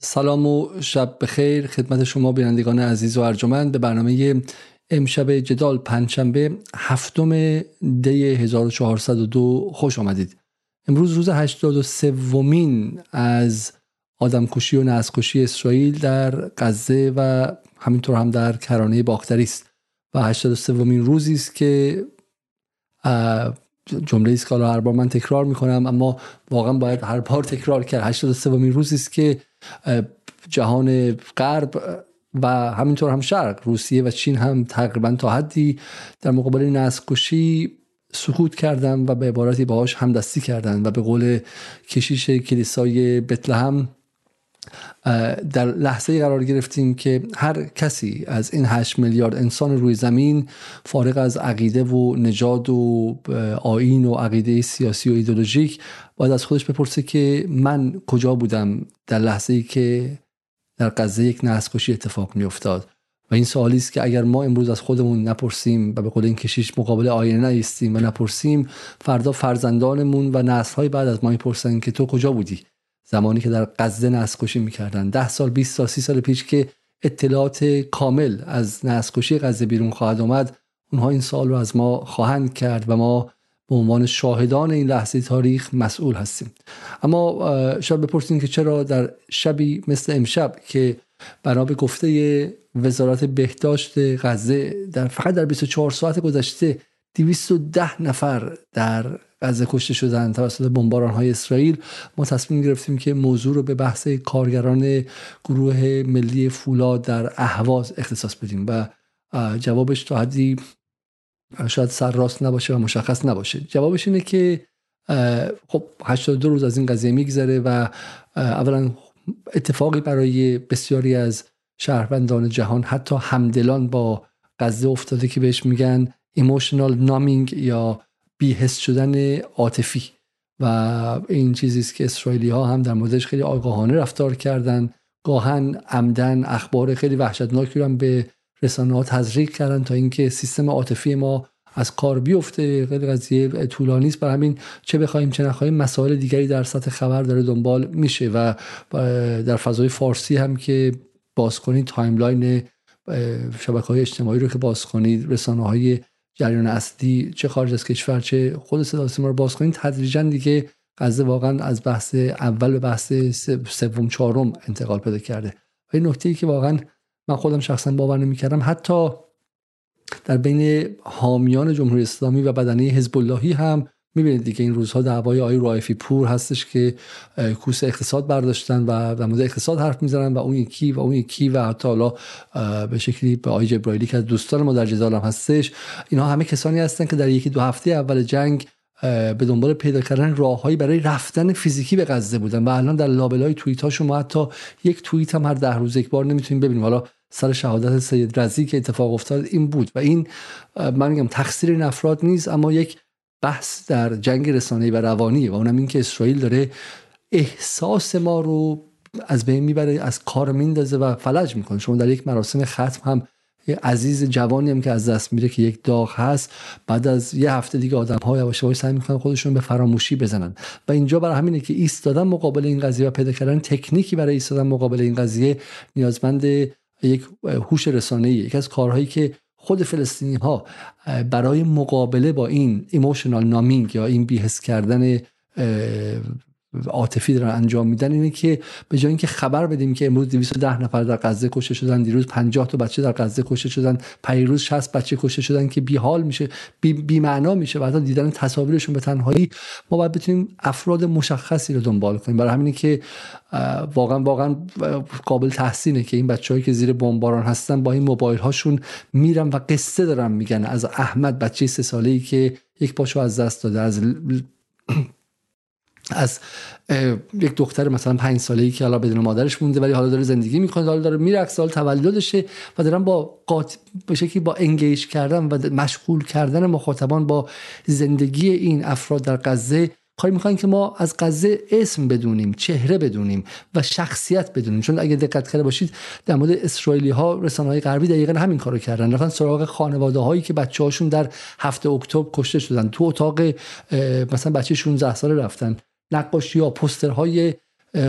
سلام و شب بخیر. خدمت شما بینندگان عزیز و ارجمند به برنامه امشب جدال پنجشنبه هفتم دی 1402 خوش آمدید. امروز روز 83 ومین از آدمکشی و نسل‌کشی اسرائیل در غزه و همینطور هم در کرانه باختری است. و 83 ومین روزی است که جمله است که هر بار من تکرار می‌کنم اما واقعا باید هر بار تکرار کرد. 83 ومین روزی است که جهان غرب و همینطور هم شرق روسیه و چین هم تقریبا تا حدی در مقابل نسل کشی سکوت کردن و به عبارتی باهاش همدستی کردن و به قول کشیش کلیسای بتلهم در لحظه قرار گرفتیم که هر کسی از این 8 میلیارد انسان روی زمین فارغ از عقیده و نژاد و آین و عقیده سیاسی و ایدولوژیک باید از خودش بپرسه که من کجا بودم در لحظه ای که در غزه یک نسل اتفاق می افتاد و این سوالی است که اگر ما امروز از خودمون نپرسیم و به قول این کشیش مقابل آینه نیستیم و نپرسیم فردا فرزندانمون و نسل‌های بعد از ما می‌پرسن که تو کجا بودی؟ زمانی که در غزه نسل کشی می‌کردن. ده سال 20 سال 30 سال پیش که اطلاعات کامل از نسل کشی غزه بیرون خواهد آمد اونها این سال رو از ما خواهند کرد و ما به عنوان شاهدان این لحظه تاریخ مسئول هستیم. اما شاید بپرسیم که چرا در شبی مثل امشب که بنا به گفته وزارت بهداشت غزه در فقط در 24 ساعت گذشته 210 نفر در غزه کشته شدن توسط بمباران های اسرائیل. ما تصمیم گرفتیم که موضوع رو به بحث کارگران گروه ملی فولاد در اهواز اختصاص بدیم و جوابش تا حدی شاید سر راست نباشه و مشخص نباشه. جوابش اینه که خب 82 روز از این قضیه میگذره و اولا اتفاقی برای بسیاری از شهروندان جهان حتی همدلان با غزه افتاده که بهش میگن ایموشنال نامینگ یا بیهست شدن عاطفی و این چیزی است که اسرائیلی ها هم در موردش خیلی آگاهانه رفتار کردن. گاهاً عمداً اخبار خیلی وحشتناکی رو هم به رسانه ها تزریق کردن تا اینکه سیستم عاطفی ما از کار بیفته. خیلی قضیه طولانی است. برای همین چه بخوایم چه نخواهیم مسائل دیگری در سطح خبر داره دنبال میشه و در فضای فارسی هم که باز کنید timeline شبکه های اجتماعی رو که باز کنید رسانه های جریان اصلی چه خارج از کشور چه خود صدا سیما رو باز کنید. تدریجا دیگه غزه واقعا از بحث اول به بحث سوم چهارم انتقال پیدا کرده. و این نکته ای که واقعا من خودم شخصا باور نمی‌کردم حتی در بین حامیان جمهوری اسلامی و بدنه حزب اللهی هم می‌بینید دیگه این روزها دعوای آقای رایفی پور هستش که کوس اقتصاد برداشتن و در مورد اقتصاد حرف می‌زنن و اون یکی و اون یکی و حتی حالا به شکلی به آقای جبرائیلی که از دوستان ما در جدال هم هستش اینها همه کسانی هستن که در یکی دو هفته اول جنگ به دنبال پیدا کردن راههایی برای رفتن فیزیکی به غزه بودن و الان در لابلای توییت ها شما حتی یک توییت هم هر ده روز یک بار نمی‌تونیم ببینیم. حالا سر شهادت سید رزی که اتفاق افتاد این بود و این من میگم تقصیر این افراد نیست اما یک بحث در جنگ رسانه‌ای و روانیه و اونم این که اسرائیل داره احساس ما رو از بین می‌بره از کار میندازه و فلج می‌کنه. شما در یک مراسم ختم هم عزیز جوانی هم که از دست میره که یک داغ هست بعد از یه هفته دیگه آدم ها یواش یواش سعی می‌کنن خودشون به فراموشی بزنن. و اینجا برای همینه که ایستادن مقابل این قضیه و پیدا کردن تکنیکی برای ایستادن مقابل این قضیه نیازمند یک هوش رسانه‌ای یکی از کارهایی که خود فلسطینی ها برای مقابله با این ایموشنال نامینگ یا این بیهس کردن عاطفی دارن انجام میدن اینه که به جای اینکه خبر بدیم که امروز 210 نفر در غزه کشته شدن دیروز 50 تا بچه در غزه کشته شدن پیروز 60 بچه کشته شدن که بی حال میشه بی, بی معنا میشه بعد دیدن تصاویرشون به تنهایی ما باید بتونیم افراد مشخصی رو دنبال کنیم. برای همینه که واقعا واقعا قابل تحسینه که این بچههایی که زیر بمباران هستن با این موبایل هاشون میرن و قصه دارن میگن. از احمد بچه سه ساله ای که یک پاشو از دست داده از از یک دختر مثلا پنج ساله ای که حالا بدون مادرش مونده ولی حالا داره زندگی می‌کنه حالا داره میره سال تولدشه و دارن با قات... به شکلی با انگیج کردن و مشغول کردن مخاطبان با زندگی این افراد در غزه کاری می‌خواین که ما از غزه اسم بدونیم چهره بدونیم و شخصیت بدونیم. چون اگه دقت کرده باشید در مورد اسرائیلی ها رسانه های غربی دقیقا همین کارو کردن. رفتن سراغ خانواده هایی که بچه هاشون در هفته اکتبر کشته شدن. تو اتاق مثلا بچه 16 ساله رفتن. نقاشی ها پوسترهای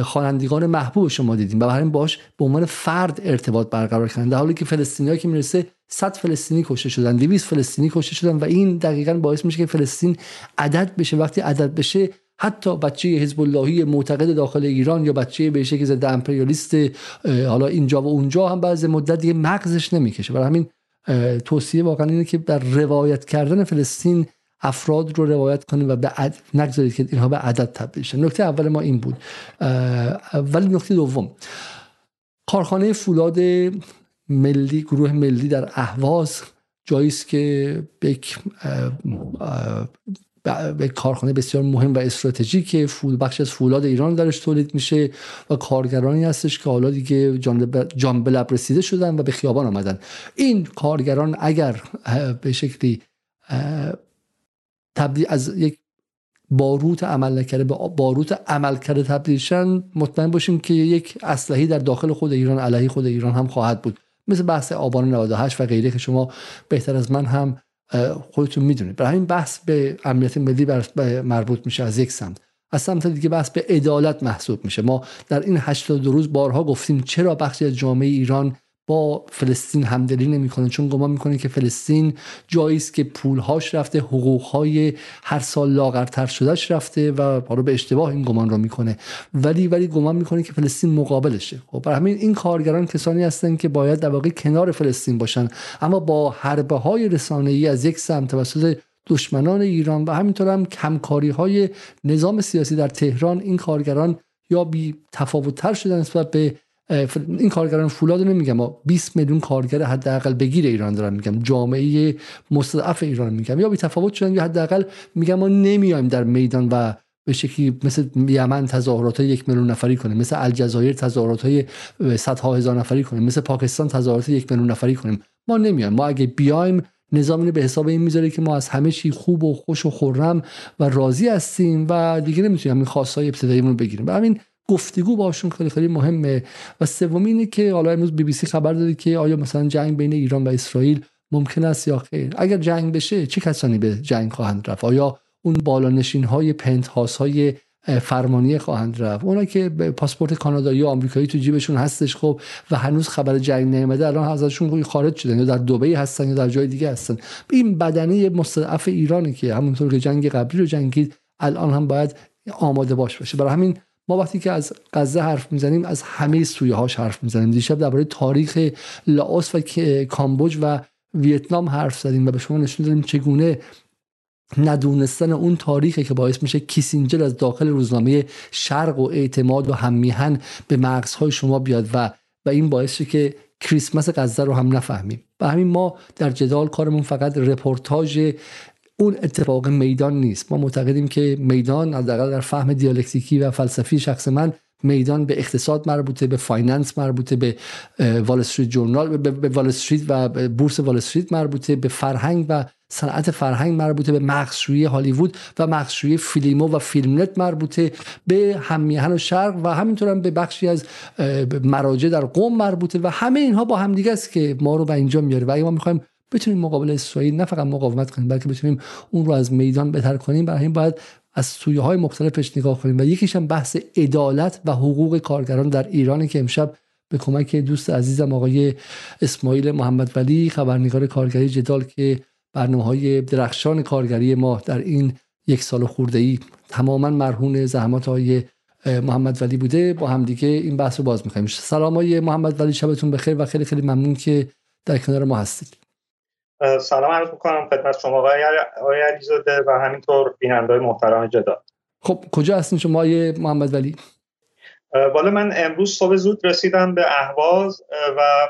خوانندگان محبوب شما دیدیم و برای باش به عنوان فرد ارتباط برقرار کردن. در حالی که فلسطینی‌ها که می‌رسه 100 فلسطینی کشته شدن 200 فلسطینی کشته شدن و این دقیقا باعث میشه که فلسطین عدد بشه. وقتی عدد بشه حتی بچه حزب اللهی معتقد داخل ایران یا بچه به شکل ضد امپریالیست حالا اینجا و اونجا هم بعضی مدت دیگه مغزش نمی‌کشه. برای همین توصیه واقعا اینه که در روایت کردن فلسطین افراد رو روایت کنیم و به عد... نگذارید که اینها به عدد تبدیل شن. نکته اول ما این بود. ولی نکته دوم. کارخانه فولاد ملی گروه ملی در اهواز جایی است که یک به کارخانه بسیار مهم و استراتژیک فول بخش از فولاد ایران درش تولید میشه و کارگرانی هستش که حالا دیگه جان به لب رسیده شدن و به خیابان آمدن. این کارگران اگر به شکلی تبدیل از یک باروت عمل نکرده به باروت عمل کرده تبدیل شن مطمئن باشیم که یک اسلحه در داخل خود ایران علیه خود ایران هم خواهد بود. مثل بحث آبان 98 و غیره که شما بهتر از من هم خودتون می‌دونید. برای همین بحث به امنیت ملی مربوط میشه از یک سمت. از سمت دیگه بحث به عدالت محسوب میشه. ما در این 82 روز بارها گفتیم چرا بخشی از جامعه ایران با فلسطین همدلی نمی‌کنه چون گمان می‌کنه که فلسطین جایی است که پولهاش رفته حقوقهای هر سال لاغرتر شدهش رفته و حالا به اشتباه این گمان رو می‌کنه. ولی ولی گمان می‌کنه که فلسطین مقابلشه. خب برای همین این کارگران کسانی هستند که باید در واقع کنار فلسطین باشن. اما با حربه های رسانه ای از یک سمت توسط دشمنان ایران و همینطور هم کمکاری های نظام سیاسی در تهران این کارگران یا بی تفاوت تر شدن نسبت به این کارگران فولاد نمیگم. 20 میلیون کارگر حداقل بگیر ایران دارم میگم. جامعه مستضعف ایران میگم. یا بی تفاوت شدن یا حداقل میگم ما نمیایم در میدان و به شکلی مثل یمن تظاهرات یک میلیون نفری کنیم. مثل الجزایر تظاهرات های صدها هزار نفری کنیم. مثل پاکستان تظاهرات یک میلیون نفری کنیم. ما نمیایم ما اگه بیایم نظام به حساب این می‌ذاره که ما از همه چی خوب و خوش و خورم و راضی هستیم و دیگه نمی‌تونیم این خواستای ابتداییمون بگیریم. و همین گفتگو باشون خیلی خیلی مهمه. و سوم اینه که حالا امروز بی بی سی خبر داده که آیا مثلا جنگ بین ایران و اسرائیل ممکن است یا خیر. اگر جنگ بشه چه کسانی به جنگ خواهند رفت؟ آیا اون بالانشین های پنت های فرمانی خواهند رفت؟ اونا که پاسپورت کانادایی و آمریکایی تو جیبشون هستش خب و هنوز خبر جنگ نیامده الان ازشون خارج شدن یا در دبی هستن یا در جای دیگه هستن. این بدنه مستضعف ایرانی که همونطور که جنگ قبلی رو جنگید الان هم باید آماده باش باشه. برای همین ما وقتی که از غزه حرف می‌زنیم از همه سویه هاش حرف می‌زنیم. دیشب درباره تاریخ لاوس و کامبوج و ویتنام حرف زدیم و به شما نشون دادیم چگونه ندونستن اون تاریخی که باعث میشه کیسینجر از داخل روزنامه شرق و اعتماد و هممیهن به مغزهای شما بیاد و و این باعث شه که کریسمس غزه رو هم نفهمیم. و همین ما در جدال کارمون فقط رپورتاج اون اتفاق میدان نیست. ما معتقدیم که میدان حداقل در فهم دیالکتیکی و فلسفی شخص من میدان به اقتصاد مربوطه به finance مربوطه به Wall Street Journal به وال استریت و بورس وال استریت مربوطه به فرهنگ و صنعت فرهنگ مربوطه به مغزشویی هالیوود و مغزشویی فیلیمو و فیلم‌نت مربوطه به هم‌میهن و شرق و همینطور هم به بخشی از مراجع در قوم مربوطه و همه اینها با همدیگه است که ما رو به اینجا میاره. و ما می‌خوایم بتونیم مقابل اسرائیل نه فقط مقاومت کنیم بلکه بتونیم اون رو از میدان بهتر کنیم. برای این باید از سویه های مختلفش نگاه کنیم و یکیش هم بحث عدالت و حقوق کارگران در ایرانی که امشب به کمک دوست عزیزم آقای اسماعیل محمد ولی خبرنگار کارگری جدال که برنامه های درخشان کارگری ما در این یک سال خورده ای تماما مرهون زحمات های محمد ولی بوده. با همدیگه این بحث رو باز می‌کنیم. سلام های محمد ولی شبتون بخیر و خیلی خیلی ممنون که در کنار ما هستید. سلام عرض می‌کنم خدمت شما آقای علیزاده و همینطور بیننده محترم جدا. خب کجا هستین شما آقای محمد ولی؟ بالا من امروز صبح زود رسیدم به اهواز و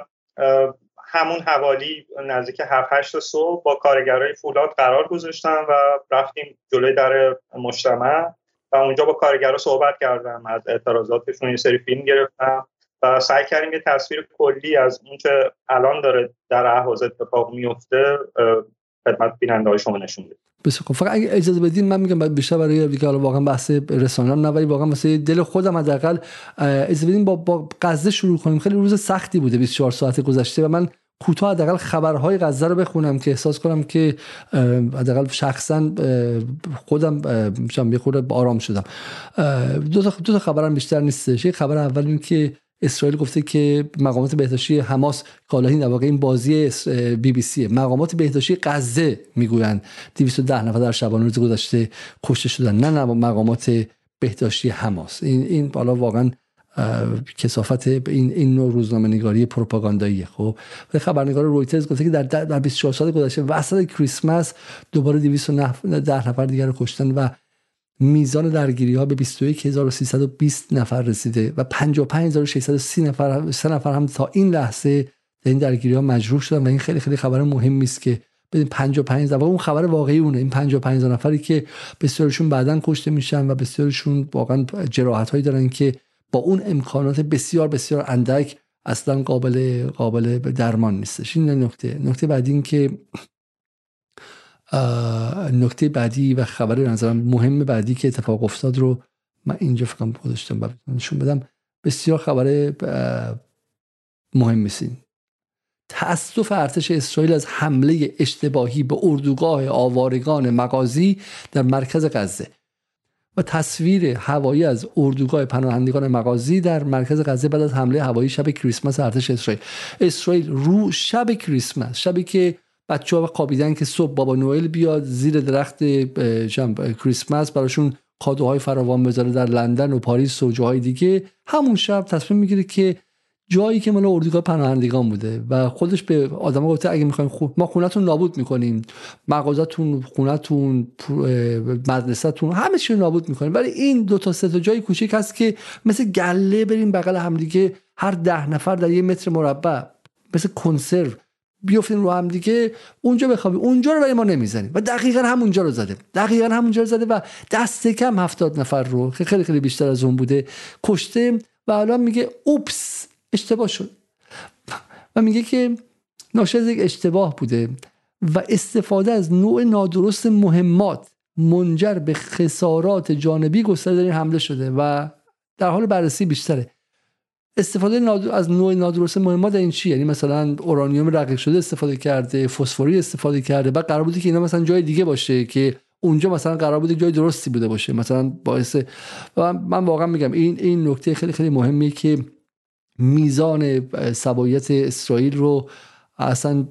همون حوالی نزدیک 7 8 صبح با کارگرای فولاد قرار گذاشتم و رفتیم جلوی در مجتمع و اونجا با کارگرا صحبت کردم از اعتراضاتشون یه سری فیلم گرفتم. و سعی کردیم یه تصویر کلی از اون که الان داره در اهواز اتفاق میفته خدمت بیننده های شما نشون بدیم بسیار خوب. فقط اگه اجازه بدین من میگم بیشتر برای دیگه حالا واقعا بحث رسانه نه ولی واقعا واسه دل خودم حداقل اجازه بدین با با غزه شروع کنیم. خیلی روز سختی بوده 24 ساعت گذشته و من کوتاه حداقل خبرهای غزه رو بخونم که احساس کنم که حداقل شخصا خودم یه خورده آرام شدم. دو تا دو تا خبرم بیشتر نیستش. یک خبر اول این که اسرائیل گفته که مقامات بهداشتی حماس کالاهی در واقع این بازی بی بی سی مقامات بهداشتی غزه می‌گویند. 210 نفر در شبانه روز گذشته کشته شدن نه نه مقامات بهداشتی حماس. این این بالا واقعا کسافت این این نوع روزنامه نگاری پروپاگانداییه. خب خبرنگار رویترز گفته که در در 24 سال گذشته وسط کریسمس دوباره 210 نفر دیگر رو کشتن و میزان درگیری ها به 21320 نفر رسیده و 55630 نفر سه نفر هم تا این لحظه در این درگیری ها مجروح شدن و این خیلی خیلی خبر مهمی است که بدین 55 و اون خبر واقعی اونه. این 55 نفری که بسیارشون بعدا کشته میشن و بسیارشون واقعا جراحت هایی دارن که با اون امکانات بسیار بسیار اندک اصلا قابل قابل درمان نیستش. این نکته. نکته بعدی این که نکته بعدی و خبر نظرم مهم بعدی که اتفاق افتاد رو من اینجا فکرم گذاشتم و نشون بدم. بسیار خبر مهم میسین تأسف ارتش اسرائیل از حمله اشتباهی به اردوگاه آوارگان مغازی در مرکز غزه و تصویر هوایی از اردوگاه پناهندگان مغازی در مرکز غزه بعد از حمله هوایی شب کریسمس ارتش اسرائیل. اسرائیل رو شب کریسمس شبی که بچه ها خوابیدن که صبح بابا نوئل بیاد زیر درخت کریسمس براشون کادوهای فراوان بذاره در لندن و پاریس و جاهای دیگه. همون شب تصمیم می‌گیره که جایی که مال اردوگاه پناهندگان بوده و خودش به آدما گفته اگه می‌خواین خو... ما خونتون نابود می‌کنیم. مغازتون خونتون مدرسهتون همه چی نابود می‌کنیم. ولی این دو تا سه تا جای کوچیک هست که مثل گله بریم بغل همدیگه. هر ده نفر در یه متر مربع مثل کنسرو بیافتیم رو هم دیگه اونجا بخوابیم. اونجا رو برای ما نمی‌زنیم. و دقیقا همونجا رو زده دقیقا همونجا رو زده و دست کم هفتاد نفر رو خیلی خیلی بیشتر از اون بوده کشته و الان میگه اوپس اشتباه شد. و میگه که ناشی از یک اشتباه بوده و استفاده از نوع نادرست مهمات منجر به خسارات جانبی گسترده در این حمله شده و در حال بررسی بیشتره. استفاده از نوع نادرست مهمات این چی؟ یعنی مثلا اورانیوم رقیق شده استفاده کرده فسفوری استفاده کرده بعد قرار بوده که اینا مثلا جای دیگه باشه که اونجا مثلا قرار بوده جای درستی بوده باشه مثلا باعث من واقعا میگم این این نکته خیلی خیلی مهمیه که میزان سبایت اسرائیل رو اصلا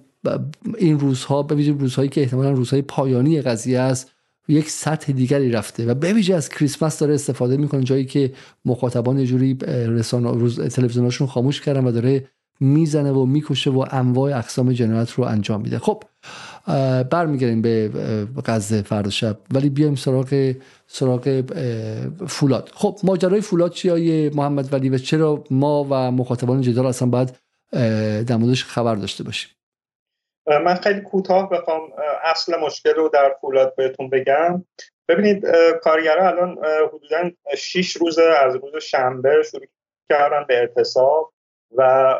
این روزها به ویژه روزهایی که احتمالا روزهای پایانی قضیه است یک سطح دیگری رفته و به ویژه از کریسمس داره استفاده می‌کنه جایی که مخاطبان جوری رسانه روز تلویزیوناشون خاموش کردن و داره می‌زنه و می‌کشه و انواع اقسام جنایت رو انجام میده. خب برمیگردیم به غزه فردا شب ولی بیایم سراغ سراغ فولاد. خب ماجرای فولاد چیه محمد ولی و چرا ما و مخاطبان جدال اصلا باید در موردش خبر داشته باشیم؟ من خیلی کوتاه بخوام اصل مشکل رو در فولاد بهتون بگم. ببینید کارگرها الان حدودا 6 روز از روز شنبه شروع کردن به اعتصاب و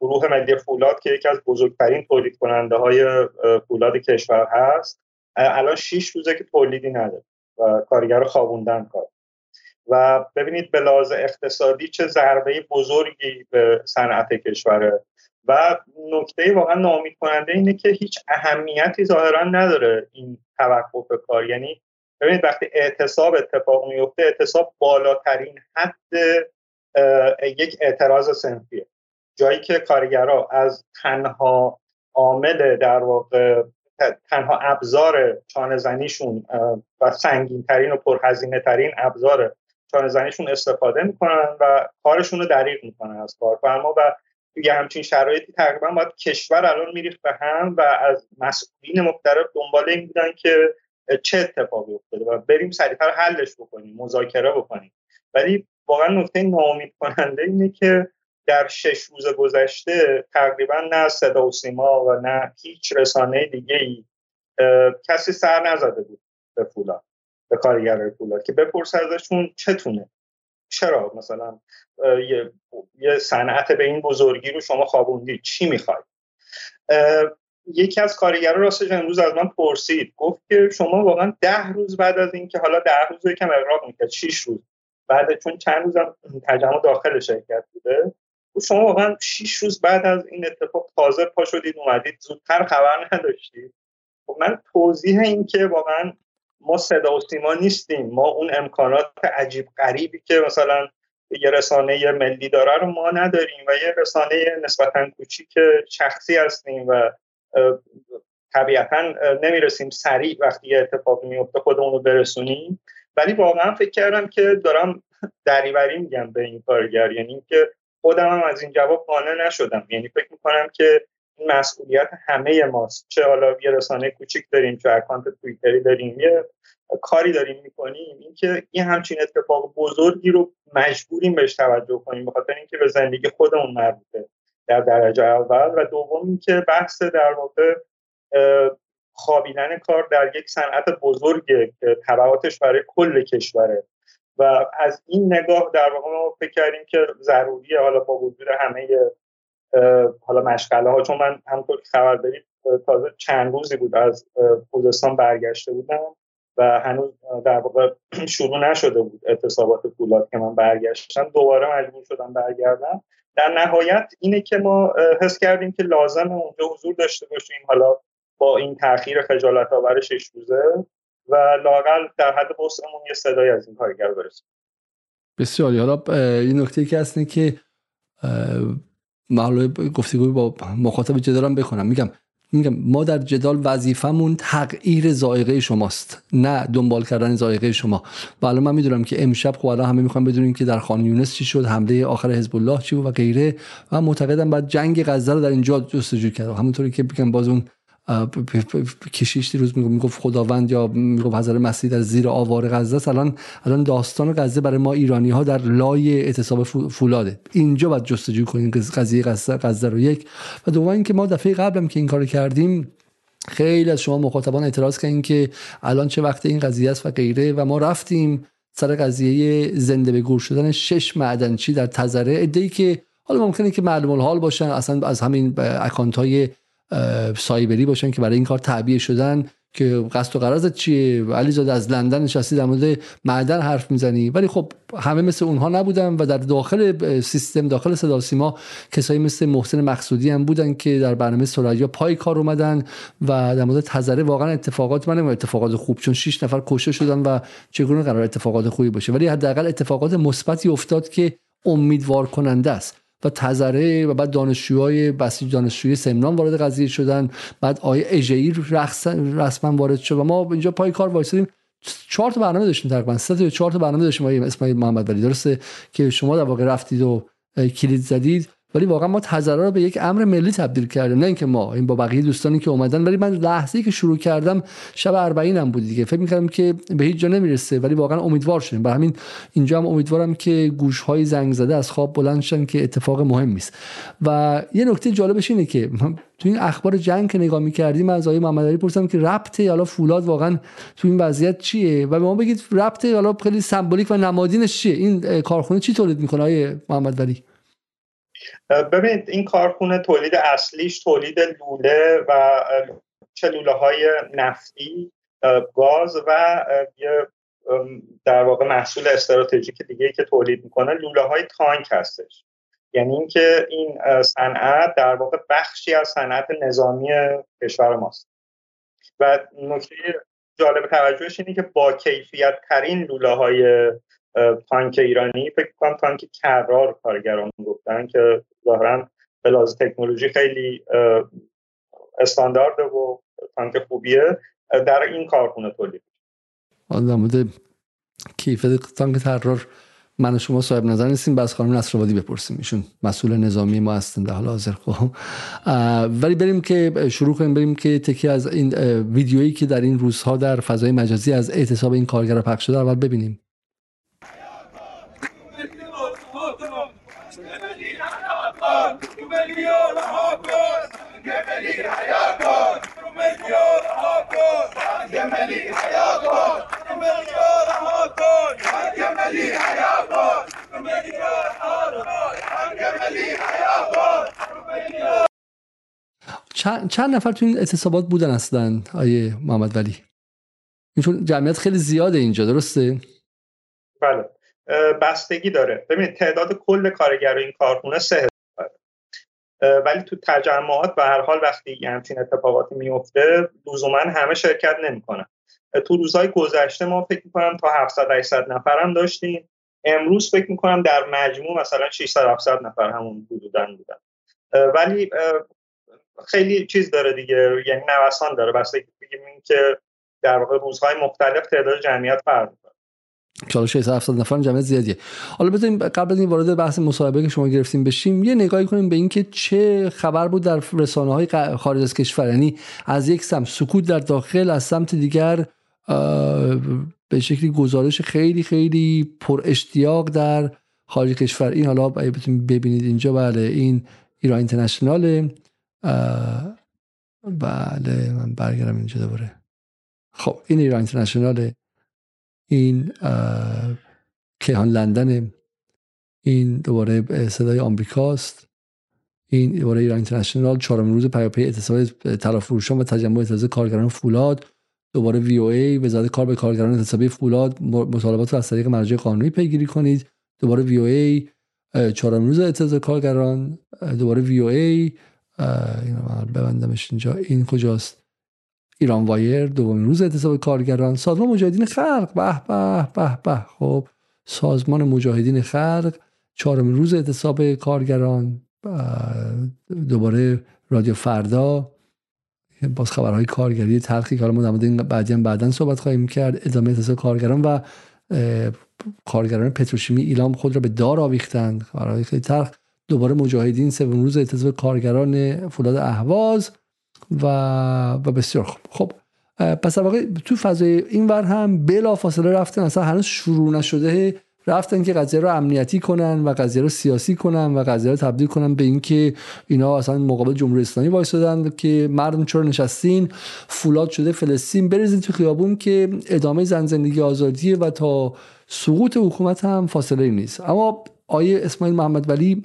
گروه ملی فولاد که یکی از بزرگترین تولید کننده های فولاد کشور هست الان 6 روزه که تولیدی نداره و کارگر خوابوندن کار. و ببینید به لحاظ اقتصادی چه ضربه بزرگی به صنعت کشوره و نکته واقعا ناامید کننده اینه که هیچ اهمیتی ظاهرا نداره این توقف کار. یعنی ببینید وقتی اعتصاب اتفاق میفته اعتصاب بالاترین حد یک اعتراض سنفیه. جایی که کارگرها از تنها عامل در واقع تنها ابزار چانه زنیشون و سنگین ترین و پرهزینه ترین ابزار چانه زنیشون استفاده می‌کنن و کارشون رو دریغ می‌کنن از کارفرما و توی همچین شرایطی تقریبا باید کشور الان میریخت به هم و از مسئولین مختلف دنبال این بودن که چه اتفاقی افتاده و بریم سریعتر حلش بکنیم مذاکره بکنیم. ولی واقعا نکته ناامید کننده اینه که در شش روز گذشته تقریبا نه صدا و سیما و نه هیچ رسانه دیگه ای کسی سر نزده بود به فولاد به کارگرای فولاد که بپرس ازشون چتونه. چرا مثلا یه, یه صنعت به این بزرگی رو شما خوابوندید؟ چی می‌خواید یکی از کارگران راستش امروز از من پرسید گفت که شما واقعا ده روز بعد از اینکه حالا ده روز یکم اقراق می‌کرد شیش روز بعد چون چند روزم تجمع داخل شرکت بوده شما واقعا 6 روز بعد از این اتفاق تازه پا شدید اومدید زودتر خبر نداشتید؟ خب من توضیح این که واقعا ما صدا و سیما نیستیم. ما اون امکانات عجیب غریبی که مثلا یه رسانه ملی داره رو ما نداریم و یه رسانه نسبتا کوچیک شخصی هستیم و طبیعتا نمی‌رسیم سریع وقتی یه اتفاقی میفته خودمون رو برسونیم. ولی واقعا فکر کردم که دارم دریوری میگم به این کارگر. یعنی اینکه خودم هم از این جواب قانع نشدم. یعنی فکر می‌کنم که این مسئولیت همه ماست. چه حالا یه رسانه کوچیک داریم چه اکانت توییتری داریم یه کاری داریم می‌کنیم. اینکه این همچین اتفاق بزرگی رو مجبوریم بهش توجه کنیم بخاطر اینکه به زندگی خودمون مربوطه در درجه اول. و دوم اینکه بحث در واقع خوابیدن کار در یک صنعت بزرگه که تبعاتش برای کل کشوره و از این نگاه در واقع ما فکر کردیم که ضروریه حالا با وجود همه حالا مشغله ها چون من همونطور که خبر دارید تازه چند روزی بود از خوزستان برگشته بودم و هنوز در واقع شروع نشده بود اعتصابات فولاد که من برگشتم. دوباره مجبور شدم برگردم. در نهایت اینه که ما حس کردیم که لازم اونجا حضور داشته باشیم. حالا با این تاخیر خجالت آور شش روزه و لاقل در حد بسمون یه صدای از این کارگر برسیم. بسیاری حالا این نکته که هست که معلومه گفتگوی با مخاطب جدالم بکنم میگم میگم ما در جدال وظیفمون تغییر زائقه شماست نه دنبال کردن زائقه شما. و الان من می‌دونم که امشب خب الان همه می‌خوام بدونیم که در خان یونس چی شد حمله آخر حزب الله چی بود و غیره. و معتقدم بعد جنگ غزه رو در اینجا جستجو کرد همونطوری که بگم باز اون کشیش روز می‌گفت خداوند یا می‌گفت حضرت مسیح در زیر آوار غزه الان الان داستان غزه برای ما ایرانی ها در لای اعتصاب فولاده. اینجا باید جستجو کنیم قضیه غزه غزه رو. یک. و دوم اینکه ما دفعه قبلم که این کار کردیم خیلی از شما مخاطبان اعتراض کردین که الان چه وقت این قضیه است و غیره و ما رفتیم سر قضیه زنده به گور شدن شش معدنچی در تزره ادعی که حالا ممکنه که معلوم الحال باشن اصلا از همین اکانت های سایبری باشن که برای این کار تعبیه شدن که قصد و قرازت چیه؟ علی زاده از لندن نشستی در مورد معدن حرف می‌زنی. ولی خب همه مثل اونها نبودن و در داخل سیستم داخل صدا سیما کسایی مثل محسن مقصودی هم بودن که در برنامه سریا پای کار اومدن و در مورد تزره واقعا اتفاقات من اتفاقات خوب چون 6 نفر کشته شدن و چگونه قرار اتفاقات خوبی باشه. ولی حداقل اتفاقات مثبتی افتاد که امیدوار کننده است. و تزره و بعد دانشجوهای بسیج دانشجوی سمنان وارد قضیه شدن. بعد آیه اجئی رسما وارد شد و ما اینجا پای کار وایسادیم. چهار تا برنامه داشتیم تقریبا. سه تا چهار تا برنامه داشتیم. آیه اسماعیل محمد ولی. درسته که شما در واقع رفتید و کلید زدید. ولی واقعا ما تزرع رو به یک امر ملی تبدیل کردیم نه اینکه ما این با بقیه دوستانی که اومدن ولی من لحظه‌ای که شروع کردم شب 40 هم بود دیگه. فکر می‌کردم که به هیچ جا نمی‌رسه ولی واقعا امیدوار شدیم. برای همین اینجا هم امیدوارم که گوش‌های زنگ زده از خواب بلند شن که اتفاق مهمی است و یه نکته جالبش اینه که تو این اخبار جنگ که نگاه می‌کردیم از آقای محمد علی پرسیدم که ربط حالا فولاد واقعا تو این وضعیت چیه؟ و به ما بگید ربط حالا خیلی سمبولیک و نمادینش چیه؟ این کارخونه چی تولید می‌کنه آقای محمد ولی ببینید این کارخونه تولید اصلیش تولید لوله و چه لوله های نفتی گاز و یه در واقع محصول استراتژیک دیگه که تولید می‌کنه لوله های تانک هستش. یعنی اینکه این صنعت در واقع بخشی از صنعت نظامی کشور ماست. و نکته جالب توجهش اینه که با کیفیت ترین لوله های تانک ایرانی فکر کنم تانک کرار کارگران گفتن که ظاهرا به لحاظ تکنولوژی خیلی استاندارد و تانک خوبیه. در این کارخونه تولید در مورد کیفیت تانک ترار من و شما صاحب نظر نیستیم. بس خانم نصرآبادی بپرسیم. ایشون مسئول نظامی ما هستن. در حال حاضر خب. ولی بریم که شروع کنیم. بریم که تکی از این ویدیویی که در این روزها در فضای مجازی از اعتصاب این کارگر پخش شده اول ببینیم. چند, چند نفر تو این اعتصابات بودن اصلا آیه محمد ولی؟ چون جمعیت خیلی زیاده اینجا درسته؟ بله. بستگی داره. ببینید تعداد کل کارگر این کارخونه سه ولی تو تجمعات به هر حال وقتی همچین اتفاقاتی میفته لزوما همه شرکت نمی‌کنن. تو روزهای گذشته ما فکر می‌کنم تا 700 800 نفر هم داشتیم. امروز فکر می‌کنم در مجموع مثلا 600 700 نفر همون حدودا بودن. ولی خیلی چیز داره دیگه یعنی نوسان داره. بس که در واقع روزهای مختلف تعداد جمعیت فرق که 670 نفر جمعیت زیادیه. حالا بذاریم قبل از این وارد بحث مصاحبه که شما گرفتیم بشیم یه نگاهی کنیم به اینکه چه خبر بود در رسانه های خارج از کشور. یعنی از یک سمت سکوت در داخل از سمت دیگر به شکلی گزارش خیلی خیلی پر اشتیاق در خارج کشور. این حالا بتونید ببینید اینجا بله این ایران اینترنشنال بله من برگردم اینجا دوباره. خب این ایران اینترنشنال این کیهان لندن این دوباره صدای آمریکاست. این دوباره ایران اینترنشنال. چهارم روز پیاپی اعتصاب تلافروشان و تجمع اعتراض کارگران فولاد. دوباره وی او ای وزارت کار به کارگران اعتصابی فولاد. مطالبات رو از طریق مرجع قانونی پیگیری کنید. دوباره وی او ای چهارم روز اعتراض کارگران. دوباره وی او ای ببندمش اینجا. این کجاست؟ ایران وایر دومین روز اعتصاب کارگران سازمان مجاهدین خلق. به به به به. خب سازمان مجاهدین خلق چهارمین روز اعتصاب کارگران. دوباره رادیو فردا. باز خبرهای کارگری تلخی که حالا ما در بعدی هم بعدا صحبت خواهیم کرد. ادامه اعتصاب کارگران و کارگران پتروشیمی ایلام خود را به دار آویختند. خبرهای خیلی تلخ. دوباره مجاهدین سوم روز اعتصاب کارگران فولاد اهواز. و و بسیار خوب. خب پس واقع تو فضای این ور هم بلا فاصله رفتن اصلا هنوز شروع نشده. رفتن که قضیه رو امنیتی کنن و قضیه رو سیاسی کنن و قضیه رو تبدیل کنن به اینکه اینا اصلا مقابل جمهوری اسلامی وایسادن که مردم چرا نشستین؟ فولاد شده فلسطین. بریزین تو خیابون که ادامه زن زندگی آزادیه و تا سقوط حکومت هم فاصله نیست. اما آیه اسماعیل محمد ولی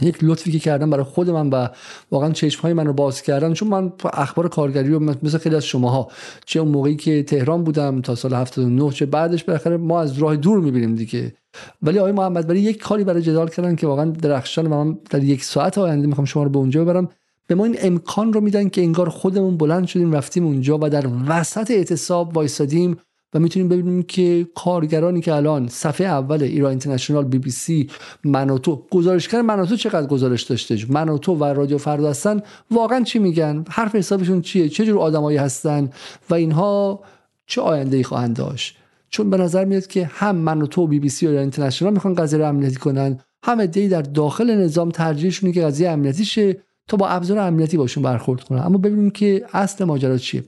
یک لطفی که کردم برای خود من و واقعا چشم های من رو باز کردن چون من اخبار کارگری رو مثل خیلی از شماها چه اون موقعی که تهران بودم تا سال 79 چه بعدش بالاخره ما از راه دور می‌بینیم دیگه. ولی آقای محمد ولی یک کاری برای جدال کردن که واقعا درخشان و من در یک ساعت آینده می‌خوام شما رو به اونجا ببرم. به ما این امکان رو میدن که انگار خودمون بلند شدیم رفتیم اونجا و در وسط اعتصاب وایسادیم. و می‌تونیم ببینیم که کارگرانی که الان صفحه اول ایران اینترنشنال بی بی سی منوتو گزارشگر منوتو چقدر گزارش داشته؟ منوتو و رادیو فردا هستن. واقعا چی میگن؟ حرف حسابشون چیه؟ چه جور آدمایی هستن؟ و اینها چه آینده ای خواهند داشت؟ چون به نظر میاد که هم من و بی بی سی و ایران اینترنشنال می‌خوان قضیه رو امنیتی کنن هم ادعی در داخل نظام ترجیحشونه که قضیه امنیتی شه تا با ابزار امنیتی باشون برخورد کنن. اما ببینیم که اصل ماجرا چیه.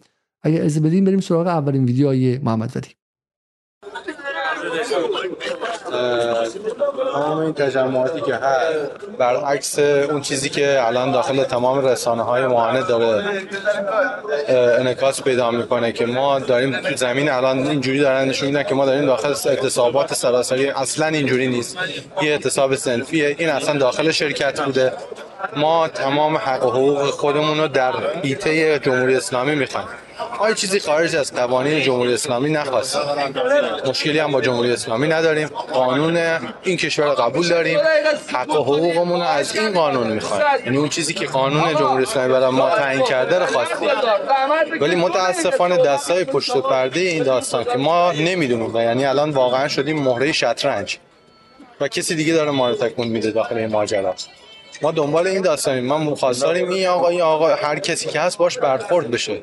اگر از بدیم بریم سراغ اولین ویدیوهای محمد ولی تمام این تجمعاتی که هست برعکس اون چیزی که الان داخل تمام رسانه های معاند داره انعکاس پیدا می‌کنه که ما داریم تو زمین الان اینجوری دارن نشون میدن که ما داریم داخل اعتصابات سراسری اصلا اینجوری نیست. یه اعتصاب سنفیه این اصلا داخل شرکت بوده. ما تمام حق و حقوق خودمون رو در ایته جمهوری اسلامی می‌خوایم. ما چیزی خارج از قوانین جمهوری اسلامی نخواستیم مشکلی هم با جمهوری اسلامی نداریم. قانون این کشور قبول داریم. حق و حقوقمون رو از این قانون می‌خوایم. یعنی اون چیزی که قانون جمهوری اسلامی برای ما تعیین کرده رو خواستیم ولی متاسفانه دستای پشت پرده این داستان که ما نمی‌دونیم و یعنی الان واقعا شدیم مهره شطرنج. و کسی دیگه داره ما رو تکون میده داخل این ماجرا. ما دنبال این داستانیم. ما مخواستاریم این آقا این آقا هر کسی که هست باش برخورد بشه.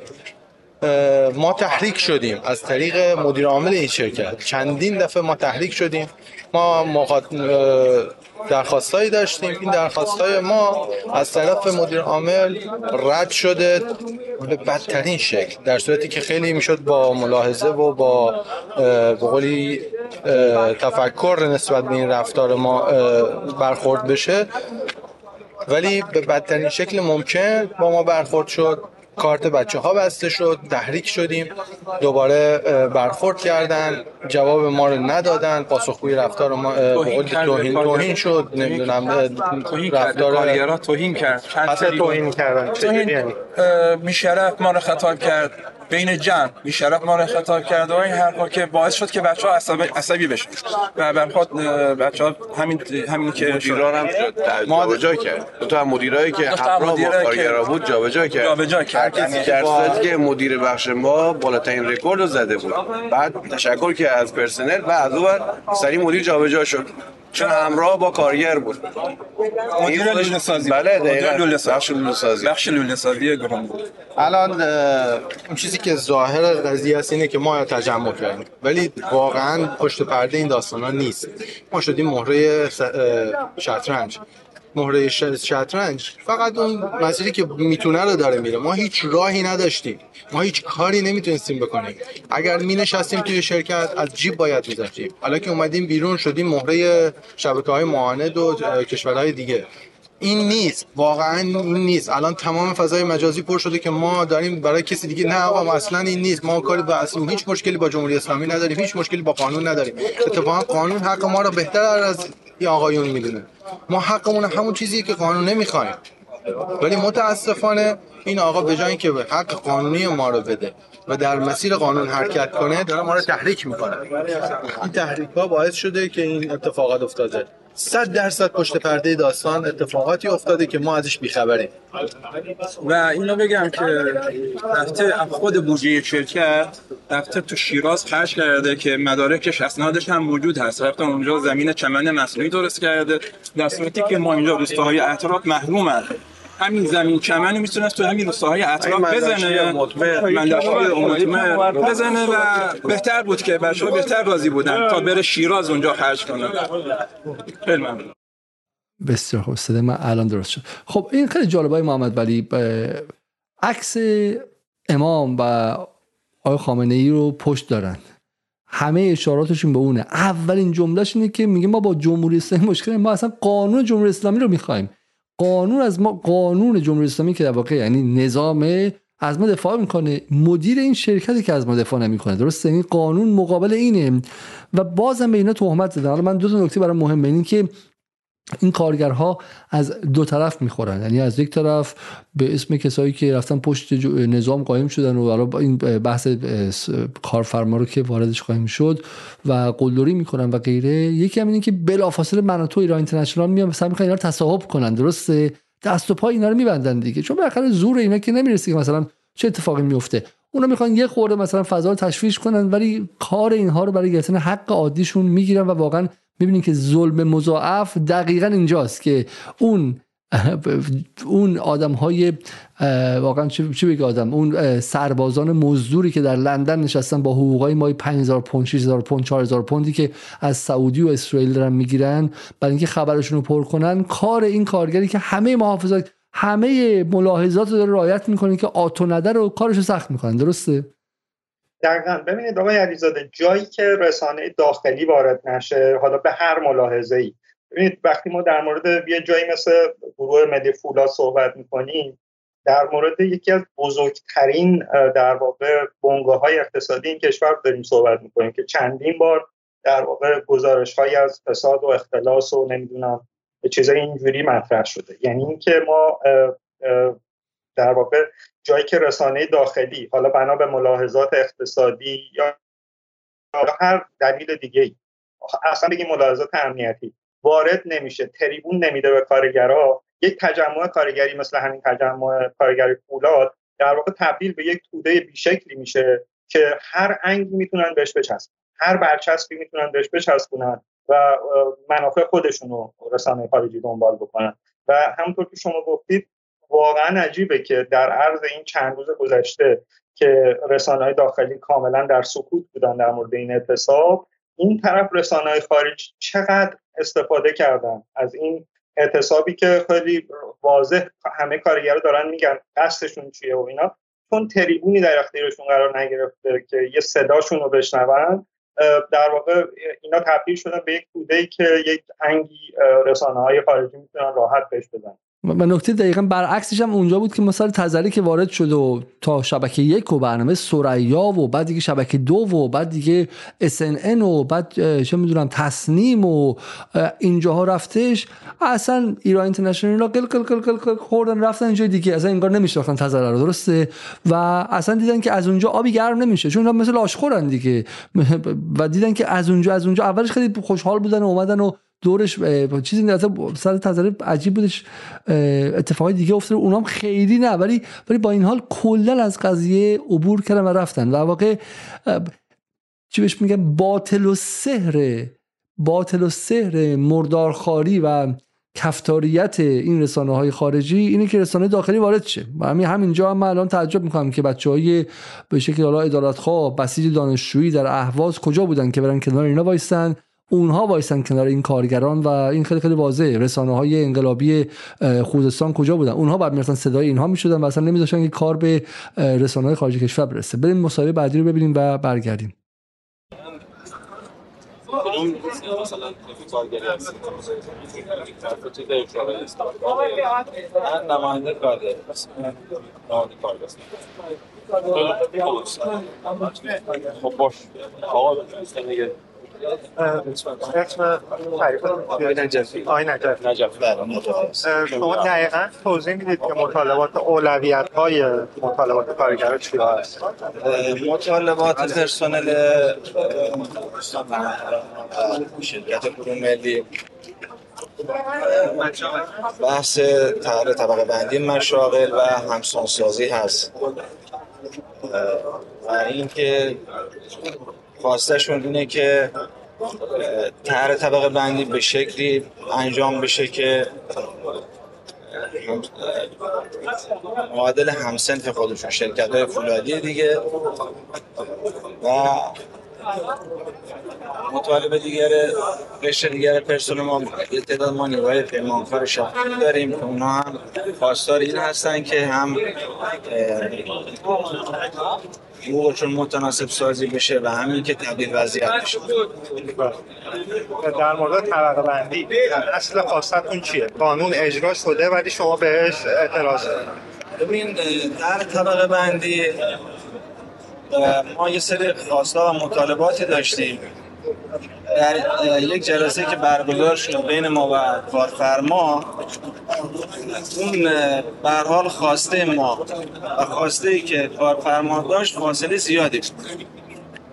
ما تحریک شدیم از طریق مدیر عامل این شرکت. چندین دفعه ما تحریک شدیم. ما مخاط... درخواستایی داشتیم. این درخواستای ما از طرف مدیر عامل رد شده به بدترین شکل در صورتی که خیلی می‌شد با ملاحظه و با بقولی تفکر نسبت به این رفتار ما برخورد بشه. ولی به بدترین شکل ممکن با ما برخورد شد. کارت بچه ها بسته شد تحریک شدیم. دوباره برخورد کردن. جواب ما رو ندادن. پاسخگوی رفتار ما توهین توهین شد. نمی‌دونم رفتار کارگرا. توهین کرد. حتی توهین کردن. توهین بیشرف ما رو خطاب کرد. بین جمع بیشرف ما رو خطاب کرد و این حرفا که باعث شد که بچه ها عصبی, عصبی بشن. و برخواد بچه ها همین همین که مدیران هم جابجا کرد. تو هم مدیرایی که همراه با کارگرا بود جابجا کرد. جابجا کرد. کسی درصد که مدیر بخش ما بالاترین رکورد رو زده بود. بعد تشکر که از پرسنل و از اون سری مدیر جابجا شد. چون همراه با کارگر بود. مدیر لوله سازی بله دقیقاً. بخش لوله سازی بخش لوله سازی بود الان اون چیزی که ظاهر قضیه است اینه که ما تجمع کردیم. ولی واقعا پشت پرده این داستان ها نیست. ما شدیم مهره شطرنج. مهره شطرنج. فقط اون مسیری که می‌تونه رو داره میره. ما هیچ راهی نداشتیم. ما هیچ کاری نمی‌تونستیم بکنیم. اگر می نشستیم توی شرکت از جیب باید میذاشتیم. حالا که اومدیم بیرون شدیم مهره شبکه های معاند و کشورهای دیگه. این نیست. واقعا این نیست. الان تمام فضای مجازی پر شده که ما داریم برای کسی دیگه نه آقا اصلا این نیست. ما کاری با اصلا هیچ مشکلی با جمهوری اسلامی نداریم. هیچ مشکلی با قانون نداریم. اتفاقا قانون حق ما رو بهتر از این آقایون می‌دونه. ما حقمون همون چیزیه که قانون نمی‌خوایم. ولی متاسفانه این آقا به جای اینکه حق قانونی ما رو بده و در مسیر قانون حرکت کنه داره ما رو تحریک می‌کنه. این تحریک ها باعث شده که این اتفاقات افتاده. صد درصد پشت پرده داستان اتفاقاتی افتاده که ما ازش بیخبریم. و اینو بگم که رفته خود بودجه شرکت رفته تو شیراز خرج کرده که مدارکش اسنادش هم موجود هست. رفته اونجا زمین چمن مصنوعی درست کرده. در صورتی که ما اینجا روستاهای اطراف محرومن همین زمین چمن می‌تونست تو همین روستاهای اطراف بزنه. مطمئن بزنه و بهتر بود که بچه‌ها بهتر راضی بودن تا بره شیراز اونجا خرج کنه. خیلی ممنون. بسیار خوب. صدای من الان درست شد. خب این خیلی جالبای محمد ولی عکس امام و آقای خامنه ای رو پشت دارن. همه اشاراتشون به اونه. اولین جملهش اینه که میگه ما با جمهوری اسلامی مشکل ما اصلا قانون جمهوری اسلامی رو می‌خوایم. قانون از ما قانون جمهوری اسلامی که در واقع یعنی نظام از ما دفاع می‌کنه. مدیر این شرکتی که از ما دفاع نمی‌کنه. درسته؟ این قانون مقابل اینه. و بازم به اینا تهمت زدن. حالا من دو تا نکته برای مهمه. این که این کارگرها از دو طرف می‌خورن. یعنی از یک طرف به اسم کسایی که رفتن پشت نظام قایم شدن و برای این بحث کارفرما رو که واردش قایم شد و قلدری می‌کنن و غیره. یکی هم اینه که بلافاصله من تو ایران اینترنشنال میان مثلا می‌خوان اینا رو تصاحب کنن درسته؟ دست و پا اینا رو میبندن دیگه. چون بالاخره زور اینا که نمی‌رسه که مثلا چه اتفاقی میفته اونا می‌خوان یه خورده مثلا فضا رو تشویش کنن ولی کار اینها رو برای گرفتن حق عادیشون می‌گیرن و واقعا می‌بینید که ظلم مضاعف دقیقا اینجاست که اون اون آدم های واقعا چی بگه آدم؟ اون سربازان مزدوری که در لندن نشستن با حقوقای مای 5000 پوند 6000 پوند 4000 پوندی که از سعودی و اسرائیل دارن می‌گیرن برای اینکه خبرشون رو پر کنن کار این کارگری که همه محافظات همه ملاحظات رو داره رعایت می‌کنه که آتو نداره و کارش رو سخت می‌کنن درسته؟ دقیقا. ببینید آقای علیزاده جایی که رسانه داخلی وارد نشه حالا به هر ملاحظه ای ببینید وقتی ما در مورد یه جایی مثل گروه ملی فولاد صحبت می‌کنیم در مورد یکی از بزرگترین در واقع بنگاه های اقتصادی این کشور داریم صحبت می‌کنیم که چندین بار در واقع گزارش های از فساد و اختلاس و نمی‌دونم چیزای اینجوری مطرح شده. یعنی اینکه ما در واقع جایی که رسانه داخلی حالا بنا به ملاحظات اقتصادی یا هر دلیل دیگه اصلا بگیم ملاحظات امنیتی وارد نمیشه تریبون نمیده به کارگرها. یک تجمع کارگری مثل همین تجمع کارگری فولاد در واقع تبدیل به یک توده بیشکلی میشه که هر انگی می‌تونن بهش بچسبن هر برچسبی می‌تونن بهش بچسبونن و منافع خودشون رو رسانه خارجی دنبال بکنن. و همونطور که شما گفتید واقعا عجیبه که در عرض این چند روز گذشته که رسانه های داخلی کاملا در سکوت بودن در مورد این اعتصاب این طرف رسانه های خارج چقدر استفاده کردن از این اعتصابی که خیلی واضح همه کارگرا دارن میگن قصدشون چیه و اینا. چون تریبونی در اختیارشون قرار نگرفته که یه صداشون رو بشنون در واقع اینا تبدیل شدن به یک توده که یک انگی رسانه های خارجی می‌تونن راحت بهش بدن. و نکته دقیقا برعکسش هم اونجا بود که مثلا تذری که وارد شد و تا شبکه یک و برنامه سریا و بعد دیگه شبکه دو و بعد دیگه SNN و بعد چه می‌دونم تصنیم و اینجاها رفتش اصلا ایران اینترنشنال را قل قل قل قل قل خوردن رفتن اینجا دیگه اصلا انگار نمیشناختن تذره رو درسته؟ و اصلا دیدن که از اونجا آبی گرم نمیشه چون مثل آشخورن دیگه و دیدن که از اونجا از اونجا اولش خیلی خوشحال بودن و اومدن و دورش چیزی نه سر تذره عجیب بودش اتفاقی دیگه افتاد اونام خیلی نه ولی ولی با این حال کلا از قضیه عبور کردن و رفتن. و واقع چی بهش میگن؟ باطل و سحر باطل و سحر مردارخاری و کفتاریت این رسانه های خارجی اینه که رسانه داخلی وارد شه. و همین همینجا هم من الان تعجب می‌کنم که بچه های به شکل حالا ادارت خواه بسیج دانشجویی در اهواز کجا بودن که برن کنار اینا وایستن. اونها وایسن کنار این کارگران و این خیلی خیلی واضحه. رسانه های انقلابی خوزستان کجا بودن؟ اونها بعد می‌رفتن صدای اینها می‌شدن و اصلا نمیذاشتن که کار به رسانه های خارجی کشور برسه. بریم مصاحبه بعدی رو ببینیم و برگردیم. نماینده خب باش. آقا اسم آقای شما دقیقا توضیح می‌دید که مطالبات اولویت های مطالبات کارگران چی هست مطالبات پرسنل شرکت گروه ملی بحث تغییر طبقه بندی مشاغل و همسانسازی هست. و اینکه خواستشون اینه که تر طبقه بندی به شکلی انجام بشه که معادل همسنف خودشون شرکت های فولادی دیگه. و مطالبه دیگر قشر دیگر پرسنل ما یه تعداد ما نیروهای پیمانکار شخصی داریم که اونا هم خواستار این هستن که هم حقوقشون متناسب سازی بشه و همین که تبدیل وضعیت بشه. در مورد طبقه بندی اصل خواستتون چیه؟ قانون اجرا شده ولی شما بهش اعتراض ببین در طبقه بندی ما یه سری خواستا و مطالباتی داشتیم. در یک جلسه که برگزار شد بین ما و کارفرما اون به حال خواسته ما و خواسته ای که کارفرما داشت فاصله زیادی بود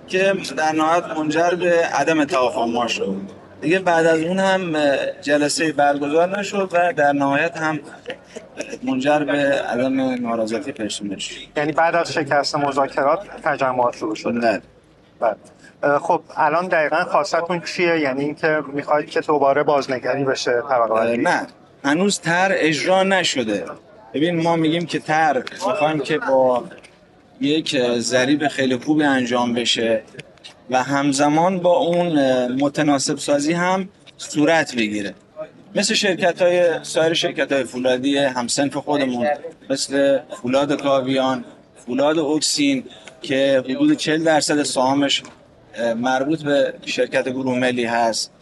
که در نهایت منجر به عدم توافق ما شد. دیگه بعد از اون هم جلسه برگزار نشد و در نهایت هم منجر به عدم ناراضیتی پرسنل شد یعنی بعد از شکست مذاکرات تجمعات شروع شد. نه. بعد. خب الان دقیقا خواستتون چیه؟ یعنی اینکه می‌خواید که دوباره بازنگری بشه طبقه نه. هنوز تر اجرا نشده. ببین ما میگیم که تر می‌خوایم که با یک ضریب خیلی خوبی انجام بشه و همزمان با اون متناسب سازی هم صورت بگیره. مثل شرکت های سایر شرکت های فولادی همسنف خودمون مثل فولاد کاویان فولاد اکسین که حدود 40 درصد سهامش مربوط به شرکت گروه ملی هست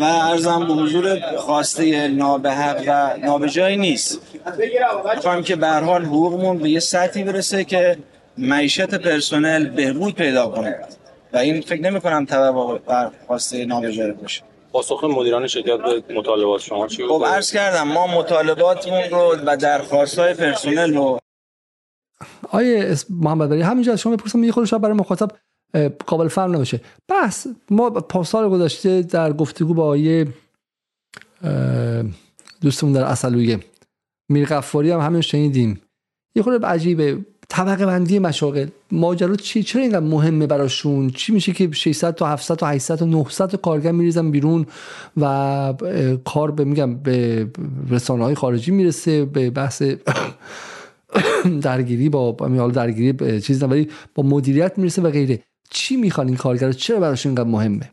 و ارزم به حضور خواسته نابحق و نابجایی نیست. می‌خوایم که به حال حقوقمون به یه سطحی برسه که معیشت پرسنل بهبود پیدا کنه. و این فکر نمی کنم طبق بر خواسته نابجایی باشه. پاسخ مدیران شرکت به مطالبات شما چی خب عرض کردم ما مطالباتمون رو و درخواست‌های پرسنل رو آیه محمد علی همینجا از شما بپرسم یه خورده برای مخاطب قابل فهم نباشه. بس ما سال گذشته در گفتگو با آیه دوستمون در اصلویه میر غفاری هم همین شنیدیم. یه خورده عجیبه. طبقه بندی مشاغل. ماجرا چی؟ چرا اینقدر مهمه براشون؟ چی میشه که 600 تا 700 تا 800 تا 900 تا کارگر میریزن بیرون و کار به میگم به رسانه های خارجی می‌رسه به بحث درگیری با درگیری چیز ولی با مدیریت می‌رسه و غیره. چی می‌خوان این کارگر چرا براشون اینقدر مهمه؟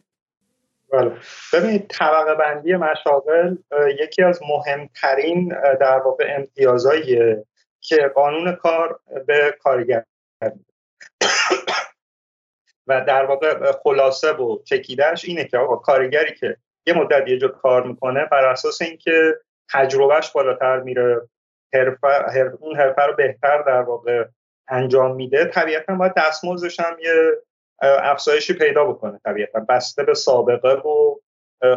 بله. ببینید طبقه بندی مشاغل یکی از مهمترین در واقع امتیازهاییه که قانون کار به کارگر و در واقع خلاصه و چکیدهش اینه که آقا کارگری که یه مدت یه جا کار می‌کنه بر اساس اینکه تجربهش بالاتر میره حرفه، اون حرفه رو بهتر در واقع انجام میده طبیعتا باید دستمزدش هم یه افزایشی پیدا بکنه طبیعتا. بسته به سابقه و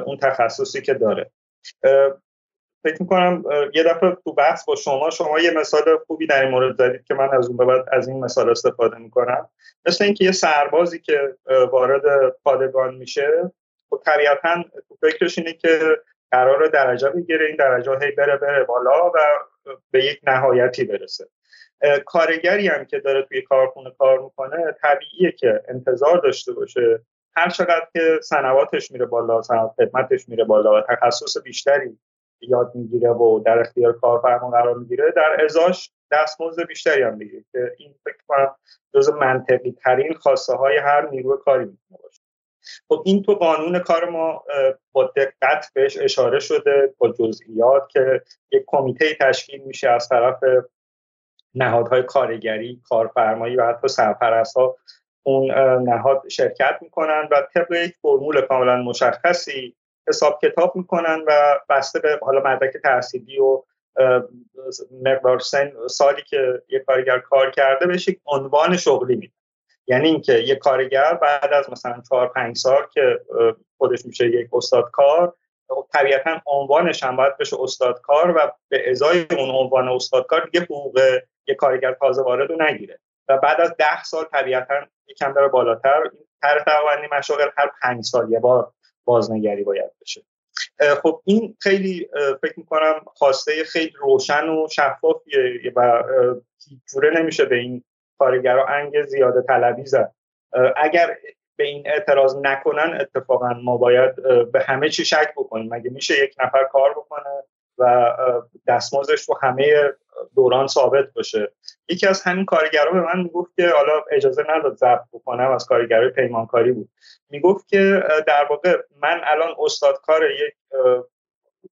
اون تخصصی که داره. فکر می‌کنم یه دفعه تو بحث با شما شما یه مثال خوبی در این مورد زدید که من از اون بعد از این مثال استفاده می‌کنم. مثل اینکه یه سربازی که وارد پادگان میشه خب طبیعتا تو فکرش اینه که قرار درجه بگیره این درجه هی بره بره بالا و به یک نهایتی برسه. کارگری هم که داره توی کارخونه کار می‌کنه طبیعیه که انتظار داشته باشه. هر چقدر که سنواتش میره بالا خدمتش میره بالا و تخصص بیشتری یاد می‌گیره و در اختیار کارفرما قرار می‌گیره در ازاش دستمزد بیشتری هم می‌گیره که این فکر کنم جز منطقی ترین خواسته های هر نیروی کاری می‌تونه باشه. خب این تو قانون کار ما با دقت بهش اشاره شده با جزئیات که یک کمیته تشکیل میشه از طرف نهادهای کارگری کارفرمایی و حتی سرپرست ها اون نهاد شرکت می‌کنن و طبق یک فرمول کاملا مشخصی حساب کتاب می‌کنن و بسته به حالا مدرک تحصیلی و مقدار سن سالی که یک کارگر کار کرده بهش یک عنوان شغلی میده. یعنی اینکه یک کارگر بعد از مثلا چهار پنج سال که خودش میشه یک استاد کار طبیعتا عنوانش هم باید بشه استادکار و به ازای اون عنوان استادکار دیگه حقوق یک کارگر تازه وارد رو نگیره. و بعد از ده سال طبیعتا یکم داره بالاتر طرح طبقه مشاغل هر پنج سال یه بار بازنگری باید بشه. خب این خیلی فکر می‌کنم خواسته خیلی روشن و شفافیه و جوره نمیشه به این کارگرا انگ زیاده طلبی زد. اگر به این اعتراض نکنن اتفاقا ما باید به همه چی شک بکنیم. مگه میشه یک نفر کار بکنه؟ و دستمزدش رو همه دوران ثابت باشه. یکی از همین کارگرا به من می‌گفت که حالا اجازه نداد ضبط بکنم از کارگرای پیمانکاری بود. می‌گفت که در واقع من الان استادکار یک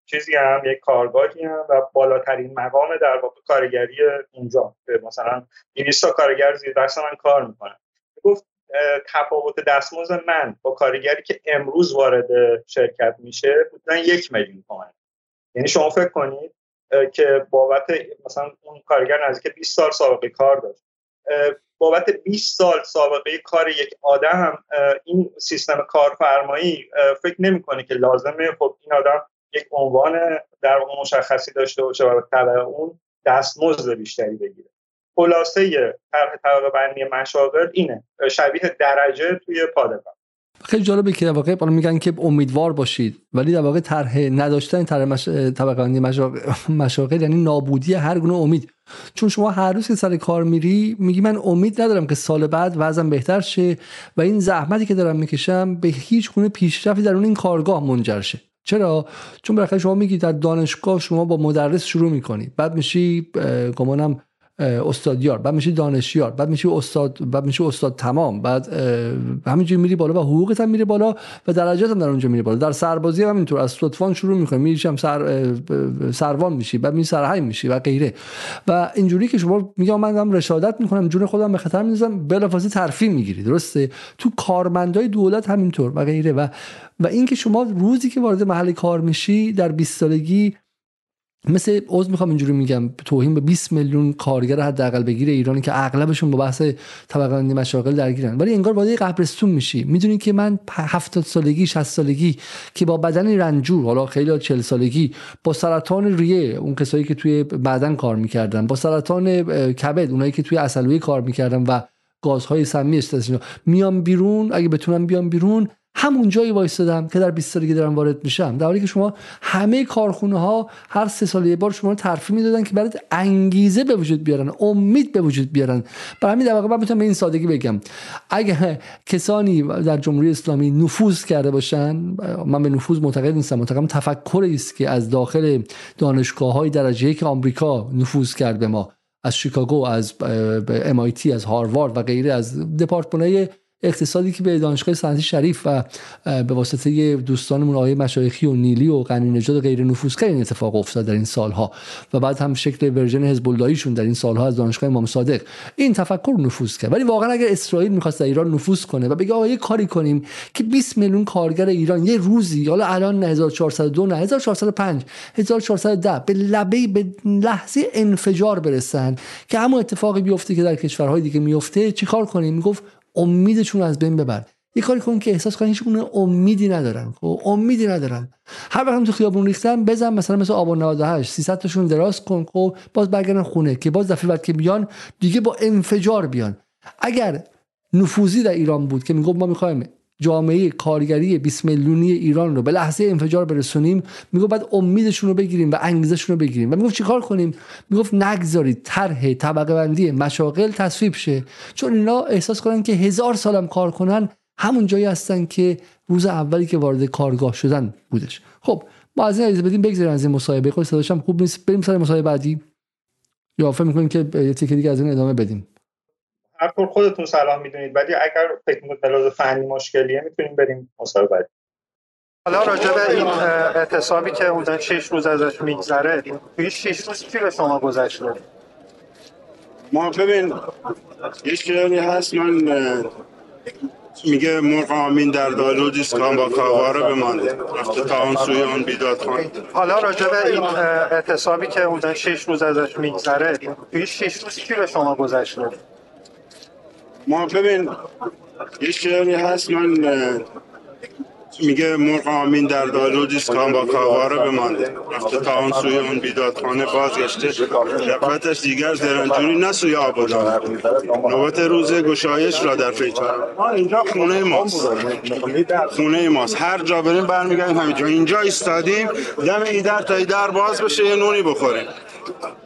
چیزی هم یک کارگاهی هم و بالاترین مقام در واقع کارگری اونجا. مثلا 200 تا کارگر زیر دست من کار می‌کنن گفت تفاوت دستمزد من با کارگری که امروز وارد شرکت میشه بودن یک میلیون تومن یعنی شما فکر کنید که بابت مثلا اون کارگر نزدیک 20 سال سابقه کار داشت. بابت 20 سال سابقه کار یک آدم این سیستم کارفرمایی فکر نمی‌کنه که لازمه. خب این آدم یک عنوان در واقع مشخصی داشته باشه و تبع اون دستمزد بیشتری بگیره. خلاصه طرح طبقه بندی مشاغل اینه. شبیه درجه توی پادگان. خیلی جالبه که در واقع میگن که امیدوار باشید ولی در واقع طرح نداشتن طرح مش... طبقه مشاغل یعنی نابودی هر گونه امید. چون شما هر روز که سر کار میری میگی من امید ندارم که سال بعد وضعم بهتر شه و این زحمتی که دارم می‌کشم به هیچ گونه پیشرفتی در اون این کارگاه منجر شه. چرا؟ چون بالاخره شما میگی در دانشگاه شما با مدرس شروع می‌کنی. بعد میشی گمانم استادیار بعد میشی دانشیار بعد میشی استاد بعد میشی استاد تمام بعد همینجوری میری بالا و حقوقت هم میره بالا و درجات هم در اونجا میره بالا. در سربازی هم همینطور از صدفان شروع می‌کنی میری هم سر سروان میشی بعد می سرهنگ میشی و غیره. و اینجوری که شما میگم من هم رشادت می‌کنم جون خودم به خطر میندازم بلافاصله ترفیع می‌گیری درسته؟ تو کارمندای دولت همینطور و غیره. و و اینکه شما روزی که وارد محل کار میشی در 20 سالگی مثل عوض می‌خوام اینجوری میگم توهین به 20 میلیون کارگر حداقل بگیره ایرانی که اغلبشون با بحث طبقه بندی مشاغل درگیرن. ولی انگار وارد قبرستون میشی. می‌دونی که من 70 سالگی 60 سالگی که با بدن رنجور حالا خیلی 40 سالگی با سرطان ریه اون کسایی که توی بدن کار می‌کردن با سرطان کبد اونایی که توی عسلوی کار می‌کردن و گازهای سمی استفاده میام بیرون اگه بتونم بیام بیرون همون جایی وایستادم که در 20 سالگی دارم وارد میشم. در حالی که شما همه کارخونه ها هر سه سال یه بار شما رو ترفیع می‌دادن که برات انگیزه به وجود بیارن امید به وجود بیارن. برای همین در واقع من می‌تونم به این سادگی بگم. اگه کسانی در جمهوری اسلامی نفوذ کرده باشن من به نفوذ معتقد نیستم معتقدم تفکری است که از داخل دانشگاه های درجه که آمریکا نفوذ کرد به ما. از شیکاگو از MIT از هاروارد و غیره از دپارتمان‌های اقتصادی که به دانشگاه صنعتی شریف و به واسطه دوستانمون آقای مشایخی و نیلی و غنی نژاد غیر نفوذ این اتفاق افتاد در این سالها و بعد هم شکل ورژن حزب در این سالها از دانشگاه امام صادق. این تفکر نفوذ کرد. ولی واقعا اگر اسرائیل می‌خواست در ایران نفوذ کنه و بگه آقا یه کاری کنیم که 20 میلیون کارگر ایران یه روزی حالا الان 1402 نه 1405 1410 به لبه به لحظه انفجار برسن که همون اتفاقی بیفته که در کشورهای دیگه میفته چیکار کنیم؟ می‌گفت امیدشون از بین ببر. یه کاری کن که احساس کنن هیچ امیدی ندارن. خب امیدی ندارن. هر وقت تو خیابون ریختن بزن مثلا مثل آبان 98 300 تاشون دراز کن. خب باز برگردن خونه. که باز دفعه بعد که بیان دیگه با انفجار بیان. اگر نفوذی در ایران بود که می‌گفت ما می‌خوایم جامعه کارگری 20 میلیونی ایران رو به لحظه انفجار برسونیم می‌گفت بعد امیدشون رو بگیریم و انگیزشون رو بگیریم. و می‌گفت چیکار کنیم؟ می‌گفت نگذارید طرح طبقه بندی مشاغل تصویب شه. چون اینا احساس کنن که هزار سالم کار کنن همون جایی هستن که روز اولی که وارد کارگاه شدن بودش. خب ما از این عزیز بدیم بگذاریم از این مصاحبه. خود صداشم خوب نیست. بریم سر مصاحبه بعدی. یا فکر می‌کنیم که یه تیکه دیگه از این ادامه بدیم. هر طور خودتون سلام می‌دونید ولی اگر فکر می‌کنید بلاز فنی مشکلیه می‌تونیم بریم مصاحبه بعدی. حالا راجع به این اعتصابی که اون 6 روز ازش میگذره توی 6 روز چی به شما گذشته؟ ما ببین یه هست من میگه مرغ آمین در دالو دیسکان با کاواره بمانده رفته تا اون سوی اون بیداد خان حالا راجع به این اعتصابی که اون شش روز ازش میگذره توی شش روز چی به شما گذشته؟ ما ببین یه شعری هست من میگه مرغ آمین در دالو دیسکان با کاواره بمانده. رفته تا اون سوی اون بیدادخانه بازگشته. شقفتش دیگر زرنجونی نه سوی آبادان نوبت روز گشایش را در پیچار اینجا خونه ماست. خونه ماست. هر جا بریم برمیگردیم همینجا. اینجا ایستادیم دم ایدر تا ایدر باز بشه یه نونی بخوریم.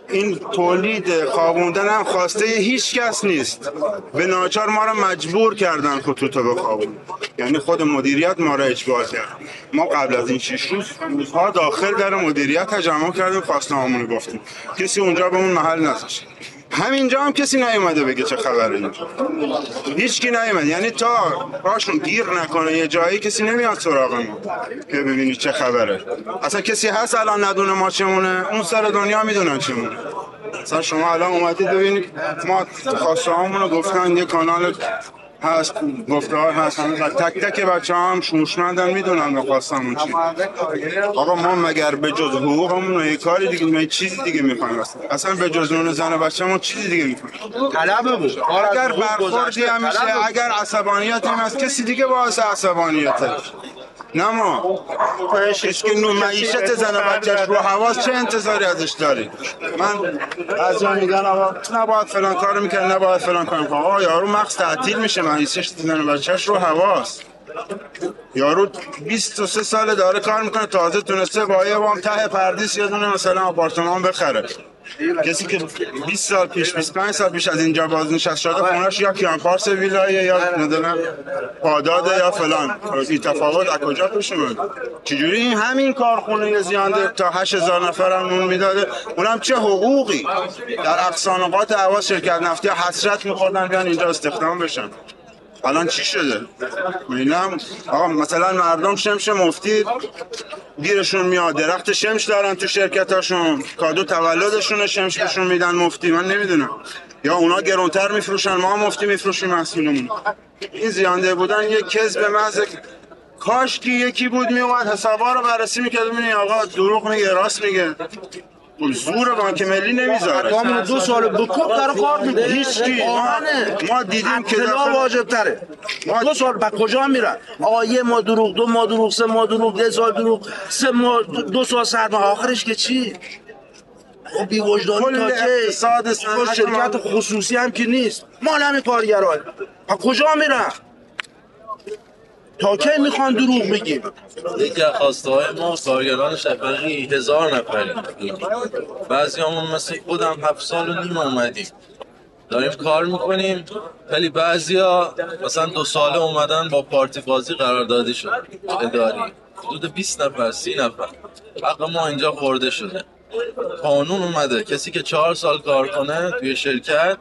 این تولید خوابوندن هم خواسته هیچ کس نیست. به ناچار ما را مجبور کردن خطوط به خوابون یعنی خود مدیریت ما را اجبار کرد. ما قبل از این شش روز روزها داخل در مدیریت تجمع کردیم خواسته همونو گفتیم. کسی اونجا به اون محل نذاشت. همینجا هم کسی نیومده بگه چه خبره اینجا. هیچ کی نیومد. یعنی تا باشون گیر نکنه یه جایی کسی نمیاد سراغ ما که ببینی چه خبره. اصلا کسی هست الان ندونه ما چمونه؟ اون سر دنیا می‌دونن چمونه. اصلا شما الان اومدید ببینید ما خواسته رو گفتن یه کانال هست گفتار هست. تک تک بچه هم شوشمندن می‌دونن بخواستم چی. آقا ما مگر به جز حقوقمون یه کاری دیگه ما چیزی دیگه می‌خوایم اصلا به جز اون زن بچه ما چیزی دیگه می‌خوایم بود. اگر برخوردی هم میشه اگر عصبانیت هم هست کسی دیگه باعث عصبانیته. نه ما که نو معیشت زن و رو حواس چه انتظاری ازش داری؟ من از جا میگن آقا نباید فلان کارو می‌کنه نباید فلان کارو می‌کنه آقا یارو مغز تعطیل میشه معیشت زن و بچهش رو حواس. یارو 23 سال داره کار می‌کنه تازه تونسته با یه وام ته پردیس یه دونه مثلا آپارتمان بخره. کسی که 20 سال پیش 25 سال پیش از اینجا بازنشسته شده خونش یا کیانپارس ویلایه یا ندونم پاداده یا فلان. این تفاوت از کجا پیش اومد؟ چجوری این همین کارخونه زیانده تا 8000 نفر هم نون می‌داده؟ اونم چه حقوقی؟ در اقصانقات عواز شرکت نفتی حسرت میخوردن بیان اینجا استخدام بشن. الان چی شده؟ می‌بینم آقا مثلا مردم شمش مفتی گیرشون میاد درخت شمش دارن تو شرکتاشون. کادو تولدشون شمش بهشون میدن مفتی. من نمی‌دونم. یا اونا گرونتر میفروشن ما مفتی میفروشیم محصولمون. این زیانده بودن یه کذب محض کاش که یکی بود میومد حسابا رو بررسی می‌کرد ببینی آقا دروغ میگه راست میگه. زور بانک ملی نمی‌ذاره. ما دو سال بکوب در کار میده هیچ کی ما, دیدیم که داخل واجب تره ما دو سال به کجا میرن آقا یه ما دروغ دو ما دروغ سه ما دروغ یه سال دروغ سه ما دو سال سرما آخرش که چی؟ خب بی وجدانی تا که شرکت خصوصی هم که نیست. مال همین کارگران کجا میرن؟ تا کی می‌خوان دروغ بگیم؟ یکی از خواسته های ما کارگران شفقی هزار نفریم بعضی همون مثل خودم هفت سال و نیم اومدیم. داریم کار می‌کنیم ولی بعضی ها مثلا دو ساله اومدن با پارتی بازی دادی شد. اداری. حدود 20 نفر سی نفر. حق ما اینجا خورده شده. قانون اومده. کسی که چهار سال کار کنه توی شرکت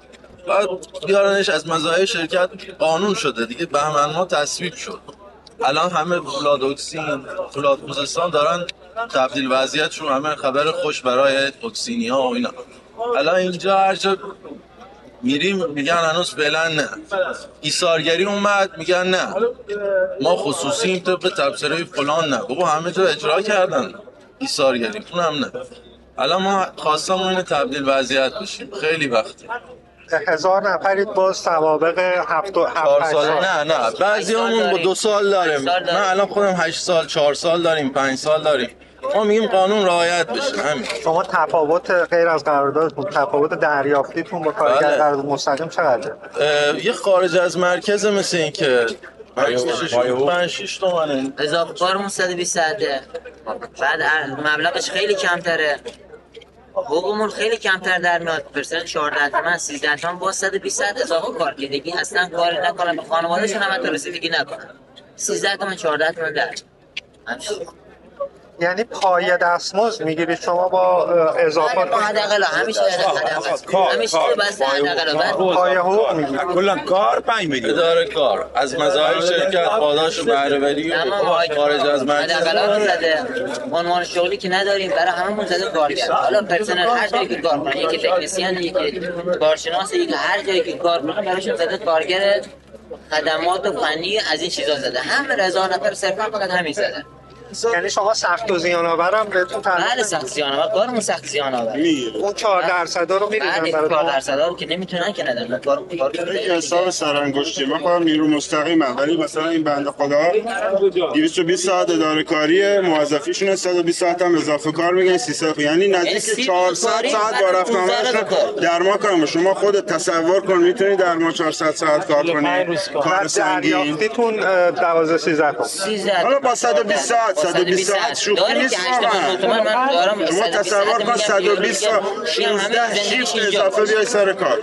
بعد بیارنش از مزایای شرکت قانون شده. دیگه بهمن ما تصویب شد. الان همه فولاد اکسین فولاد دارن تبدیل وضعیتشون همه خبر خوش برای اکسینی ها و اینا. الان اینجا هر جا میریم میگن هنوز فعلا نه. ایثارگری اومد میگن نه. ما خصوصیم طبق تبصره فلان نه. بابا همه جا اجرا کردن. ایثارگری اونم نه. الان ما خواستم اینه تبدیل وضعیت بشیم. خیلی وقتی هزار نفرید باز سوابق هفت و هفت ساله سال. نه نه. بعضی همون با دو سال داریم. من الان خودم هشت سال چهار سال داریم پنج سال داریم. ما میگیم قانون رعایت بشه. همین. شما تفاوت غیر از قراردادتون تفاوت دریافتیتون با کارگر بله. قرارداد مستقیم چقدره؟ یه خارج از مرکز مثل این که پنج شیش تومنه. اضافه کارمون 120 ساعته بعد مبلغش خیلی کمتره. حقوقمون خیلی کمتر در میاد. پرسنت 14 تومن 13 تومن با 120 ساعت اضافه کار که دیگه اصلا کاری نکنن به خانوادهشون هم حتی رسیدگی نکنن 13 تومن 14 تومن در. همچین. یعنی پای دستمزد می‌گیرید شما با اضافات با حداقل همیشه حداقل همیشه بس حداقل بعد پای حقوق می‌گیرید کلا کار پنج میلیون. اداره کار. از مزایای شرکت پاداش و بهره‌وری و خارج از مرکز حداقل زده. عنوان شغلی که نداریم برای هممون زده کارگر حالا پرسنل هر جایی که کار کنه یکی تکنسین یکی کارشناس یکی هر جایی که کار کنه براشون زده کارگر خدمات و فنی از این چیزا زده. همه رضا نفر صرفا فقط همین زده. یعنی شما سخت و زیان آورم بهتون بله تعلق سخت زیان آور کارمون سخت زیان آور اون 4 درصد رو بله میریزن کار برای درصد رو که نمی‌تونن که ندارن. کار کار یک حساب سرانگشتی. من خودم نیرو مستقیمم ولی مثلا این بنده خدا 220 ساعت اداره کاری موظفیشون 120 ساعت هم اضافه کار میگن 300 یعنی نزدیک 400 ساعت با رفتنامه‌شون در ما کار. شما خودت تصور کن. می‌تونی در ما 400 ساعت کار کنی. کار. سنگین. دریافتیتون اه، 12 13 تومن 13 حالا با 120 ساعت 120 ساعت شوخی نیست که 80 تومن من دارم. شما تصور کن 120 تا 16 شیفت اضافه بیای سر کار.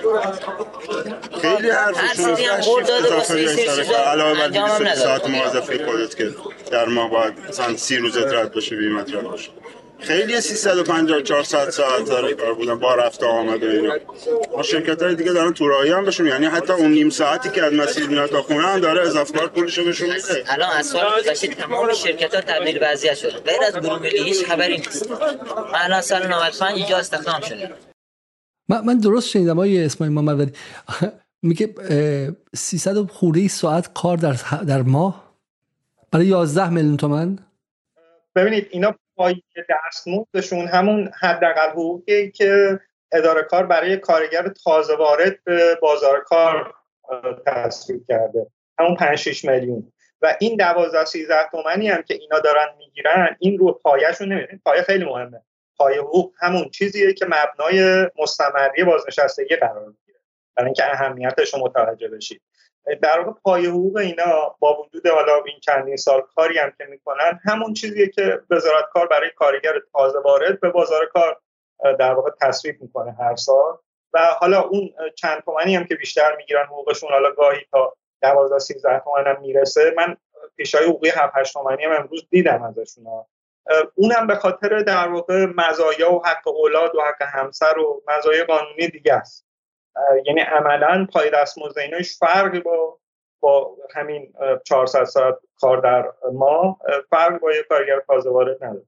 خیلی حرف هر 16 سری هم قول شیفت اضافه بیای سر کار. علاوه بر انجام هم 200 نداره. ساعت موظفه خودت که در ماه باید مثلا 30 روزت رد باشه بیمت رد باشه. خیلی 350 400 ساعت سر کار بودن با رفت و آمد و اینا. ما شرکت های دیگه دارن تورایی هم بهشون یعنی حتی اون نیم ساعتی که از مسیر میاد تا خونه هم داره اضافه کار پولشو بهشون میده. الان از سال گذشته تمام شرکت ها تبدیل وضعیت شده. غیر از گروه ملی هیچ خبری نیست. الان سال 95 اینجا استخدام شده. من, من درست شنیدم های اسماعیل محمد ولی میگه اه، 300 و خورده ساعت کار در, در ماه؟ برای 11 میلیون تومن ببینید اینا پای دستمزدشون همون حداقل حقوقی که اداره کار برای کارگر تازه وارد به بازار کار تصویب کرده. همون 5 6 میلیون. و این 12 13 تومنی هم که اینا دارن می‌گیرن این رو پایه‌شون نمی‌دونید پایه خیلی مهمه. پایه حقوق همون چیزیه که مبنای مستمری بازنشستگی قرار می‌گیره. برای اینکه اهمیتش رو متوجه بشید. در واقع پای حقوق اینا با وجود حالا این چندین سال کاری هم که می‌کنن همون چیزیه که وزارت کار برای کارگر تازه وارد به بازار کار در واقع تصویب می‌کنه هر سال. و حالا اون چند تومنی هم که بیشتر می‌گیرن حقوقشون حالا گاهی تا 12 13 تومن هم می‌رسه. من پیشای حقوقی 7 8 تومنی هم امروز دیدم ازشون اونم به خاطر در واقع مزایا و حق اولاد و حق همسر و مزایای قانونی دیگه است. یعنی عملا پای دستمزد اینا هیچ فرقی با با همین اه، 400 ساعت کار در ماه اه، فرقی با یک کارگر تازه وارد نداره.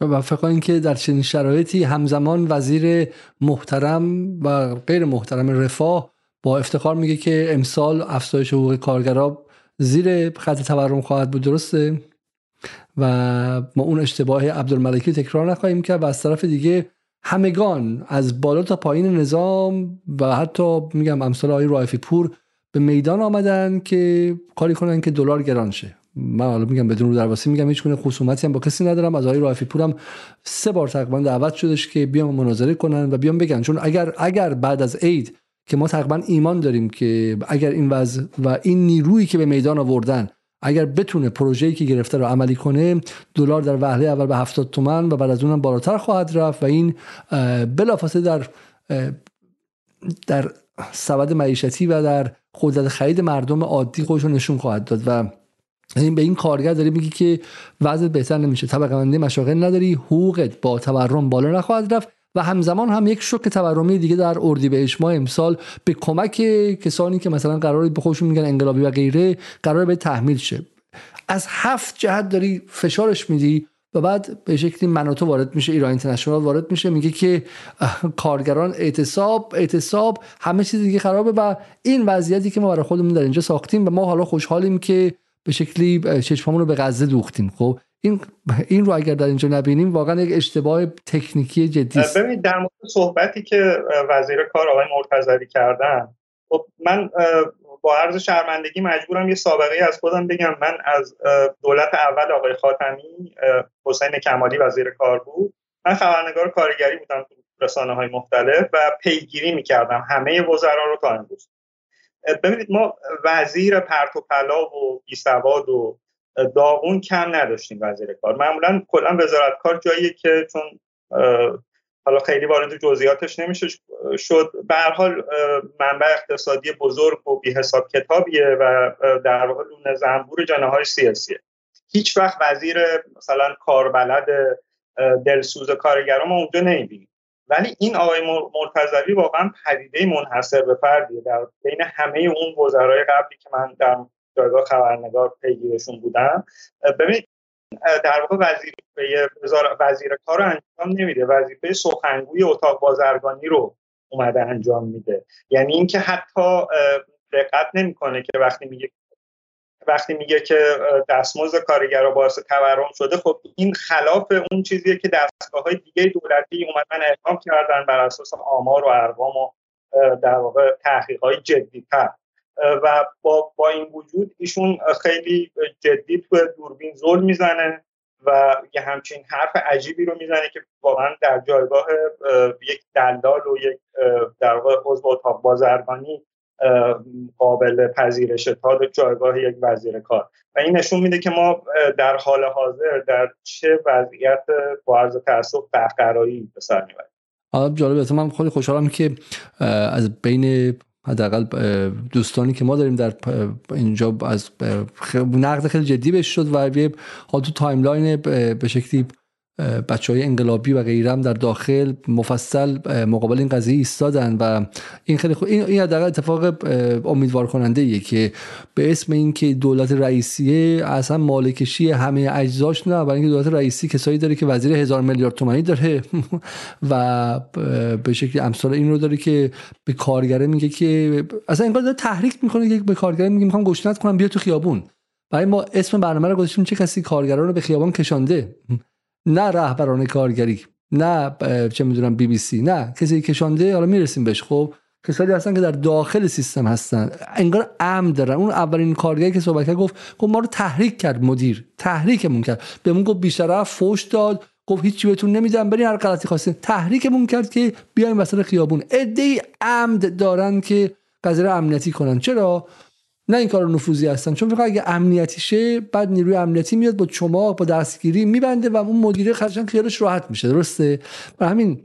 و فکر کنم که در چنین شرایطی همزمان وزیر محترم و غیر محترم رفاه با افتخار میگه که امسال افزایش حقوق کارگرا زیر خط تورم خواهد بود درسته؟ و ما اون اشتباه عبدالملکی تکرار نخواهیم کرد و از طرف دیگه همگان از بالا تا پایین نظام و حتی میگم امثال آقای رائفی پور به میدان آمدن که کاری کنن که دلار گران شه. من حالا میگم بدون رو درواسی میگم هیچ گونه خصومتی هم با کسی ندارم. از آقای رائفی پورم سه بار تقریبا دعوت شدش که بیام مناظره کنن و بیام بگن. چون اگر اگر بعد از عید که ما تقریبا ایمان داریم که اگر این وضع و این نیرویی که به میدان آوردن اگر بتونه پروژه‌ای که گرفته رو عملی کنه دلار در وهله اول به 70 تومن و بعد از اونم بالاتر خواهد رفت و این بلافاصله در در سبد معیشتی و در قدرت خرید مردم عادی خودش رو نشون خواهد داد. و این به این کارگر داری میگی که وضع بهتر نمیشه. طبقه بندی مشاغل نداری حقوقت با تورم بالا نخواهد رفت. و همزمان هم یک شوک تورمی دیگه در اردیبهشت. ماه امسال به کمک کسانی که مثلا قرار به خودشون میگن انقلابی و غیره قرار به تحمیل شه. از هفت جهت داری فشارش میدی و بعد به شکلی مناتو وارد میشه ایران اینترنشنال وارد میشه میگه که کارگران اعتصاب اعتصاب همه چیز دیگه خرابه و این وضعیتی که ما برای خودمون در اینجا ساختیم و ما حالا خوشحالیم که به شکلی چشممون رو به غزه دوختیم. خب این این رو اگر در اینجا نبینیم واقعا یک اشتباه تکنیکی جدی است. ببینید در مورد صحبتی که وزیر کار آقای مرتضوی کردن خب من با عرض شرمندگی مجبورم یه سابقه از خودم بگم. من از دولت اول آقای خاتمی حسین کمالی وزیر کار بود. من خبرنگار کارگری بودم تو رسانه های مختلف و پیگیری می‌کردم. همه وزرا رو تا امروز. ببینید ما وزیر پرت و پلا و بیسواد و داغون کم نداشتیم وزیر کار. معمولا کلا وزارت کار جاییه که چون حالا خیلی وارد جزئیاتش نمیشه شد. به هر حال منبع اقتصادی بزرگ و بی حساب کتابیه و در واقع لونه زنبور جناهای سیاسیه. هیچ وقت وزیر مثلا کاربلد دلسوز کارگران ما اونجا نمی‌بینیم. ولی این آقای مرتضوی واقعا پدیده منحصر به فردیه. در بین همه اون وزرای قبلی که من در جایگاه خبرنگار پیگیرشون بودم ببینید در واقع وزیر وزیر کار رو انجام نمیده. وظیفه سخنگوی اتاق بازرگانی رو اومده انجام میده. یعنی اینکه حتی دقت نمی‌کنه که وقتی میگه وقتی میگه که دستمزد کارگرا باعث تورم شده خب این خلاف اون چیزیه که دستگاه های دیگه دولتی اومدن اقدام کردن بر اساس آمار و ارقام و در واقع تحقیق های جدی تر و با, با این وجود ایشون خیلی جدی تو دوربین زل می‌زنه و یه همچین حرف عجیبی رو می‌زنه که واقعا در جایگاه یک دلال و یک در واقع عضو اتاق بازرگانی قابل پذیرش تا جایگاه یک وزیر کار. و این نشون میده که ما در حال حاضر در چه وضعیت با عرض تاسف برقراری به سر می‌بریم. جالبه من خیلی خوشحالم که از بین حداقل دوستانی که ما داریم در اینجا از نقد خیلی جدی بهش شد و یه تو timeline به شکلی بچه های انقلابی و غیرم در داخل مفصل مقابل این قضیه ایستادن و این خیلی خوب این این اتفاق امیدوار کننده ایه که به اسم اینکه دولت رئیسیه اصلا ماله‌کشی همه اجزاش نه برای اینکه دولت رئیسی کسایی داره که وزیر هزار میلیارد تومانی داره و به شکل امثال این رو داره که به کارگره میگه که اصلا داره تحریک می‌کنه که به کارگره میگه می‌خوام گشنت کنم بیا تو خیابون. برای ما اسم برنامه رو گذاشتیم چه کسی کارگران رو به خیابان کشانده؟ نه رهبران کارگری نه چه می‌دونم بی بی سی نه کسی کشانده حالا می‌رسیم بهش خب؟ کسایی هستن که در داخل سیستم هستن انگار امن دارن. اون اولین کارگری که صحبت کرد گفت گفت ما رو تحریک کرد مدیر تحریکمون کرد. بهمون گفت بیشتر فوش داد گفت هیچی بهتون نمیدم برین هر غلطی خواستین. تحریکمون کرد که بیایم وسط خیابون. ایده عمد دارن که قضیه امنیتی کنن. چرا؟ نه این کار نفوذی هستن. چون فقط اگه امنیتی شه بعد نیروی امنیتی میاد با چماق با دستگیری میبنده و اون مدیر خرجن خیالش راحت میشه. درسته؟ و همین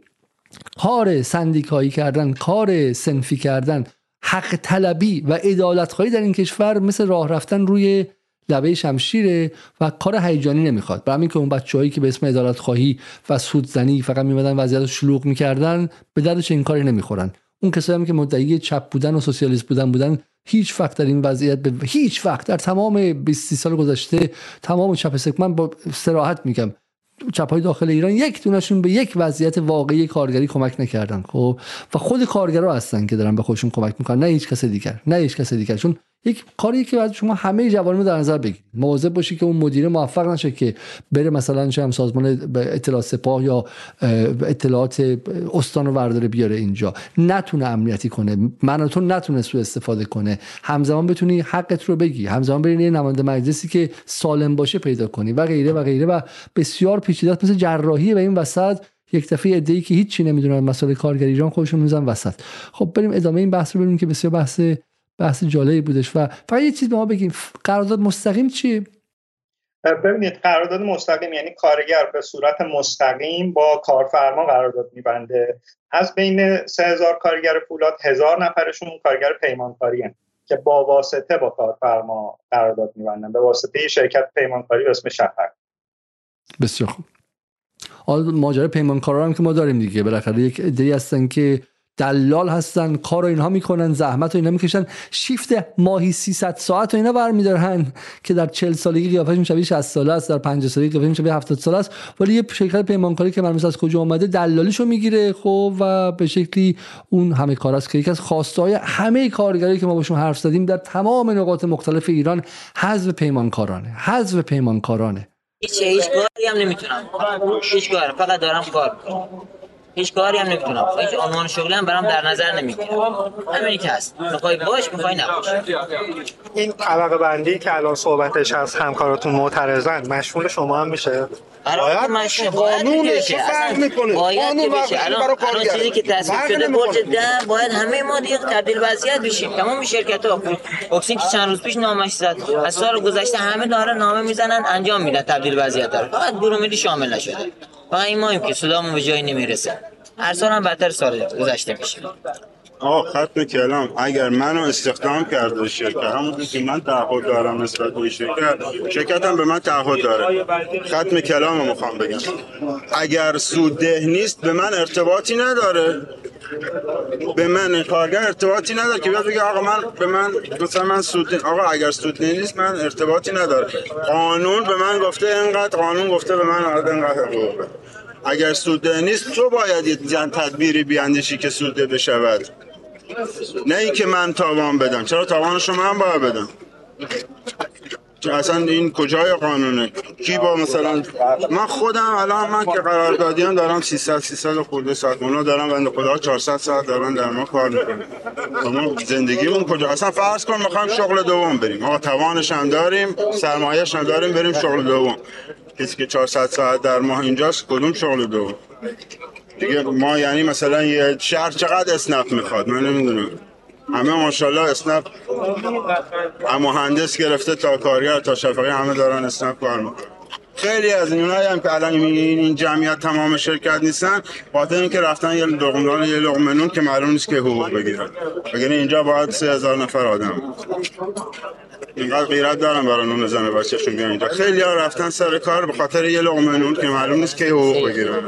کار سندیکایی کردن کار سنفی کردن حق طلبی و ادالت خواهی در این کشور مثل راه رفتن روی لبه شمشیره و کار هیجانی نمی‌خواد. برای همین که اون بچه‌هایی که به اسم ادالت خواهی و سودزنی فقط میمدن وضعیت شلوغ می‌کردن به دردش این کاری نمی‌خورن. اون کسایی هم که مدعی چپ بودن و سوسیالیست بودن بودن هیچ وقت در این وضعیت به هیچ وقت در تمام 20 سال گذشته تمام چپ سک من با سراحت میگم چپ های داخل ایران یک دونشون به یک وضعیت واقعی کارگری کمک نکردن خب؟ و خود کارگرا هستن که دارن به خودشون کمک می‌کنن نه هیچ کس دیگر نه هیچ کس دیگر چون یک کاری که باید شما همه جوانب در نظر بگیرید. مواظب باشی که اون مدیر موفق نشه که بره مثلا چه هم سازمان اطلاعات سپاه یا اطلاعات استان رو ورداره بیاره اینجا. نتونه امنیتی کنه. من تو نتونه سو استفاده کنه. همزمان بتونی حقت رو بگی. همزمان بری یه نماینده مجلسی که سالم باشه پیدا کنی و غیره و غیره و بسیار پیچیده مثل جراحی به این وسط یک دفعه ای که هیچی نمی‌دونن مسائل کارگری ایران خودشون میزن وسط. خب بریم ادامه این بحث رو بریم که بسیار بحث بحث جالبی بودش و فقط یه چیز به ما بگیم قرارداد مستقیم چیه؟ ببینید قرارداد مستقیم یعنی کارگر به صورت مستقیم با کارفرما قرارداد میبنده. از بین 3000 کارگر فولاد هزار نفرشون کارگر پیمانکاری هن. که با واسطه با کارفرما قرارداد میبندن. به واسطه شرکت پیمانکاری به اسم شفق بسیار خوب. حالا ماجرا پیمانکارا هم که ما داریم دیگه. بالاخره یک عده‌ای هستن که دلال هستن کار و اینها می‌کنن زحمت و اینا می‌کشن. شیفت ماهی 300 ساعت و اینا برمیدارن که در 40 سالگی قیافش شبیه 60 ساله است در 50 سالگی قیافش شبیه 70 ساله است. ولی یه شرکت پیمانکاری که معلومه از کجا اومده دلالیشو می‌گیره خب و به شکلی اون همه کار است که یکی از خواسته های همه کارگرایی که ما باشون حرف زدیم در تمام نقاط مختلف ایران حذف پیمانکارانه حذف پیمانکارانه. هیچ هیچ کاری هم نمی‌تونم. هیچ کار فقط دارم کار می‌کنم. هیچ کاری هم نمی‌تونم. هیچ عنوان شغلی هم برام در نظر نمی‌گیره. همینی که هست. می‌خوای باش می‌خوای نباش. این طبقه بندی که الان صحبتش از همکاراتون معترضن مشمول شما هم میشه؟ باید چه بشه فرق می‌کنه؟ قانون که بشه. الان. چیزی که تصویب شده. برج ده باید همه ما دیگه تبدیل وضعیت بشیم. تمام شرکت ها اکسین که چند روز پیش نامش زد. از سال گذشته همه دارن نامه می‌زنن انجام میدن تبدیل وضعیت رو. فقط برومدی شامل نشده. فقط این مایم که صدامون به جایی نمی‌رسه. هر سال هم بدتر سال گذشته میشه. آه ختم کلام. اگر منو استخدام کرده شرکت همون که من تعهد دارم نسبت به شرکت شرکت هم به من تعهد داره. ختم کلام می‌خوام بگم. اگر سودده نیست به من ارتباطی نداره. به من کارگر ارتباطی نداره که بیاد بگه آقا من به من مثلا من سود آقا اگر سود نیست من ارتباطی نداره. قانون به من گفته اینقدر قانون گفته به من اینقدر حقوقه اگر سودده نیست تو باید یه تدبیری بیاندیشی که سودده بشود. نه اینکه من تاوان بدم. چرا تاوانشو من باید بدم؟ اصلا این کجای قانونه؟ کی با مثلا من خودم الان من که قراردادیم دارم 300 300 خورده ساعت. اونا دارم بنده خدا 400 ساعت دارن در ما کار می‌کنن. ما زندگیمون کجا؟ اصلا فرض کن می‌خوایم شغل دوم بریم. آقا توانش هم داریم سرمایه‌اش هم داریم بریم شغل دوم. کسی که 400 ساعت در ماه اینجاست کدوم شغل دوم؟ دیگه ما یعنی مثلا یه شهر چقدر اسنپ می‌خواد؟ من نمی‌دونم. همه ماشاءالله اسنپ هم مهندس گرفته تا کارگر تا شفقی همه دارن اسنپ کار می‌کنن. خیلی از اینایی هم که الان این این جمعیت تمام شرکت نیستن خاطر اینکه رفتن یه لقمه یه لقمه نون که معلوم نیست که حقوق بگیرن. وگرنه اینجا باید هزار نفر آدم. اینقدر غیرت دارن برای نون زن بچه‌شون بیان اینجا. خیلی ها رفتن سر کار به خاطر یه لقمه نون که معلوم نیست که حقوق بگیرن.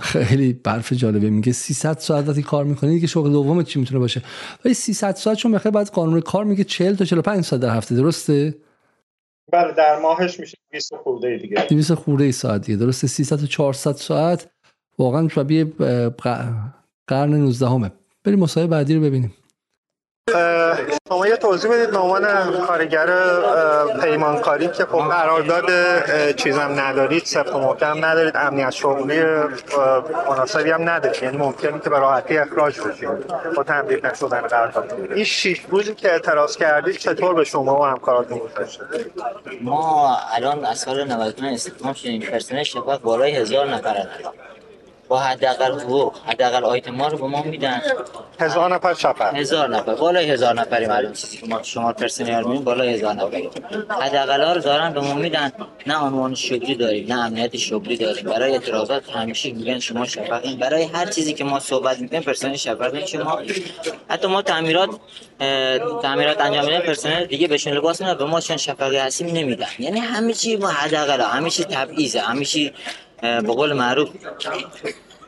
خیلی برف جالبه میگه 300 ساعت وقتی کار می‌کنی دیگه شغل دومت چی می‌تونه باشه؟ ولی 300 ساعت چون بخیر بعد قانون کار میگه 40 تا 45 ساعت در هفته. درسته؟ بله در ماهش میشه 20 خورده دیگه. 200 خورده ای ساعت دیگه. درسته؟ 300 تا 400 ساعت واقعا شبیه قرن 19 همه بریم مصاحبه بعدی رو ببینیم. شما یه توضیح بدید به عنوان کارگر پیمانکاری که خب قرارداد چیزم ندارید سفت و محکم ندارید امنیت شغلی مناسبی هم ندارید. یعنی ممکنه که به راحتی اخراج بشید با تمدید نشدن قرارداد. این شیش روزی که اعتراض کردید چطور به شما و همکاراتون گذشته ما الان از سال 99 استخدام شدیم. پرسنل شفاف بالای هزار نفر با حداقل حقوق حداقل آیتم ها رو به ما میدن. هزار نفر چپر هزار نفر. بالای هزار نفریم الان چیزی که ما شما پرسنل می‌بینیم بالای هزار نفریم حداقل ها رو دارن به ما میدن. نه عنوان شغلی داریم نه امنیت شغلی داریم. برای اعتراضات همیشه میگن شما شفقین برای هر چیزی که ما صحبت می‌کنیم پرسنل شفقین شما حتی ما تعمیرات تعمیرات انجام میدن پرسنل دیگه بهشون لباس میدن به ما چون شفقی هستیم نمیدن. یعنی همه چی ما حداقل همه چی تبعیضه همه چی به قول معروف.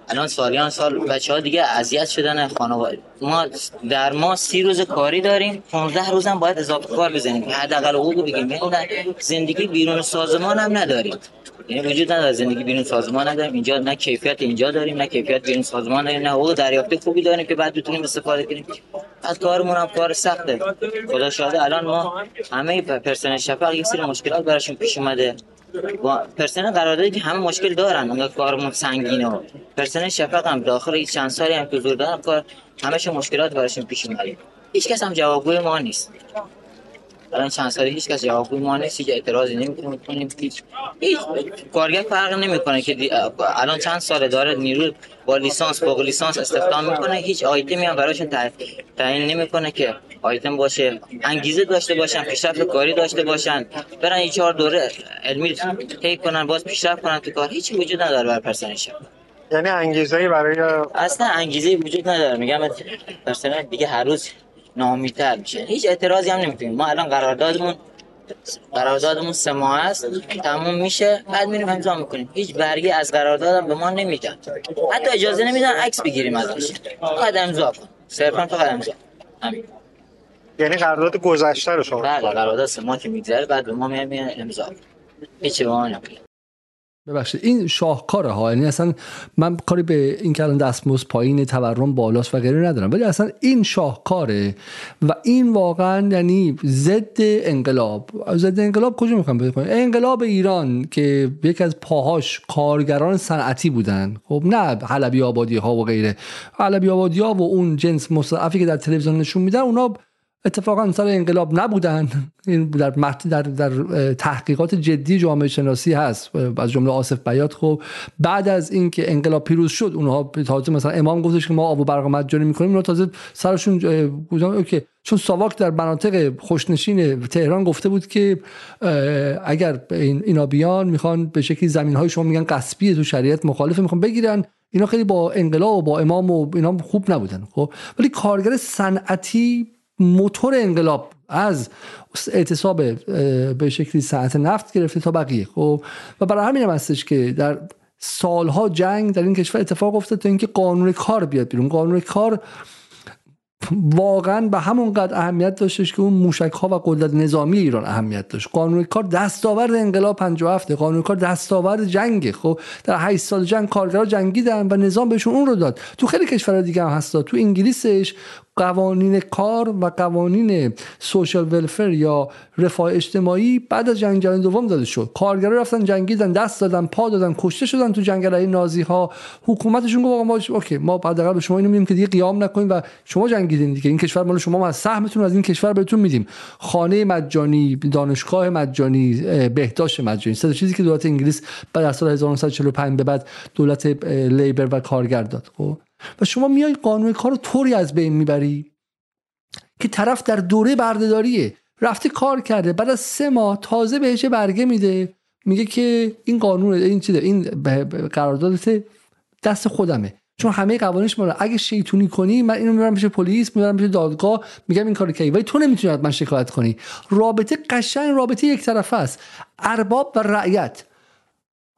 الان سالیان سال بچه ها دیگه اذیت شدن خانواده. ما در ما سی روز کاری داریم 15 روز هم باید اضافه کار بزنیم. حداقل حقوق نه زندگی بیرون سازمان هم نداریم. یعنی وجود نداره زندگی بیرون سازمان نداریم. اینجا نه کیفیت اینجا داریم نه کیفیت بیرون سازمان داریم نه حقوق دریافتی خوبی داریم که بعد بتونیم استفاده کنیم. از کارمون هم کار سخته. خدا شاهده الان ما همه پرسنل شفق یک سری مشکلات براشون پیش اومده. با پرسنل قراردادی که همه مشکل دارن اونگاه کارمون سنگینه و پرسنل شفق هم داخل این چند سالی هم که حضور دارن کار همش مشکلات براشون پیش اومده هیچ کس هم جوابگوی ما نیست. الان چند سالی هیچ کس جوابگوی ما نیست هیچ اعتراضی نمی‌تونیم کنیم هیچ هیچ کارگر فرق نمی‌کنه که دی- الان چند ساله داره نیرو با لیسانس فوق لیسانس استخدام می‌کنه هیچ آیتمی هم براشون تع- تعیین نمی‌کنه که آیتم باشه انگیزه داشته باشن پیشرفت کاری داشته باشن برن یه چهار دوره علمی طی کنن باز پیشرفت کنن تو کار. هیچ وجود نداره برای پرسنل یعنی انگیزه برای اصلا انگیزه وجود نداره. میگم پرسنل دیگه هر روز ناامیدتر میشه. هیچ اعتراضی هم نمی‌تونیم. ما الان قراردادمون قراردادمون سه ماه است. تموم میشه. بعد میریم امضا می‌کنیم. هیچ برگی از قراردادم به ما نمیدن. حتی اجازه نمیدن عکس بگیریم ازش. فقط امضا کن صرفا فقط امضا همین. یعنی قرارداد گذشته رو شما بله قرارداد سه ماه که میگذره بعد به ما میاد امضا. کن. هیچی به ما نمیگن. ببخشید این شاهکاره ها یعنی اصلا من کاری به این که الان پایین تورم بالاست و غیره ندارم ولی اصلا این شاهکاره و این واقعا یعنی ضد انقلاب. ضد انقلاب کجا می‌خوام بگم؟ انقلاب ایران که یکی از پاهاش کارگران صنعتی بودن. خب نه حلبی آبادی ها و غیره. حلبی آبادی ها و اون جنس مستضعفی که در تلویزیون نشون میدن اونا اتفاقا سال انقلاب نبودن. این در در در تحقیقات جدی جامعه شناسی هست. از جمله آصف بیات. خب بعد از اینکه انقلاب پیروز شد اونها تازه مثلا امام گفتش که ما آب و برق مجانی می‌کنیم. اونها تازه سرشون گفتن اوکی. چون ساواک در مناطق خوشنشین تهران گفته بود که اگر این اینا بیان می‌خوان به شکلی زمین های شما میگن قصبیه تو شریعت مخالفه می‌خوان بگیرن. اینا خیلی با انقلاب و با امام و اینا خوب نبودن. خب ولی کارگر صنعتی موتور انقلاب از اعتصاب به شکلی صنعت نفت گرفته تا بقیه خب؟ و برای همین هم هستش که در سالها جنگ در این کشور اتفاق افتاد تا اینکه قانون کار بیاد بیرون. قانون کار واقعا به همون قدر اهمیت داشتش که اون موشک ها و قدرت نظامی ایران اهمیت داشت. قانون کار دستاورد انقلاب 57 قانون کار دستاورد جنگ خب؟ در 8 سال جنگ کارگرها جنگیدن و نظام بهشون اون رو داد. تو خیلی کشورهای دیگه هم هست تو انگلیسش قوانین کار و قوانین سوشال ولفر یا رفاه اجتماعی بعد از جنگ جهانی دوم داده شد. کارگرا رفتن جنگیدن دست دادن پا دادن کشته شدن تو جنگل نازی ها حکومتشون گفت ما اوکی ما حداقل به شما اینو میدیم که دیگه قیام نکنیم و شما جنگیدین دیگه. این کشور مال شما ما از سهمتون از این کشور بهتون میدیم. خانه مجانی دانشگاه مجانی بهداشت مجانی. سه چیزی که دولت انگلیس بعد از سال 1945 به بعد دولت لیبر و کارگر داد. خب؟ و شما میای قانون کار رو طوری از بین می‌بری که طرف در دوره بردهداریه رفته کار کرده بعد از سه ماه تازه بهش برگه میده میگه که این قانون این چیه این قراردادت دست خودمه. چون همه قوانینش مال اگه شیطونی کنی من اینو می‌برم پیش پلیس می‌برم پیش دادگاه میگم این کارو کردی ولی تو نمی‌تونی حتما شکایت کنی. رابطه قشنگ رابطه یک طرفه است. ارباب و رعیت.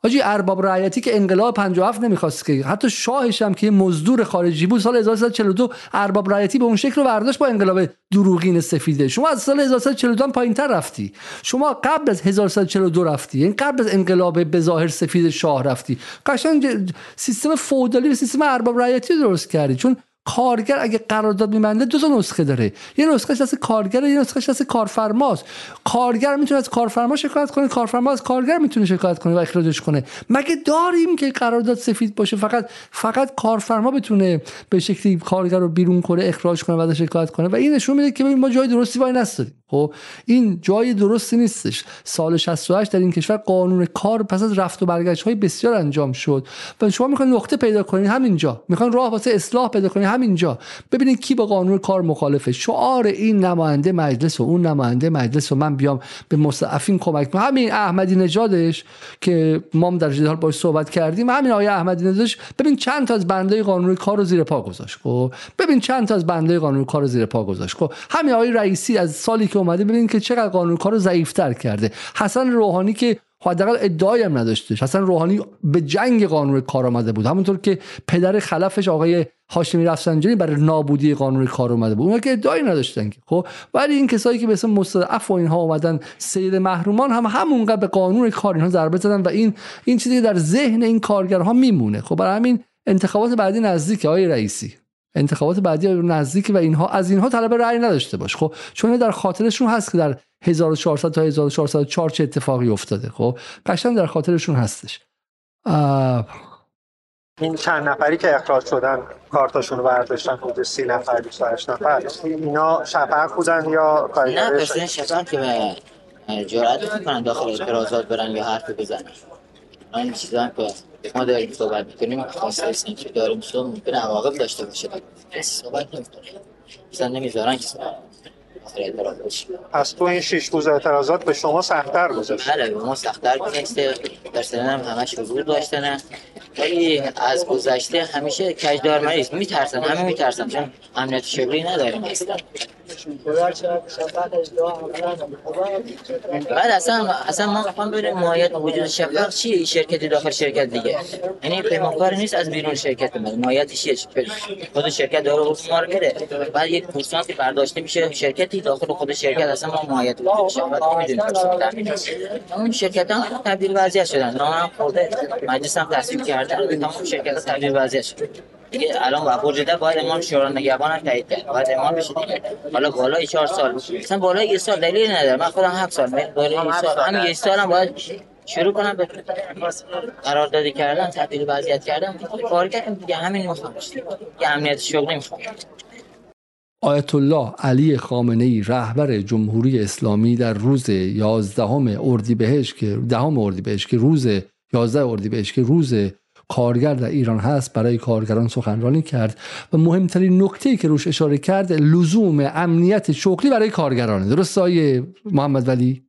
حاجی ارباب رعیتی که انقلاب 57 نمی‌خواست که حتی شاهش هم که مزدور خارجی بود سال 1342 ارباب رعیتی به اون شکل رو برداشت با انقلاب دروغین سفیده. شما از سال 1342 هم پایینتر رفتی. شما قبل از 1342 رفتی. یعنی قبل از انقلاب به ظاهر سفید شاه رفتی. قشنگ سیستم فودالی و سیستم ارباب رعیتی درست کردی. چون کارگر اگه قرارداد میبنده دو تا نسخه داره. یه نسخهش دست کارگر یه نسخهش دست کارفرماست. کارگر می‌تونه از کارفرما شکایت کنه کارفرما از کارگر می‌تونه شکایت کنه و اخراجش کنه. مگه داریم که قرارداد سفید باشه؟ فقط فقط کارفرما بتونه به شکلی کارگر رو بیرون کنه اخراج کنه و شکایت کنه؟ و این نشون میده که ببین ما جای درستی وای نستادیم. خب؟ این جای درستی نیستش. سال 68 در این کشور قانون کار پس از رفت و برگشت های بسیار انجام شد. و شما می‌خواین نقطه پیدا کنین همینجا. می‌خواین راه واسه اصلاح پیدا کنین. همینجا. ببینید کی با قانون کار مخالفه. شعار این نماینده مجلس و اون نماینده مجلس و من بیام به مستضعفین کمک همین احمدی نژادش که ما هم در جدال باش صحبت کردیم. همین آقای احمدی نژادش ببین چند تا از بنده قانون کار رو زیر پا گذاشت خب؟ ببین چند تا از بنده قانون کار رو زیر پا گذاشت خب؟ همین آقای رئیسی از سالی که اومده ببین که چقدر قانون کار رو ضعیفتر کرده. حسن روحانی که حداقل ادعایی هم نداشتش حسن روحانی به جنگ قانون کار آمده بود. همونطور که پدر خلفش آقای هاشمی رفسنجانی برای نابودی قانون کار اومده بود. اونها که ادعایی نداشتن که. خب ولی این کسایی که به اسم مستضعف و اینها اومدن سید محرومان هم همونقدر به قانون کار اینها ضربه زدن و این این چیزی در ذهن این کارگرها میمونه. خب برای همین انتخابات بعدی نزدیک آقای رئیسی. انتخابات بعدی نزدیک و اینها از اینها طلب رأی نداشته باش. خب چون در خاطرشون هست که در 1400 تا 1404 چه اتفاقی افتاده. خب قشنگ در خاطرشون هستش. آه، این چند نفری که اخراج شدن کارتاشون رو برداشتن حدود سی نفر 28 نفر اینا شفق بودن یا نه پرسنل شفن که به جرأت می‌کنن داخل اعتراضات برن یا حرف بزنن. این چیزا که ما داریم صحبت می‌کنیم خواسته هستن که داریم صحبت ممکنه عواقب داشته باشه کسی صحبت نمی‌کنه مثلا نمی‌ذارن که صحبت. پس تو این شش روز اعتراضات به شما سختتر گذاشت. بله به ما سختتر گذشته در سنن هم همش حضور داشتن ولی از گذشته همیشه کجدار مریض. میترسن همه میترسن چون امنیت شغلی نداریم اصلا. بعد اصلا اصلا ما می‌خوام ببینیم ماهیت وجود شفاف چیه این شرکتی داخل شرکت دیگه. یعنی پیمانکار نیست از بیرون شرکت ما ماهیتش چیه؟ خود شرکت داره حکم ما رو بده بعد یک پورسانتی برداشته میشه. شرکتی داخل خود شرکت اصلا ما شفاف نمی‌دونیم. اون شرکت ها تبدیل وضعیت شدن. نام هم خورده. مجلس هم تصویب کردن تمام شرکت تبدیل وضعیت شدن. دیگه الان با وجوده باید امام شورا نگهبان هم تایید کرد باید امام بشه دیگه. حالا بالای چهار سال مثلا بالای یه سال دلیل نداره. من خودم هفت سال بالای یه سال. همین یه سال هم باید شروع کنم به قراردادی کردن تبدیل وضعیت کردن. کارگر دیگه. همین می‌خوام یه امنیت شغلی می‌خوام آیت الله علی خامنه ای رهبر جمهوری اسلامی در روز 11 اردیبهشت که دهم اردیبهشت که روز 11 اردیبهشت که روز کارگر در ایران هست برای کارگران سخنرانی کرد و مهمترین نکته که روش اشاره کرد لزوم امنیت شغلی برای کارگرانه. درست آیه محمد ولی؟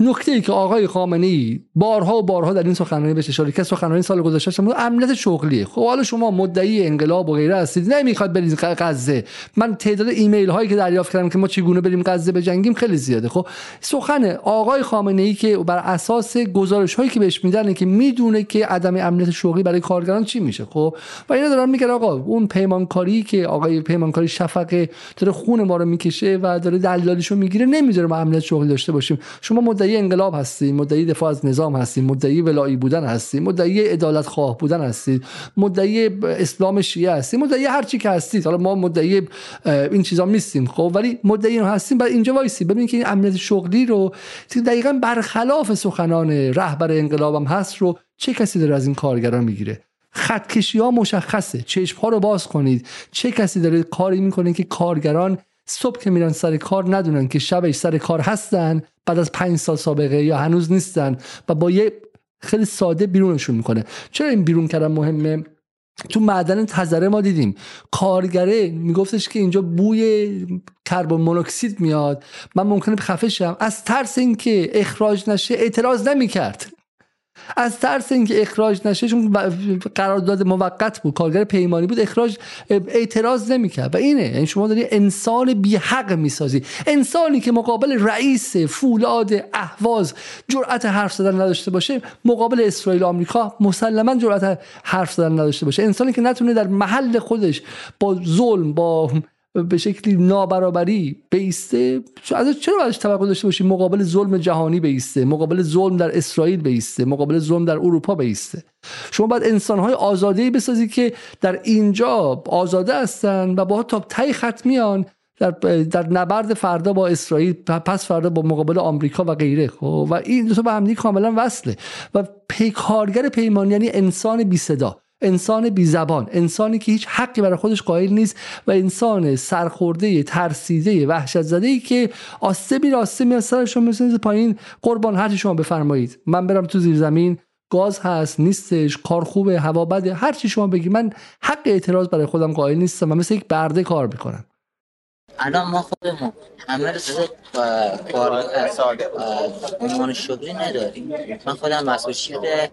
نکته ای که آقای خامنه ای بارها و بارها در این سخنرانی بهش اشاره کرد سخنرانی سال گذشته شما امنیت شغلیه. خب حالا شما مدعی انقلاب و غیره هستید نمی‌خواد برید غزه. من تعداد ایمیل هایی که دریافت کردم که ما چگونه بریم غزه بجنگیم خیلی زیاده. خب سخن آقای خامنه ای که بر اساس گزارش هایی که بهش میدن که می‌دونه که عدم امنیت شغلی برای کارگران چی میشه. خب و اینا دارن میگن آقا اون پیمانکاری که آقای پیمانکاری شفقه داره خون ما رو می‌کشه و داره دلالیشو می‌گیره نمی‌ذاره ما امنیت شغلی داشته باشیم. شما مدعی انقلاب هستید مدعی دفاع از نظام هستید مدعی ولایی بودن هستید مدعی عدالت خواه بودن هستید مدعی اسلام شیعه هستید مدعی هر چی که هستید. حالا ما مدعی این چیزا نیستیم خب؟ ولی مدعی رو هستیم بعد اینجا وایسی. ببینید که این امنیت شغلی رو دقیقا برخلاف سخنان رهبر انقلابم هست رو چه کسی داره از این کارگران می‌گیره؟ خطکشی ها مشخصه. چشم ها رو باز کنید. چه کسی داره کاری می‌کنه که کارگران صبح که میرن سر کار ندونن که شبش سر کار هستن بعد از پنج سال سابقه یا هنوز نیستن و با یه خیلی ساده بیرونشون می‌کنه. چرا این بیرون کردن مهمه؟ تو معدن تزره ما دیدیم. کارگره میگفتش که اینجا بوی کربن مونوکسید میاد. من ممکنه خفه شم. از ترس اینکه اخراج نشه اعتراض نمی‌کرد. از ترس اینکه اخراج نشه چون قرارداد موقت بود کارگر پیمانی بود اخراج اعتراض نمی‌کرد. و اینه یعنی شما داری انسان بی حق می‌سازی. انسانی که مقابل رئیس فولاد اهواز جرأت حرف زدن نداشته باشه مقابل اسرائیل و آمریکا مسلما جرأت حرف زدن نداشته باشه. انسانی که نتونه در محل خودش با ظلم با به شکلی نابرابری بیسته. از چرا ازش توقع داشته باشیم مقابل ظلم جهانی بیسته؟ مقابل ظلم در اسرائیل بیسته. مقابل ظلم در اروپا بیسته. شما باید انسانهای آزاده بسازی که در اینجا آزاده هستن و با تا تای خط میان در, در نبرد فردا با اسرائیل پس فردا با مقابل آمریکا و غیره. خب؟ و این دو تا به هم کاملا وصله. و پیکارگر پیمان یعنی انسان بی صدا انسان بی زبان انسانی که هیچ حقی برای خودش قائل نیست و انسان سرخورده ترسیده وحشت زده ای که آسته می راسته می سرش رو پایین. قربان هر شما بفرمایید. من برم تو زیر زمین. گاز هست نیستش کار خوبه هوا بده. هر چی شما بگی من حق اعتراض برای خودم قائل نیستم و مثل یک برده کار می‌کنم. الان ما خودمون همه کار عنوان شغلی نداریم. من خودم مسئول شده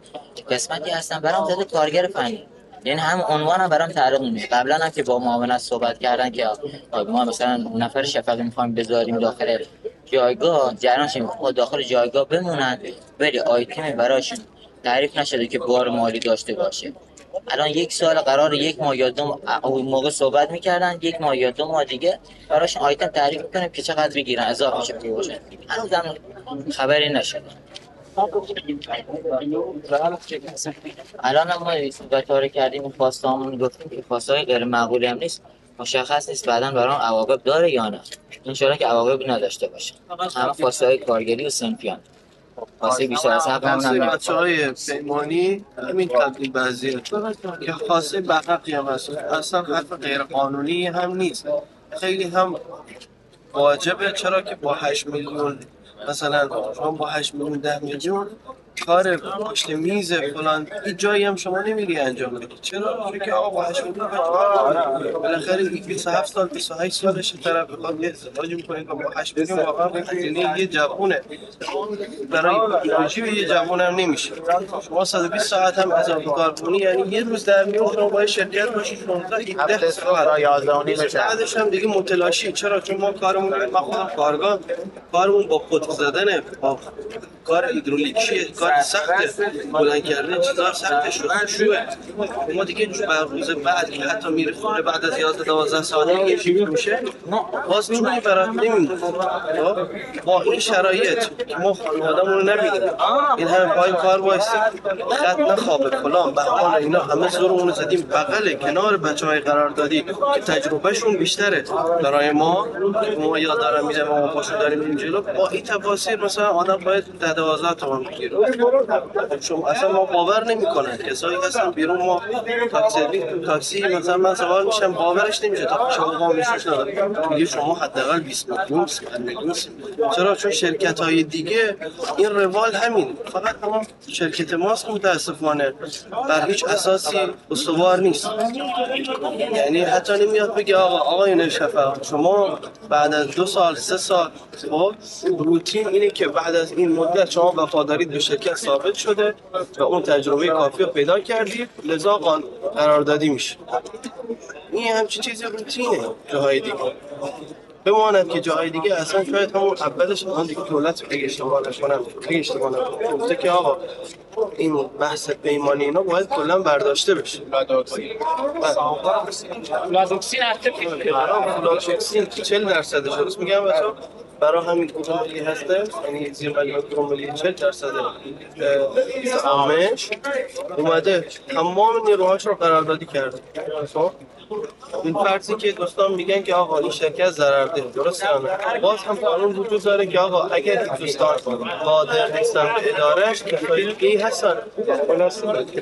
قسمتی هستم برام زده کارگر فنی. یعنی هم عنوان هم برام تعریف نمیشه قبلا هم که با معاونت صحبت کردن که ما مثلا نفر شفقی می‌خوایم بذاریم داخل جایگاه جریانش داخل جایگاه بمونن ولی آیتمی براشون تعریف نشده که بار مالی داشته باشه. الان یک سال قرار یک ماه یا دو موقع صحبت می‌کردن یک ماه یا دو ماه دیگه براش آیتم تعریف کنیم که چقدر بگیرن اضافه شه بشه هنوز هم خبری نشده الان ما صحبت کردیم خواسته همون گفتیم که خواسته های غیر معقولی هم نیست. مشخص نیست بعدا برام عواقب داره یا نه. انشاءالله که عواقب نداشته باشه همه خواسته های کارگری و سنفیان. خاصه بیشتر از حق هم بچه های پیمانی همین تبدیل که خاصه هم هست اصلا حق غیر قانونی هم نیست. خیلی هم واجبه. چرا که با 8 میلیون مثلا شما با 8 میلیون 10 میلیون کار پشت میز فلان این جایی هم شما نمیری انجام بدی. چرا؟ چون که آقا با هشت میلیون بالاخره 27 سال 28 سالش طرف بخواد یه ازدواج می‌کنه با 8 میلیون واقعا هزینه یه جوونه. برای ایدئولوژی به یه جوون هم نمیشه. شما 120 ساعت هم اضافه کار کنی یعنی یه روز در میون شما باید شرکت باشید 16 17 ساعت. بعدش هم دیگه متلاشی. چرا؟ چون ما کارمون ما خودم کارگاه کارمون با قطب زدن با کار هیدرولیکی کار سخته. بلند کردن چیزا سخته شد شوه ما دیگه بر روز بعد که حتی میره خونه بعد از 11 12 ساعت دیگه چی میشه. باز جوری برات نمیمونه. خب؟ با این شرایط که ما خانواده‌مون رو نبینیم. این همه پای کار وایسیم خط نخوابه. فلان بهمان اینا همه زورمون رو زدیم. بغل کنار بچه های قرار دادی. که تجربهشون بیشتره. برای ما ما یاد دارم می‌زنیم ما پاشو داریم این جلو با این تفاصیل مثلا آدم باید ده دوازده تومن بگیره. شما اصلا ما باور نمی‌کنن. کسایی هستن بیرون ما تاکسی تاکسی مثلا من سوار میشم باورش نمیشه. تا شما ما میشوش نداره میگه شما حداقل 20 میلیون 30 میلیون چرا؟ چون شرکت های دیگه این روال همین. فقط ما شرکت ماست متاسفانه. بر هیچ اساسی استوار نیست. یعنی حتی نمیاد بگه آقا آقای شفا شما بعد از دو سال سه سال خب روتین اینه که بعد از این مدت شما وفادارید به شرکت ثابت شده و اون تجربه کافی رو پیدا کردید لذا قراردادی میشه. این همچین چیزی روتینه جاهای دیگه. بماند که جاهای دیگه اصلا شاید همون اولش آن دیگه دولت اگه اشتباه نکنم اگه اشتباه نکنم گفته که آقا این بحث پیمانی اینا باید کلا برداشته بشه. لازوکسین اکتیو فلاکسین 40 درصدش درست میگم بچا برای همین کدوم ملی هسته یعنی زیر مجموع کدوم ملی 40 درصد سهامش اومده تمام نیروهاش رو قراردادی کرده. خب این فرضی که دوستان میگن که آقا این شرکت ضرر ده درست باز هم قانون وجود داره که آقا اگر این دوستان قادر نیستن به ادارش کسایی دیگه هستن.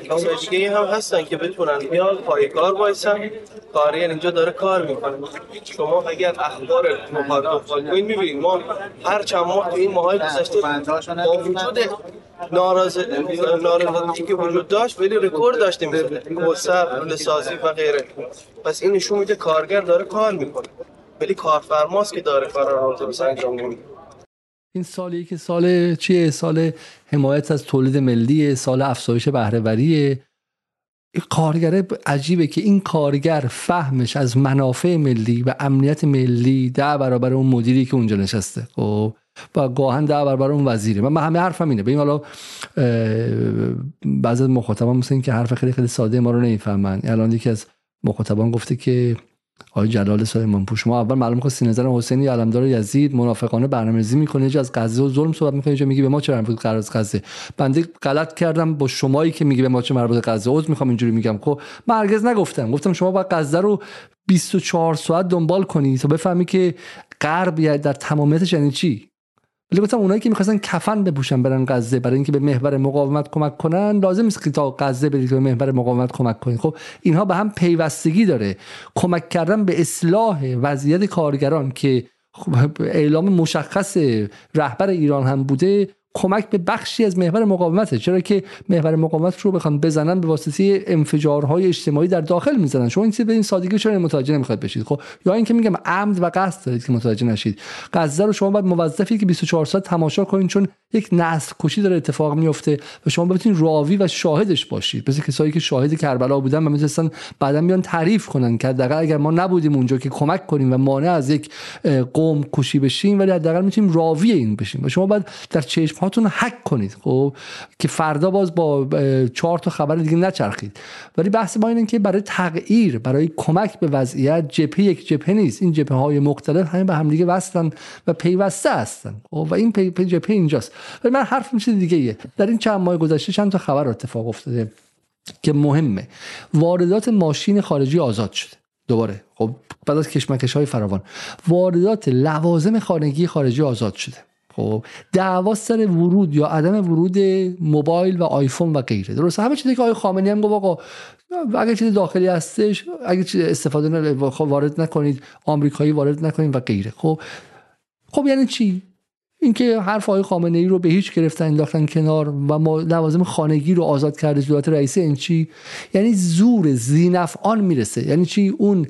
کسایی دیگه هم هستن که بتونن بیان پای کار وایسن. کاریر اینجا داره کار می‌کنه. شما اگر اخبار دنبال کنید می‌بینید ما هر چند ماه تو این ماهای گذشته با وجود ناراض ناراضی که وجود داشت ولی رکورد داشتیم. کوسر سازی و غیره. پس این نشون میده کارگر داره کار می‌کنه. ولی کارفرماست که داره کار رو انجام نمیده این سالی که سال چیه؟ سال حمایت از تولید ملی سال افزایش بهرهوریه. این کارگره عجیبه که این کارگر فهمش از منافع ملی و امنیت ملی ده برابر اون مدیری که اونجا نشسته. خب و گاهن ده برابر اون وزیره. من همه حرفم اینه. ببین حالا بعضی از مخاطبان مثل که حرف خیلی خیلی ساده ما رو نمی‌فهمن. الان یکی از مخاطبان گفته که آقای جلال سلیمان پوش ما اول معلوم خواست نظر حسینی علمدار یزید منافقانه برنامه‌ریزی می‌کنه یه از غزه و ظلم صحبت می‌کنه اینجا میگه به ما چه مربوط قرار از غزه. بنده غلط کردم با شمایی که میگه به ما چه مربوط غزه. عذر می‌خوام اینجوری میگم. خب من هرگز نگفتم. گفتم شما باید غزه رو 24 ساعت دنبال کنی تا بفهمی که غرب در تمامیتش یعنی چی؟ ولی گفتم اونایی که می‌خواستن کفن بپوشن برن غزه برای اینکه به محور مقاومت کمک کنن لازم نیست که تا غزه برید که به محور مقاومت کمک کنید. خب اینها به هم پیوستگی داره. کمک کردن به اصلاح وضعیت کارگران که اعلام مشخص رهبر ایران هم بوده کمک به بخشی از محور مقاومته. چرا که محور مقاومت رو بخوان بزنن به واسطه انفجارهای اجتماعی در داخل می‌زنن. شما این به این سادگی چرا متوجه نمی‌خواد بشید؟ خب یا اینکه میگم عمد و قصد دارید که متوجه نشید. غزه رو شما باید موظفید که 24 ساعت تماشا کنید چون یک نسل کشی داره اتفاق میفته و شما بتونید راوی و شاهدش باشید. مثل کسایی که شاهد کربلا بودن و می‌تونستن بعدا بیان تعریف کنن که حداقل اگر ما نبودیم اونجا که کمک کنیم و مانع از یک قوم کشی بشیم ولی حداقل می‌تونیم راوی این بشیم. و شما باید در چشم هاتون حک کنید خب؟ که فردا باز با چهار تا خبر دیگه نچرخید. ولی بحث ما اینه که برای تغییر برای کمک به وضعیت جبهه یک جبهه نیست. این جبهه های مختلف همین به همدیگه وصلن و پیوسته هستن. خب؟ و این پی پی جبهه اینجاست. ولی من حرفم چیز دیگه ایه. در این چند ماه گذشته چند تا خبر اتفاق افتاده که مهمه. واردات ماشین خارجی آزاد شده دوباره. خب بعد از کشمکش های فراوان. واردات لوازم خانگی خارجی آزاد شده. خب دعوا سر ورود یا عدم ورود موبایل و آیفون و غیره. درسته؟ همه چیزی که آقای خامنه‌ای هم گفت آقا اگه چیز داخلی هستش اگه چیز استفاده وارد نکنید آمریکایی وارد نکنید و غیره. خب خب یعنی چی؟ اینکه حرف آقای خامنه ای رو به هیچ گرفتن انداختن کنار و ما لوازم خانگی رو آزاد کرده دولت رئیس انچی یعنی زور زینفعان می‌رسه. یعنی چی؟ اون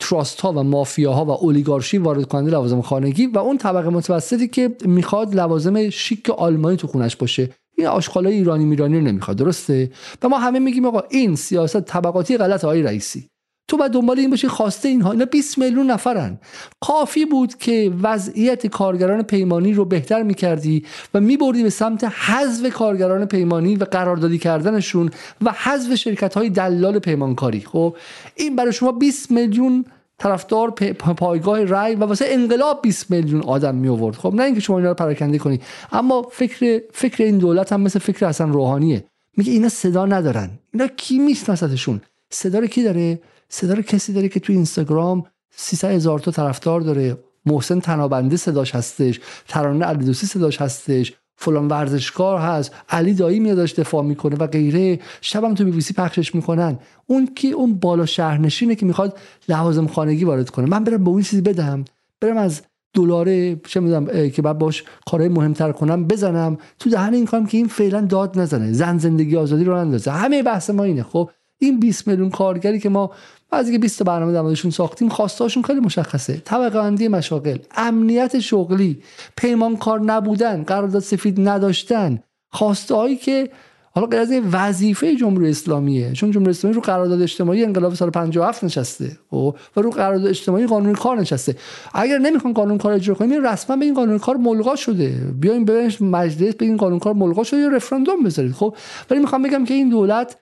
تراست ها و مافیاها و اولیگارشی وارد کننده لوازم خانگی و اون طبقه متوسطی که می‌خواد لوازم شیک آلمانی تو خونش باشه. این آشغالای ایرانی میرانی رو نمی‌خواد درسته؟ و ما همه میگیم آقا این سیاست طبقاتی غلط آقای رئیسی. تو باید دنبال این باشی خواسته اینها. اینا 20 میلیون نفرن. کافی بود که وضعیت کارگران پیمانی رو بهتر می‌کردی و میبردی به سمت حذف کارگران پیمانی و قراردادی کردنشون و حذف شرکت های دلال پیمانکاری. خب این برای شما 20 میلیون طرفدار پایگاه رای و واسه انقلاب 20 میلیون آدم می آورد خب نه اینکه شما اینا رو پراکنده کنی. اما فکر فکر این دولت هم مثل فکر حسن روحانیه. میگه اینا صدا ندارن. اینا کی میشناستشون صدا رو کی داره؟ صدا رو کسی داره که تو اینستاگرام 300 هزار تا طرفدار داره. محسن تنابنده صداش هستش. ترانه علیدوسی صداش هستش. فلان ورزشکار هست. علی دایی میادش دفاع می‌کنه و غیره. شبم تو بی پخشش می‌کنن. اون کی؟ اون بالا شهرنشینه که می‌خواد لوازم خانگی وارد کنه. من برم به اون چیزی بدم برم از دلار چه می‌دونم که بعد باش کارهای مهمتر کنم بزنم. تو دهن این کارم که این فعلا داد نزنه. زن زندگی آزادی رو اندازه. همه بحث ما اینه. خب این 20 میلیون کارگری که ما بعضی که 20 برنامه در ساختیم خواستاشون خیلی مشخصه. طبقه بندی مشاغل امنیت شغلی پیمانکار نبودن قرارداد سفید نداشتن خواسته هایی که حالا غیر از وظیفه جمهوری اسلامیه. چون جمهوری اسلامی رو قرارداد اجتماعی انقلاب سال 57 نشسته و رو قرارداد اجتماعی قانون کار نشسته. اگر نمی‌خوان قانون کار اجرا کنیم رسما به این قانون کار ملغا شده. بیایم ببینیم مجلس به این قانون کار ملغا شده یا رفراندوم بذارید خب؟ ولی می‌خوام بگم که این دولت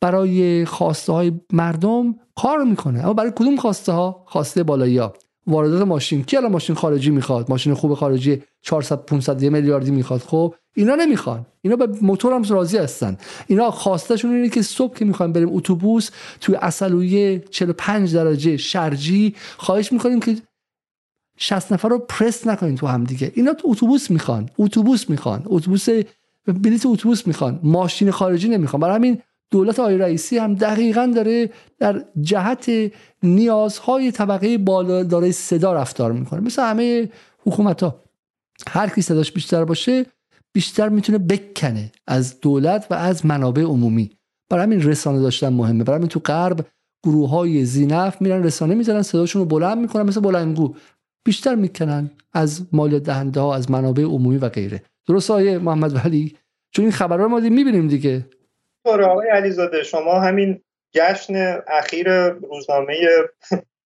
برای خواسته های مردم کار می‌کنه. اما برای کدوم خواسته ها خواسته بالایی ها. واردات ماشین. کی الان ماشین خارجی می‌خواد؟ ماشین خوب خارجی 400 500 میلیاردی می‌خواد. خب اینا نمی‌خوان. اینا به موتور هم راضی هستن. اینا خواستشون اینه که صبح که می‌خوایم بریم اتوبوس توی اصلویه 45 درجه شرجی خواهش می‌کنیم که 60 نفر رو پرس نکنین تو هم دیگه. اینا تو اتوبوس می‌خوان. اتوبوس می‌خوان. اتوبوس بلیت اتوبوس می‌خوان. ماشین خارجی نمی‌خوان. برای همین دولت آقای رئیسی هم دقیقا داره در جهت نیازهای طبقه بالا داره صدا رفتار می‌کنه. مثل همه حکومت ها هر کی صداش بیشتر باشه بیشتر می‌تونه بکنه از دولت و از منابع عمومی. برای همین رسانه داشتن مهمه. برای همین تو غرب گروه های زینف میرن رسانه می‌زنن صداشون رو بلند می‌کنن مثل بلندگو. بیشتر می‌کنن از مالیات دهنده ها از منابع عمومی و غیره. درست آیه محمد ولی؟ چون این خبرها ما می‌بینیم دیگه. آقای علیزاده شما همین جشن اخیر روزنامه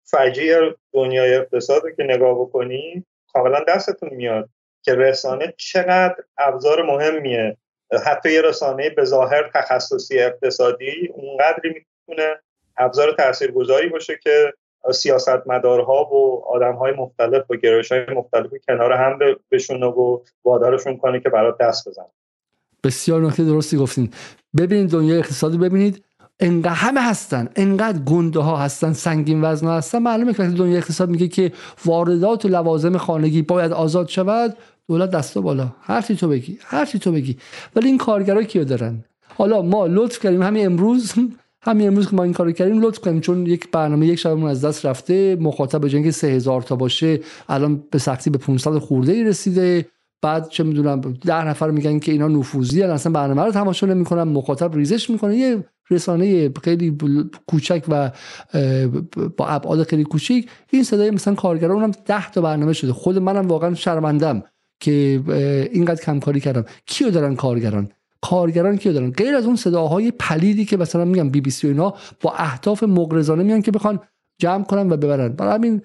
فجی دنیای اقتصاد که نگاه بکنی کاملا دستتون میاد که رسانه چقدر ابزار مهمیه. حتی یه رسانه به ظاهر تخصصی اقتصادی اونقدری می‌تونه ابزار تاثیرگذاری باشه که سیاستمدارها و آدمهای مختلف و گرایش های مختلف کنار هم بشونه و وادارشون کنه که برات دست بزن بسیار نکته درستی گفتین. ببینید دنیای اقتصادی ببینید انقدر همه هستن انقدر گنده ها هستن سنگین وزن هستن. معلومه که دنیای اقتصاد میگه که واردات و لوازم خانگی باید آزاد شود دولت دستا بالا. هر تو بگی هر تو بگی. ولی این کارگرا کیو دارن؟ حالا ما لطف کردیم همین امروز همین امروز که ما این کارو کردیم لطف کنیم چون یک برنامه یک شبمون از دست رفته. مخاطب جنگ 3000 تا باشه الان به سختی به 500 خورده ای رسیده. بعد چه می‌دونم ده نفر میگن که اینا نفوذی اصلا برنامه رو تماشا نمی‌کنن مخاطب ریزش می‌کنه. یه رسانه خیلی کوچک و با ابعاد خیلی کوچیک این صدای مثلا کارگران اونم ده تا برنامه شده. خود منم واقعا شرمندم که اینقدر کمکاری کردم. کیو دارن کارگران؟ کارگران کیو دارن؟ غیر از اون صداهای پلیدی که مثلا میگم بی بی سی و اینا با اهداف مغرضانه میان که بخوان جمع کنن و ببرن. برای همین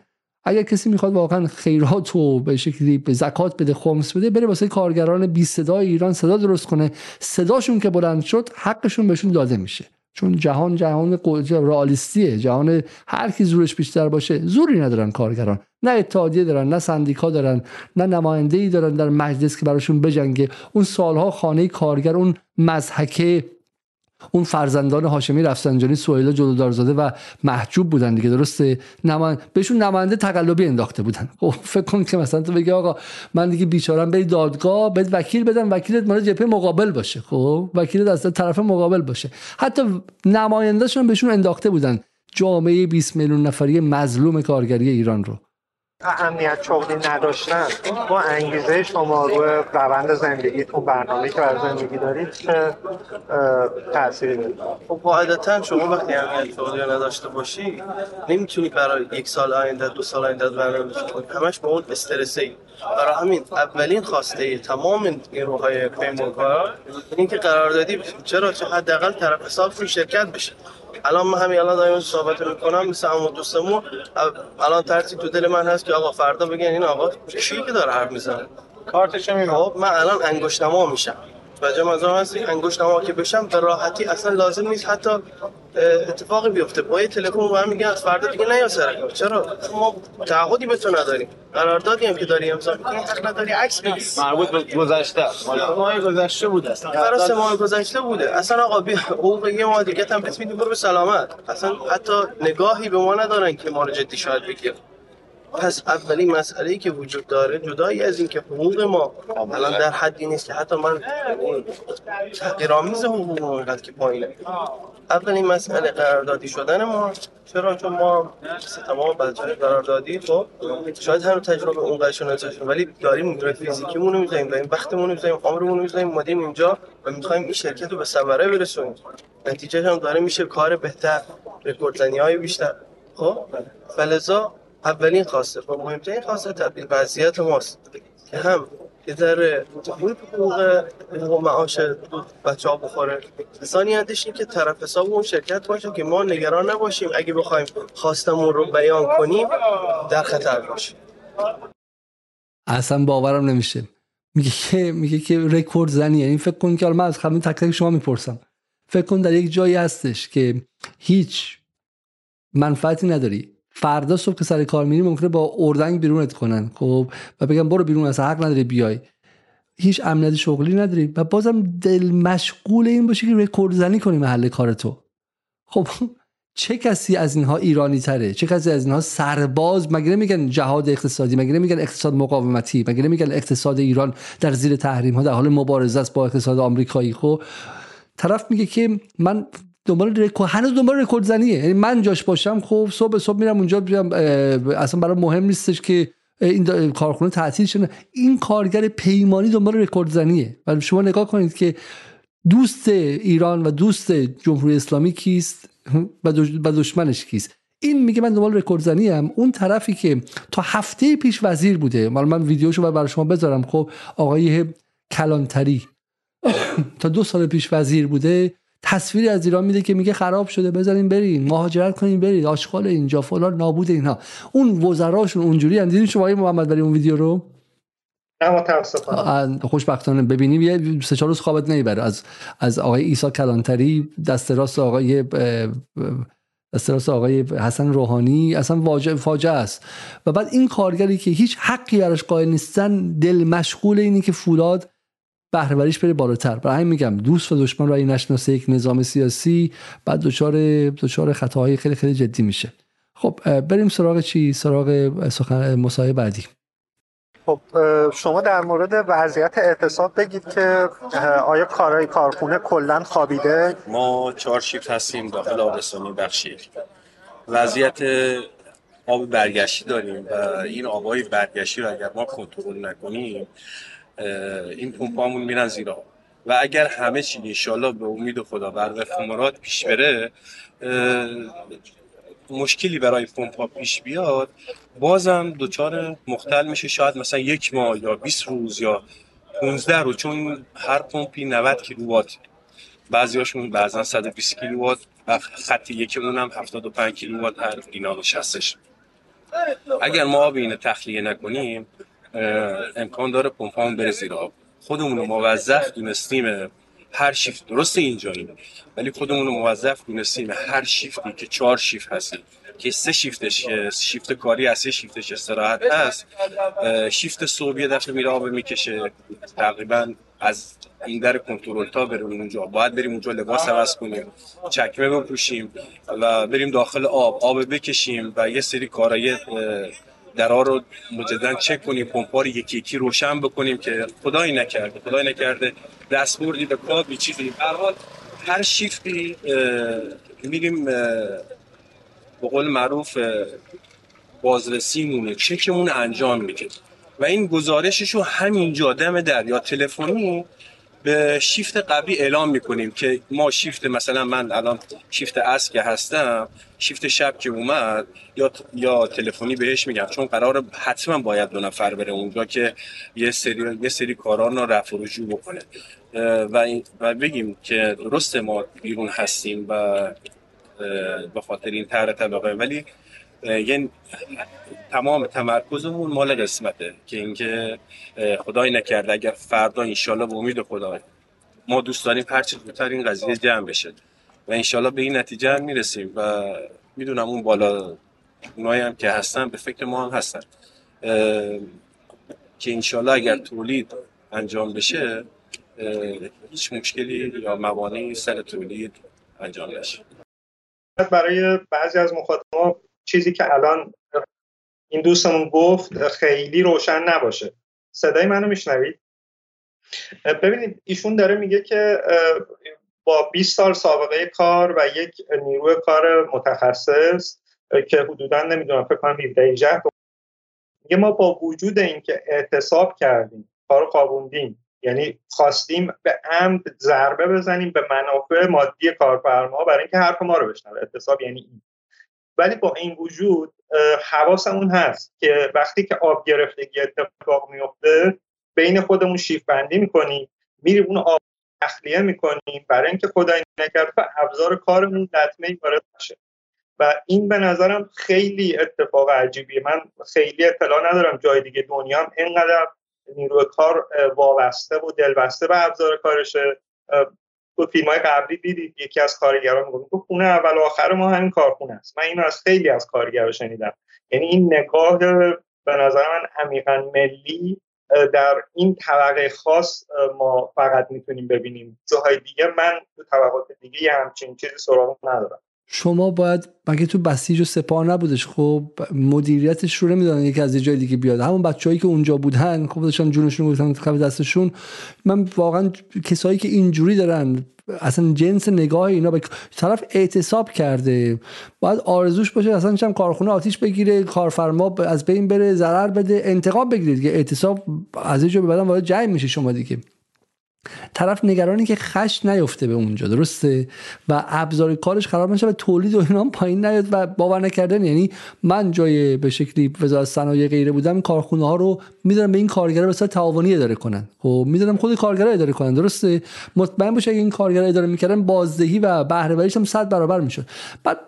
اگر کسی می‌خواد واقعا خیرات و به شکلی به زکات بده خمس بده بره واسه کارگران بی صدای ایران صدا درست کنه. صداشون که بلند شد حقشون بهشون داده میشه. چون جهان جهان رئالیستیه. جهان هر کی زورش بیشتر باشه زوری ندارن کارگران. نه اتحادیه دارن نه سندیکا دارن نه نماینده ای دارن در مجلس که براشون بجنگه. اون سالها خانه کارگر اون مزحکه اون فرزندان هاشمی رفسنجانی سهیلا جلودارزاده و محجوب بودن دیگه درسته؟ نمان... بهشون نماینده تقلبی انداخته بودن. خب فکر کن که مثلا تو بگی آقا من دیگه بیچارم بری دادگاه بهت وکیل بدم وکیلت مال جبهه مقابل باشه. خب وکیلت از طرف مقابل باشه. حتی نمایندهشون بهشون انداخته بودن. جامعه 20 میلیون نفری مظلوم کارگری ایران رو. امنیت شغلی نداشتن. با انگیزه شما روی روند زندگیتون برنامه که برای زندگی دارید چه تأثیری داره؟ خب قاعدتا شما وقتی امنیت شغلی نداشته باشی نمی‌تونی برای یک سال آینده دو سال آینده برنامه کنی همش با اون استرسه ای برای همین اولین خواسته تمام نیروهای پیمانکار این که قراردادی چرا چه حداقل طرف حساب شرکت بشه. الان من همین الان دارم صحبت می‌کنم مثل همون دوستمون. الان ترسی تو دل من هست که آقا فردا بگن این آقا چی که داره حرف می‌زنه؟ کارتش خب من الان انگشتما میشم. وجه منظورم هست انگشتما که بشم به راحتی اصلا لازم نیست. حتی اتفاقی بیفته. با یه تلفن به هم میگن از فردا دیگه نیا سر کار. چرا؟ ما تعهدی به تو نداریم. قراردادی هم که داری امضا می‌کنی. حق نداری. عکس بگیری مربوط به گذشته ماه گذشته بوده برای سه ماه گذشته بوده. اصلا آقا بیا. حقوق یه ماه دیگه هم بهت میدیم برو به سلامت. اصلا حتی نگاهی به ما ندارن که ما رو جدی شاید بگیر پس اولین مسئله ای که وجود داره جدایی از اینکه حقوق ما الان در حدی نیست که حتی من تحقیرآمیز حقوق ما اینقدر که پایینه. اولین مسئله قراردادی شدن ما چرا؟ چون ما تمام بچه قراردادی خب شاید هم تجربه اون قدرشون نداشتیم ولی داریم فیزیکیمون رو می‌ذاریم داریم وقتمون رو می‌ذاریم عمرمون رو می‌ذاریم اومدیم اینجا و می‌خوایم این شرکت رو به ثمره برسونیم. نتیجه هم داره میشه کار بهتر رکوردزنی های بیشتر خب؟ فلزا اولین خواسته و مهمترین خواسته تبدیل وضعیت ماست. که هم یه ذره اون حقوق حقوق معاش بچه ها بخوره. ثانیتش این که طرف حساب اون شرکت باشه که ما نگران نباشیم. اگه بخوایم خواستمون رو بیان کنیم در خطر باشیم اصلا باورم نمیشه. میگه که میگه که رکورد زنی یعنی فکر کن که من از همین تک تک شما می‌پرسم. فکر کن در یک جایی هستش که هیچ منفعتی نداری. فردا صبح که سر کار میری ممکنه با اردنگ بیرونت کنن. خب و بگم برو بیرون اصلا حق نداری بیای. هیچ امنیت شغلی نداری. و بازم دل مشغول این باشی که رکورد زنی کنی محل کارتو. خب چه کسی از اینها ایرانی تره؟ چه کسی از اینها سرباز؟ مگه نمیگن جهاد اقتصادی مگه نمیگن اقتصاد مقاومتی مگه نمیگن اقتصاد ایران در زیر تحریم ها در حال مبارزه است با اقتصاد آمریکایی؟ خب طرف میگه که من دنبال رکورد هنوز دنبال رکورد زنیه. یعنی من جاش باشم خب صبح صبح میرم اونجا بیام اصلا براش مهم نیستش که این کارخونه تعطیل شده این کارگر پیمانی دنبال رکورد زنیه. و شما نگاه کنید که دوست ایران و دوست جمهوری اسلامی کیست و دشمنش کیست. این میگه من دنبال رکورد زنی ام اون طرفی که تا هفته پیش وزیر بوده. حالا من ویدیوشو برای شما بذارم. خب آقای کلانتری تا دو سال پیش وزیر بوده. تصویری از ایران میده که میگه خراب شده بذارین برین مهاجرت کنین برید آشغال اینجا فلان نابود اینها اون وزراشون اونجوری هم دیدین شما محمد برای اون ویدیو رو؟ خوشبختانه. ببینیم یه سه چهار روز خوابت نمی‌بره از از آقای عیسی کلانتری دست راست آقای دست راست آقای حسن روحانی اصلا فاجعه است. و بعد این کارگری که هیچ حقی براش قائل نیستن دل مشغول اینی که فولاد بهرهوریش بره بالاتر. برای همین میگم دوست و دشمن رو این نشناسه یک نظام سیاسی بعد دچار دچار خطاهای خیلی خیلی جدی میشه. خب بریم سراغ چی؟ سراغ سخن مصاحبه بعدی. خب شما در مورد وضعیت اعتصاب بگید که آیا کارهای کارخونه کلا خوابیده؟ ما چهار شیفت هستیم داخل آبستانی بخشی وضعیت آب برگشتی داریم و این آبای برگشتی رو اگر ما کنترل نکنیم این پمپامون میرن زیرا و اگر همه چی انشالله به امید خدا بر وفق پیش بره مشکلی برای پمپا پیش بیاد بازم دوچار مختل میشه. شاید مثلا یک ماه یا 20 روز یا 15 روز چون هر پمپی 90 کیلووات. بعضی هاشون بعضا 120 کیلووات و خط یکمون هم 75 کیلووات هر اینا نشستش. اگر ما آب اینو تخلیه نکنیم امکان داره پمپامون بره زیر آب. خودمون رو موظف دونستیم هر شیفت. درست اینجاییم ولی خودمون رو موظف دونستیم هر شیفتی که چهار شیفت هستیم. که سه شیفتش شیفت کاری هست سه شیفتش استراحت هست شیفت صبح دفعه میره آب می‌کشه. تقریبا از این در کنترل تا بریم اونجا. باید بریم اونجا لباس عوض کنیم چکمه بپوشیم و بریم داخل آب. آب بکشیم و یه سری کارهای درا رو مجددا چک کنیم پمپا رو یکی یکی روشن بکنیم که خدایی نکرده خدایی نکرده. دست بردی به کابی چیزی. هر هر شیفتی میریم به قول معروف به بازرسیمونه. چکمون انجام میده. و این گزارشش همینجا دم در یا تلفنی به شیفت قبلی اعلام می‌کنیم که ما شیفت مثلا من الان شیفت اصل که هستم شیفت شب که اومد یا یا تلفنی بهش میگم چون قرار حتما باید دو نفر بره اونجا که یه سری یه سری کاران رو رفع رجوع بکنه. و و بگیم که درست ما بیرون هستیم و به خاطر این طرح طبقه. ولی یه تمام تمرکزمون مال قسمته که اینکه خدای نکرده اگر فردا انشالله به امید خدا ما دوست داریم هر چه زودتر این قضیه جمع بشه و انشالله به این نتیجه هم می‌رسیم و می‌دونم اون بالا اونایی هم که هستن به فکر ما هم هستن. که انشالله اگر تولید انجام بشه هیچ مشکلی یا موانعی سر تولید انجام نشه. برای بعضی از مخاطبا چیزی که الان این دوستمون گفت خیلی روشن نباشه. صدای منو میشنوید؟ ببینید ایشون داره میگه که با 20 سال سابقه کار و یک نیروی کار متخصص که حدودا نمی‌دونم فکر کنم 17 18 میگه ما با وجود اینکه اعتصاب کردیم کار خوابوندیم یعنی خواستیم به عمد ضربه بزنیم به منافع مادی کارفرما برای اینکه حرف ما رو بشنوه. اعتصاب یعنی این. ولی با این وجود حواسمون هست که وقتی که آب گرفتگی اتفاق میفته بین خودمون شیف بندی می‌کنیم میریم اون آب تخلیه می‌کنیم برای اینکه خدای به ابزار کارمون لطمه وارد نشه. و این به نظرم خیلی اتفاق عجیبیه. من خیلی اطلاع ندارم جای دیگه دنیا هم اینقدر نیروی کار وابسته و دلبسته به ابزار کارشه. تو فیلم های قبلی دیدید یکی از کارگران می‌گفت تو خونه اول و آخر ما همین کارخونه است. من اینو از خیلی از کارگرا شنیدم. یعنی این نگاه به نظر من عمیقا ملی در این طبقه خاص ما فقط می‌تونیم ببینیم. جاهای دیگه من تو طبقات دیگه یه همچین چیزی سراغ ندارم. شما باید مگه تو بسیج و سپاه نبودش؟ خب مدیریتش رو نمی‌دونن یکی از جای دیگه بیاد. همون بچههایی که اونجا بودن خب داشتن جونشون رو گذاشتن کف دستشون. من واقعا کسایی که اینجوری دارن اصلا جنس نگاه اینا به طرف اعتصاب کرده. باید آرزوش باشه اصلا چم کارخونه آتیش بگیره کارفرما از بین بره ضرر بده انتقام بگیرید که اعتصاب از یه جا به بعدم وارد جنگ میشه شما دیگه. طرف نگرانی که خش نیفته به اونجا درسته؟ و ابزار کارش خراب نشه و تولید و اینا پایین نیاد و باور نکردن. یعنی من جای به شکلی وزارت صنایع غیره بودم کارخونه ها رو می‌دونم به این کارگرا به صورت تعاونی اداره کنن. خب می‌دونم خود کارگرا اداره کنن درسته؟ مطمئن باشه اگه این کارگرا اداره می‌کردن بازدهی و بهره هم 100 برابر می‌شد. بعد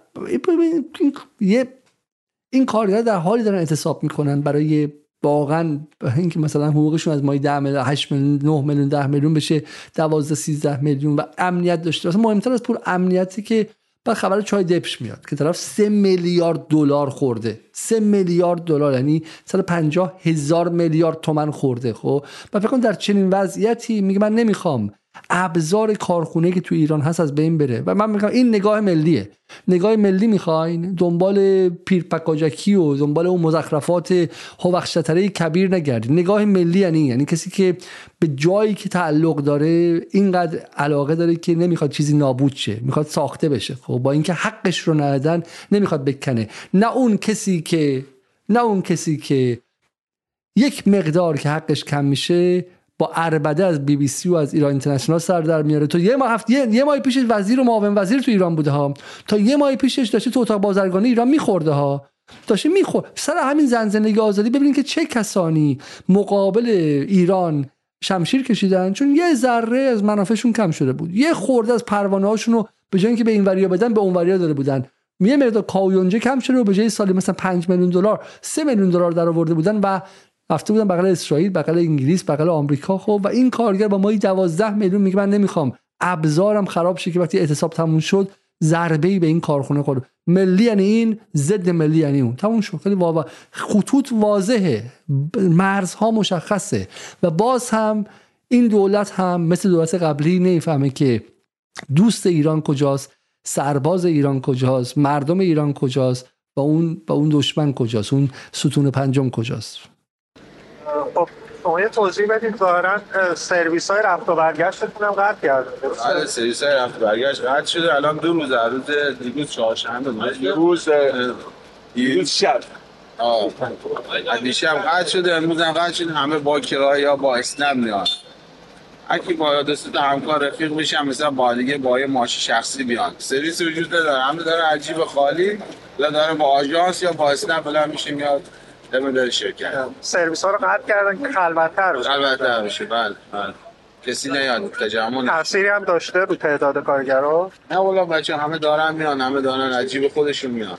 این کارگرا در حالی دارن اعتصاب می‌کنن برای واقعا اینکه مثلا حقوقشون از مای 10 میلیون 8 میلیون 9 میلیون 10 میلیون بشه 12 13 میلیون و امنیت داشته باشه. مهمتر از پول امنیتی که بعد خبر چای دپش میاد که طرف 3 میلیارد دلار خورده. 3 میلیارد دلار یعنی 150 هزار میلیارد تومن خورده خب؟ و فکر کن در چنین وضعیتی میگه من نمی‌خوام ابزار کارخونه که تو ایران هست از بین بره. و من میگم این نگاه ملیه. نگاه ملی می‌خواین دنبال پیرپکاجکی و دنبال اون مزخرفات هوخشتره کبیر نگردید نگاه ملی یعنی یعنی کسی که به جایی که تعلق داره اینقدر علاقه داره که نمی‌خواد چیزی نابود شه. می‌خواد ساخته بشه. خب با اینکه حقش رو ندادن نمی‌خواد بکنه. نه اون کسی که نه اون کسی که یک مقدار که حقش کم میشه با اربده از بی بی سی و از ایران اینترنشنال سر در میاره. تو یه ماه هفت یه, یه ماه پیشش وزیر و معاون وزیر تو ایران بوده ها. تا یه ماه پیشش داشته تو اتاق بازرگانی ایران میخورده ها. داشته میخور سر همین زن زندگی آزادی ببینید که چه کسانی مقابل ایران شمشیر کشیدن چون یه ذره از منافعشون کم شده بود. یه خورده از پروانه هاشون رو به جای اینکه به این وریا بدن به اون وریا داده بودن. یه مقدار کاویونجه کم شده و به جای سالی مثلا 5 میلیون دلار 3 میلیون دلار در آورده بودن و رفته بودن بغل اسرائیل بغل انگلیس بغل آمریکا. خب و این کارگر با مایی 12 میلیون میگه من نمی‌خوام. ابزارم خراب شه که وقتی اعتصاب تموم شد ضربه ای به این کارخونه خورد. ملی یعنی این ضد ملی یعنی اون. تموم شد. خیلی واضح خطوط واضحه. مرزها مشخصه. و باز هم این دولت هم مثل دولت قبلی نمی‌فهمه که دوست ایران کجاست سرباز ایران کجاست مردم ایران کجاست و اون و اون دشمن کجاست اون ستون پنجم کجاست. خب شما یه توضیح بدید ظاهرا سرویس های رفت و برگشتتون هم قطع کرده. بله سرویس های رفت و برگشت. قطع شده. الان دو روز روز دیروز چهارشنبه بود. یه روز دیروز شب. آه. دیشب قطع شده امروز هم قطع شده. همه با کرایه یا با اسنپ میان. اگه با تا همکار رفیق میشن مثلا با دیگه با یه ماشین شخصی بیان. سرویس وجود نداره. همه داره عجیب خالی. یا داره با آژانس یا با اسنپ بلند میشه میاد. داره شرکت. سرویس ها رو قطع کردن که خلوتتر بشه البته بشه بله بله. کسی نیاد تجمع نه. تأثیری هم داشته رو تعداد کارگرا؟ نه والا بچه همه دارن میان همه دارن عجیب خودشون میان.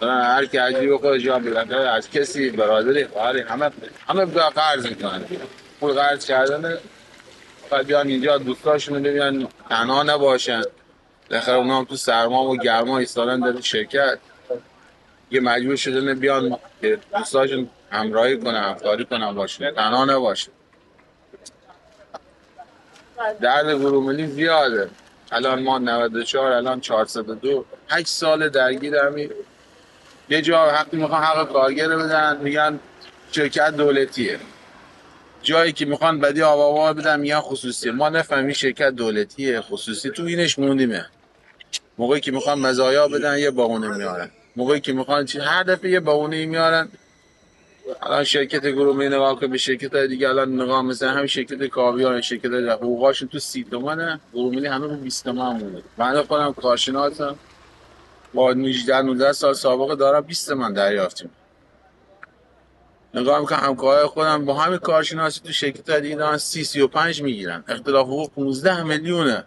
دارن هر کی عجیب خودش یا بالاخره از کسی برادری خواهری همه همه با قرض می‌کنن. پول قرض کردن بعد بیان اینجا دوستاشون رو ببینن تنها نباشن. بالاخره اونا هم تو سرما و گرما ایستادن در شرکت. یه مجبور شدن بیان که دوستاشون همراهی کنن همکاری کنن باشون تنها نباشن درد گروملی زیاده. الان ما 94 الان 402 8 سال درگیر همین یه جا حقی می‌خوان حق کارگر بدن میگن شرکت دولتیه. جایی که می‌خوان بدی آواوا بدن میگن خصوصیه. ما نفهمیم شرکت دولتیه خصوصی. تو اینش موندیمه. موقعی که می‌خوان مزایا بدن یه باونه میارن. موقعی که می‌خوان چی هر دفعه یه باونه میارن الان شرکت گروه نگاه که به شرکت های دیگه الان نگاه مثلا همین شرکت کاویار شرکت های حقوقاشون تو 30 تومنه گروه همه رو 20 تومن مونده بنده خودم کارشناسم با 18 19 سال سابقه دارم 20 تومن دریافتیم. نگاه می‌کنم همکارای خودم با همین کارشناسی تو شرکت های دیگه دارن 30 35 می‌گیرن. اختلاف حقوق 15 میلیونه.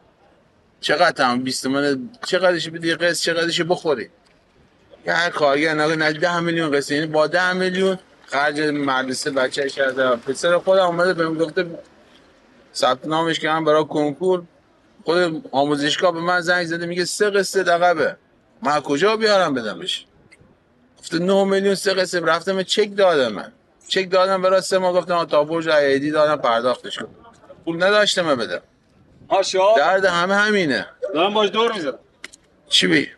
چقدر هم 20 تومن چقدرش بدی قسط؟ چقدرش بخوری؟ یه هر کارگر نگاه 10 میلیون قسط یعنی با 10 میلیون خرج مدرسه بچه کرده پسر خودم اومده بهم گفته ثبت نامش کردم برای کنکور. خود آموزشگاه به من زنگ زده میگه سه قسط عقبه من کجا بیارم بدمش؟ گفته 9 میلیون سه قسط. رفتم چک دادم من. چک دادم برای سه ماه. گفتم تا برج ایدی دادم پرداختش کنم پول نداشتم بدم. درد همه همینه. دارم باش دور می‌زنم چی بی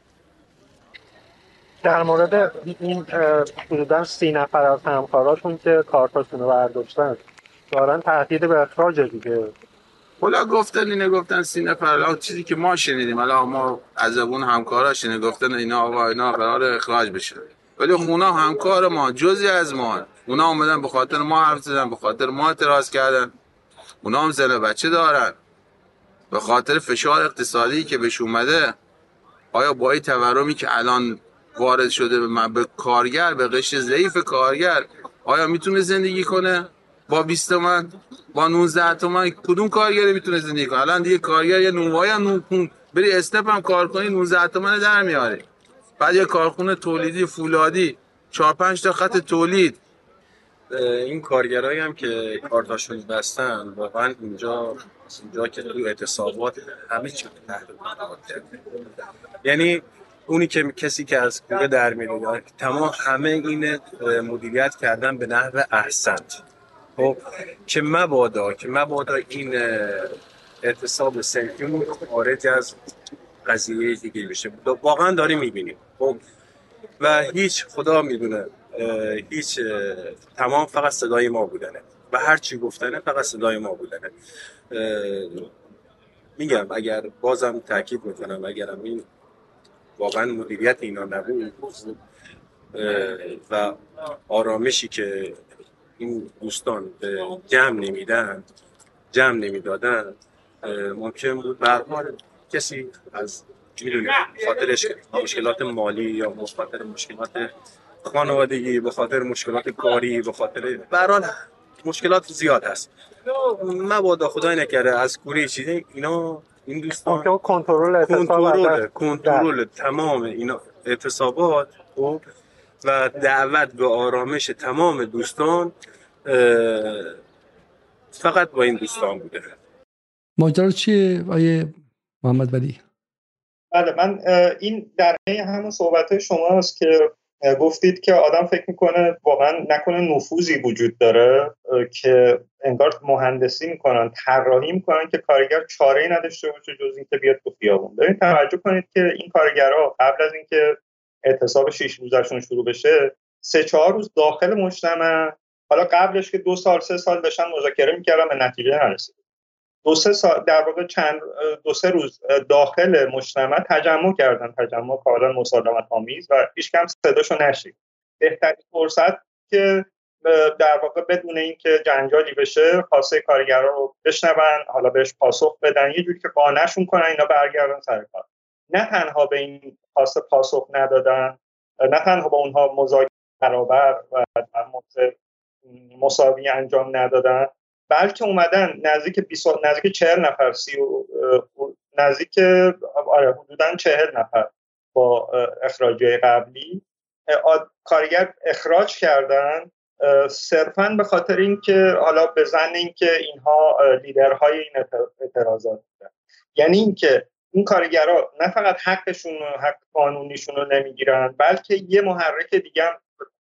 در مورد این حدودا سی نفر از همکاراشون که کارتاشون رو برداشتن دارن تهدید به اخراج دیگه. حالا گفتن اینه گفتن سی نفر چیزی که ما شنیدیم الان ما از زبون همکاراش اینه گفتن اینا آقا اینا قرار اخراج بشه. ولی اونا همکار ما جزی از ما. اونا اومدن به خاطر ما حرف زدن به خاطر ما اعتراض کردن. اونا هم زن بچه دارن. به خاطر فشار اقتصادی که بهش اومده آیا با این تورمی که الان وارد شده به, من- به کارگر به قشر ضعیف کارگر. آیا می‌تونه زندگی کنه؟ با 20 تومن با 19 تومن کدوم کارگری می‌تونه زندگی کنه؟ الان دیگه کارگر یه نونوایی هم نون بری اسنپ هم کار کنی 19 تومن در میاری. بعد یه کارخونه تولیدی فولادی 4 5 تا خط تولید. این کارگرایی هم که کارتاشون بستن واقعا اینجا اینجا که تو اعتصابات همه چی تحت. یعنی اونی که کسی که از کوره در میره یا تمام همه این مدیریت کردن به نحو احسنت خب که مبادا که مبادا این اعتصاب سنفیمون خارج از قضیه دیگه بشه واقعا داریم می‌بینیم. خب و هیچ خدا می‌دونه هیچ تمام فقط صدای ما بودنه. و هر چی گفتنه فقط صدای ما بودنه. میگم اگر بازم تاکید می‌کنم اگرم این واقعا مدیریت اینا نبود. و آرامشی که این دوستان به جمع نمیدن جمع نمی‌دادن ممکن بود به کسی از می‌دونه خاطرش مشکلات مالی یا خاطر مشکلات خانوادگی به خاطر مشکلات کاری به خاطر حال مشکلات زیاد هست. مبادا خدای نکرده از کوره چیزی اینا این دوستان که کنترل کنترل کنترل تمام اینا اعتصابات خب. و دعوت به آرامش تمام دوستان فقط با این دوستان بوده. ماجرا چیه آیه محمد ولی بله من این در همون صحبت شماست که گفتید که آدم فکر می‌کنه واقعا نکنه نفوذی وجود داره که انگار مهندسی می‌کنن طراحی می‌کنن که کارگر چاره ای نداشته باشه جز اینکه بیاد تو خیابون. ببین توجه کنید که این کارگرها قبل از اینکه اعتصاب شیش روزشون شروع بشه سه چهار روز داخل مجتمع حالا قبلش که دو سال سه سال داشتن مذاکره می‌کردن به نتیجه نرسید دو سه سال در واقع چند دو سه روز داخل مجتمع تجمع کردن. تجمع کاملا مسالمت آمیز و هیچ کم صداشو نشید بهترین فرصت که در واقع بدون اینکه جنجالی بشه خواسته کارگرا رو بشنون حالا بهش پاسخ بدن. یه جوری که قانعشون کنن اینا برگردن سر کار. نه تنها به این خواسته پاسخ ندادن نه تنها با اونها مذاکره برابر و مساوی انجام ندادن بلکه اومدن نزدیک 20 نزدیک 40 نفر سی و نزدیک آره حدودا 40 نفر با اخراجی قبلی. کارگر اخراج کردن. صرفا به خاطر اینکه حالا به زن اینکه اینها لیدرهای این اعتراضات بودن. یعنی اینکه این کارگرها نه فقط حقشون حق قانونیشون رو نمی‌گیرن بلکه یه محرک دیگه هم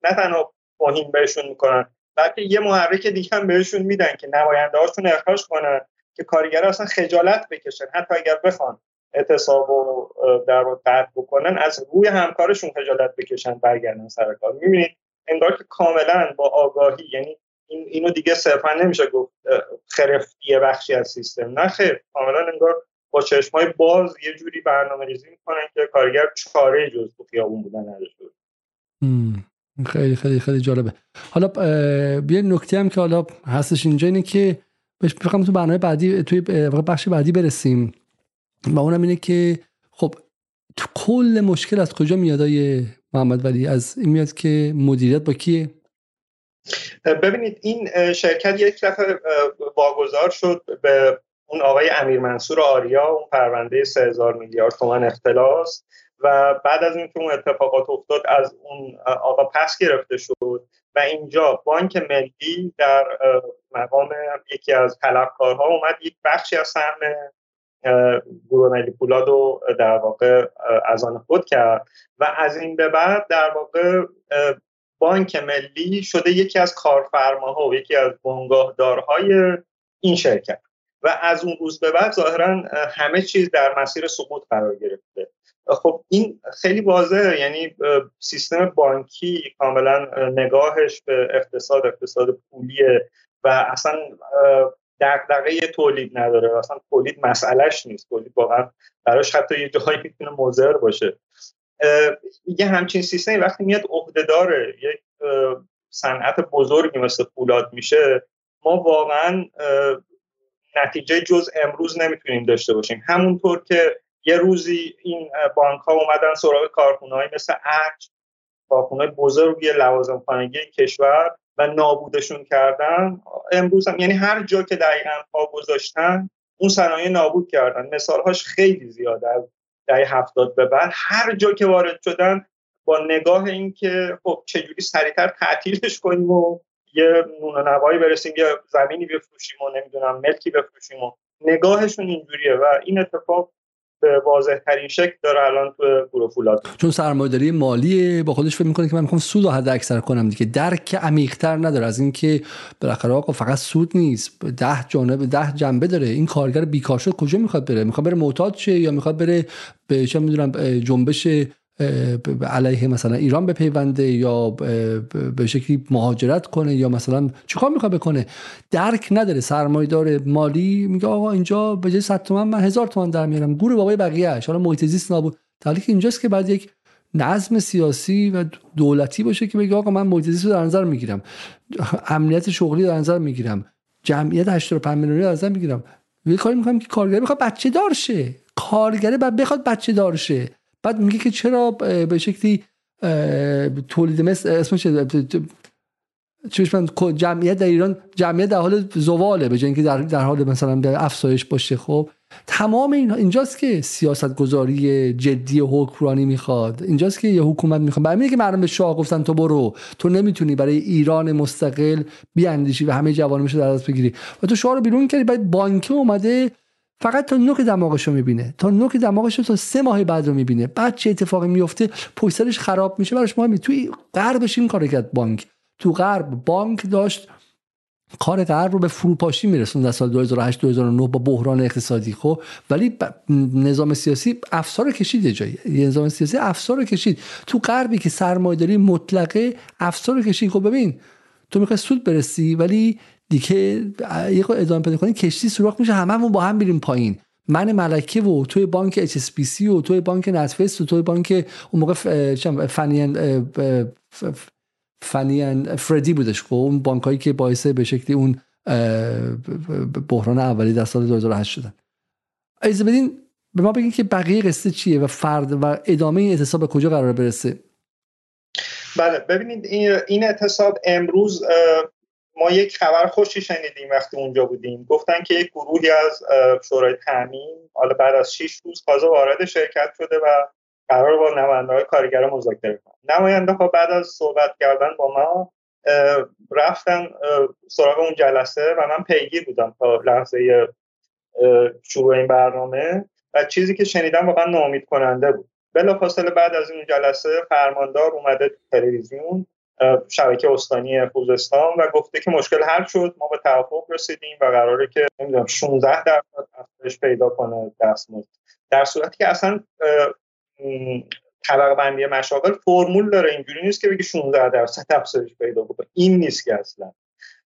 نه تنها توهین بهشون می‌کنن. بلکه یه محرک دیگه هم بهشون میدن که نماینده هاشون اخراج کنن که کارگر اصلا خجالت بکشن. حتی اگر بخوان اعتصاب و در قطع بکنن از روی همکارشون خجالت بکشن برگردن سر کار. می‌بینید؟ انگار که کاملا با آگاهی یعنی این اینو دیگه صرفا نمیشه گفت خرفتیه بخشی از سیستم. نه خیر کاملا انگار با های باز یه جوری برنامه ریزی می‌کنن که کارگر چاره جز تو خیابون بودن نداشته خیلی خیلی خیلی جالبه. حالا یه نکته هم که حالا هستش اینجا اینه که بخوام تو برنامه بعدی توی بخش بعدی برسیم. و اونم اینه که خب تو کل مشکل از کجا میاد محمد ولی؟ از این میاد که مدیریت با کیه؟ ببینید این شرکت یک دفعه واگذار شد به اون آقای امیر منصور آریا اون پرونده 3000 میلیارد تومان اختلاس. و بعد از اینکه اون اتفاقات افتاد از اون آقا پس گرفته شد و اینجا بانک ملی در مقام یکی از طلبکارها اومد یک بخشی از سهم گروه ملی پولاد رو در واقع از آن خود کرد و از این به بعد در واقع بانک ملی شده یکی از کارفرماها و یکی از بنگاهدارهای این شرکت و از اون روز به بعد ظاهرا همه چیز در مسیر سقوط قرار گرفته. خب این خیلی واضحه. یعنی سیستم بانکی کاملا نگاهش به اقتصاد اقتصاد پولیه و اصلا دغدغه تولید نداره. اصلا تولید مسئلهش نیست. تولید واقعا براش حتی یه جایی می‌تونه مضر باشه. یه همچین سیستمی وقتی میاد عهدهدار یک صنعت بزرگی مثل پولاد میشه ما واقعا نتیجه جز امروز نمی‌تونیم داشته باشیم. همونطور که یه روزی این بانک ها اومدن سراغ کارخونه مثل ارج کارخونه بزرگی لوازم خانگی کشور و نابودشون کردن. امروز هم یعنی هر جا که دقیقا پا گذاشتن اون صنایع نابود کردن. مثالهاش خیلی زیاده از دهه هفتاد به بعد. هر جا که وارد شدن با نگاه اینکه خب چجوری سریعتر تعطیلش کنیم و یه نون و نوایی برسیم یه زمینی بفروشیم و نمی‌دونم ملکی بفروشیم و نگاهشون اینجوریه و این اتفاق به واضح ترین شکل داره الان تو گروه فولاد. چون سرمایه‌داری مالی با خودش فکر می‌کنه که من می‌خوام سود رو حد اکثر کنم دیگه. درک عمیق‌تر نداره. از اینکه بالاخره آقا فقط سود نیست. ده جانب ده جنبه داره. این کارگر بیکار شد کجا می‌خواد بره؟ می‌خواد بره معتاد شه یا می‌خواد بره به چه می‌دونم جنبش علیه مثلا ایران بپیونده یا به شکلی مهاجرت کنه یا مثلا چیکار می‌خواد بکنه؟ درک نداره سرمایدار مالی میگه آقا اینجا به جای 100 تومن من هزار تومن در میارم. گور بابای بقیه‌اش. حالا محیط زیست نابود. که اینجاست که بعد یک نظم سیاسی و دولتی باشه که بگه آقا من محیط رو در نظر می‌گیرم. امنیت شغلی در نظر می‌گیرم. جمعیت 85 میلیونی در نظر می‌گیرم. یه کاری می‌کنم که کارگر بخواد بچه دار شه. کارگره بعد بخواد بچه دار شه. بعد میگه که چرا به شکلی تولید مثل اسمش من جمعیت در ایران جمعیت در حال زواله به که در, در حال مثلا در افزایش باشه. خب تمام این اینجاست که سیاست گذاری جدی حکمرانی می‌خواد. اینجاست که یه حکومت می‌خواد. برای که مردم به شاه گفتن تو برو. تو نمی‌تونی برای ایران مستقل بیاندیشی و همه جوانمش در دست بگیری. و تو شاه رو بیرون کردی. بعد بانک اومده فقط تا نوک دماغش رو می‌بینه. تا نوک دماغش رو تا سه ماه بعد رو می‌بینه. بعد چه اتفاقی میفته پشت خراب میشه. براش مهمی توی غربش این کار کرد بانک. تو غرب بانک داشت کار غرب رو به فروپاشی میرسوند در سال 2008 2009 با بحران اقتصادی خب؟ ولی نظام سیاسی افسار کشید جایی. نظام سیاسی افسار کشید. تو غربی که سرمایه‌داری مطلقه افسار کشید. خب ببین تو می‌خوای سود برسی ولی دیگه یه ادامه پیدا کنی کشتی سوراخ میشه هممون با هم میریم پایین. من ملکه و توی بانک HSBC و توی بانک نتفست و توی بانک اون موقع فنین فنی فردی بودش. خب اون بانکایی که باعث به شکلی اون بحران اولی در سال 2008 شدن. ایزه بدین به ما بگین که بقیه قصه چیه و فرد و ادامه این اعتصاب کجا قرار برسه؟ بله ببینید این اعتصاب امروز ما یک خبر خوشی شنیدیم وقتی اونجا بودیم. گفتن که یک گروهی از شورای تامین حالا بعد از 6 روز تازه وارد شرکت شده و قرار با نماینده های کارگر مذاکره کنن. نماینده ها بعد از صحبت کردن با ما رفتن سراغ اون جلسه و من پیگیر بودم تا لحظه شروع این برنامه و چیزی که شنیدم واقعا ناامید کننده بود. بلافاصله بعد از این جلسه فرماندار اومده تلویزیون شبکه استانی خوزستان و گفته که مشکل حل شد. ما به توافق رسیدیم و قراره که نمی‌دونم 16 درصد افزایش پیدا کنه دستمزد در صورتی که اصلا طبقه بندی مشاغل فرمول داره. اینجوری نیست که بگی 16 درصد افزایش پیدا بکنه. این نیست که اصلا.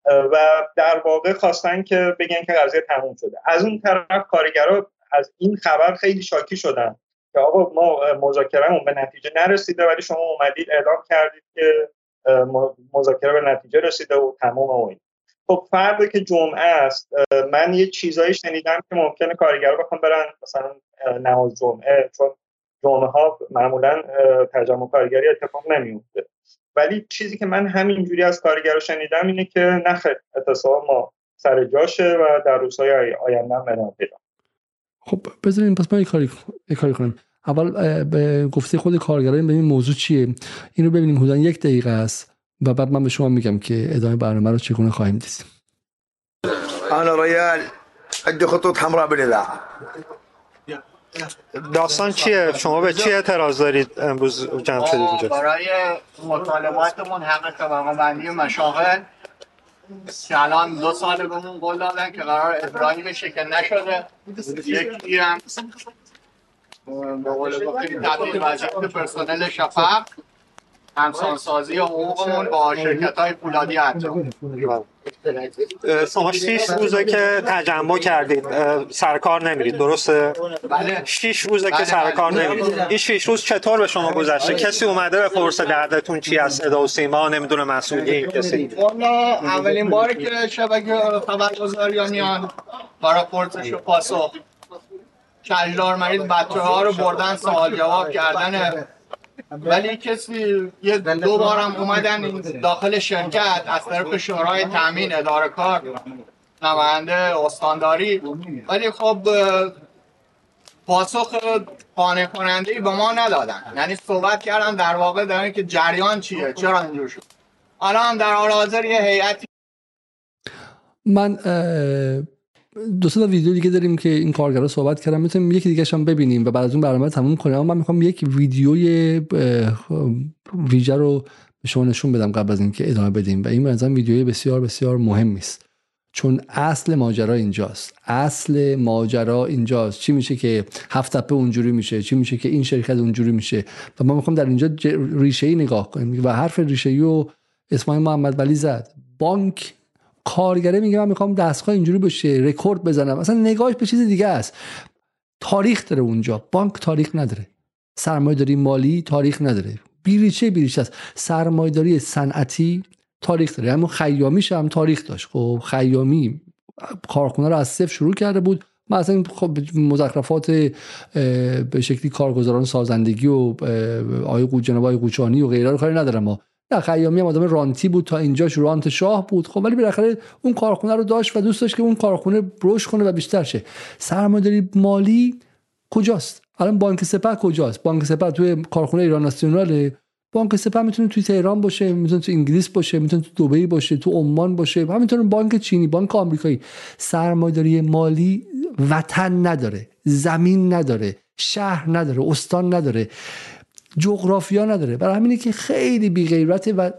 و در واقع خواستن که بگن که قضیه تموم شده. از اون طرف کارگرا از این خبر خیلی شاکی شدن که آقا ما مذاکرهمون به نتیجه نرسیده ولی شما اومدید اعلام کردید که مذاکره به نتیجه رسیده و تمام و این. خب فردا که جمعه است من یه چیزایی شنیدم که ممکنه کارگرا بخوام برن مثلا نماز جمعه چون جمعه ها معمولا تجمع کارگری اتفاق نمیفته ولی چیزی که من همینجوری از کارگرا شنیدم اینه که نخیر اتصال ما سر جاشه و در روزهای آینده هم خب بذاریم پس ما یک کاری, کاری کنیم اول به گفته خود کارگران ببینیم موضوع چیه. اینو ببینیم حدودا یک دقیقه است و بعد من به شما میگم که ادامه برنامه رو چگونه خواهیم دید. انا ريال عندي خطوط حمراء بالإذاعة داستان چیه؟ شما به چی اعتراض دارید امروز جمع شدید اینجا؟ برای مطالباتمون حق طبقه بندی مشاغل که الان دو سال بهمون قول دادن که قرار ابراهیم بشه که نشده. یکی هم به قول گفتیم تبدیل وظیفه پرسنل شفق همسانسازی حقوقمون با شرکت های پولادی انجام شما شیش روزه که تجمع کردید سرکار نمیرید درسته؟ بله. شیش روزه که بله، سرکار بله. نمیرید. این شیش روز چطور به شما گذشته؟ کسی اومده به پرس دردتون چی از صدا و سیما نمی‌دونه مسئولین کسی. والا اولین باری که شبکه خبرگزاری ها میان برای پرسش و پاسخ. کجدار مریض بچه ها رو بردن سوال جواب کردن. ولی کسی یه دو بارم اومدن این داخل شرکت از طرف شورای تامین اداره کار نماینده استانداری. ولی خب پاسخ قانع کننده ای به ما ندادن. یعنی صحبت کردن در واقع در اینکه جریان چیه چرا اینجور شد. حالا هم در حال حاضر یه هیئتی من دو تا ویدیو دیگه داریم که این کارگرا صحبت کردن. می‌تونیم یکی دیگه هم ببینیم و بعد از اون برنامه تموم کنیم. اما من می‌خوام یک ویدیوی ویژه رو به شما نشون بدم قبل از اینکه ادامه بدیم و این نظرم ویدیوی بسیار بسیار مهمی است چون اصل ماجرا اینجاست. اصل ماجرا اینجاست. چی میشه که هفت تپه اونجوری میشه؟ چی میشه که این شرکت اونجوری میشه؟ و ما می‌خوام در اینجا ریشه ای نگاه کنیم و حرف ریشه ای رو اسماعیل محمد ولی زد. بانک کارگره میگه من می‌خوام دستگاه اینجوری بشه رکورد بزنم. اصلا نگاهش به چیز دیگه است. تاریخ داره اونجا. بانک تاریخ نداره. سرمایه‌داری مالی تاریخ نداره. بیریچه بیریچه است. سرمایه‌داری صنعتی تاریخ داره. همون خیامیش هم تاریخ داشت. خب خیامی کارخونه رو از صفر شروع کرده بود. من اصلا خب مزخرفات به شکلی کارگزاران سازندگی و آقای جناب قوچانی و غیره رو کاری ندارم. نه خیامی هم آدم رانتی بود تا اینجاش رانت شاه بود. خب ولی بالاخره اون کارخونه رو داشت و دوست داشت که اون کارخونه رشد کنه و بیشتر شه. سرمایه‌داری مالی کجاست؟ الان بانک سپه کجاست؟ بانک سپه توی کارخونه ایران ناسیوناله بانک سپه می‌تونه توی تهران باشه می‌تونه تو انگلیس باشه می‌تونه تو دبی باشه تو عمان باشه. همینطور بانک چینی بانک آمریکایی. سرمایه‌داری مالی وطن نداره زمین نداره شهر نداره استان نداره. جغرافیا نداره. برای همینه که خیلی بی غیرته و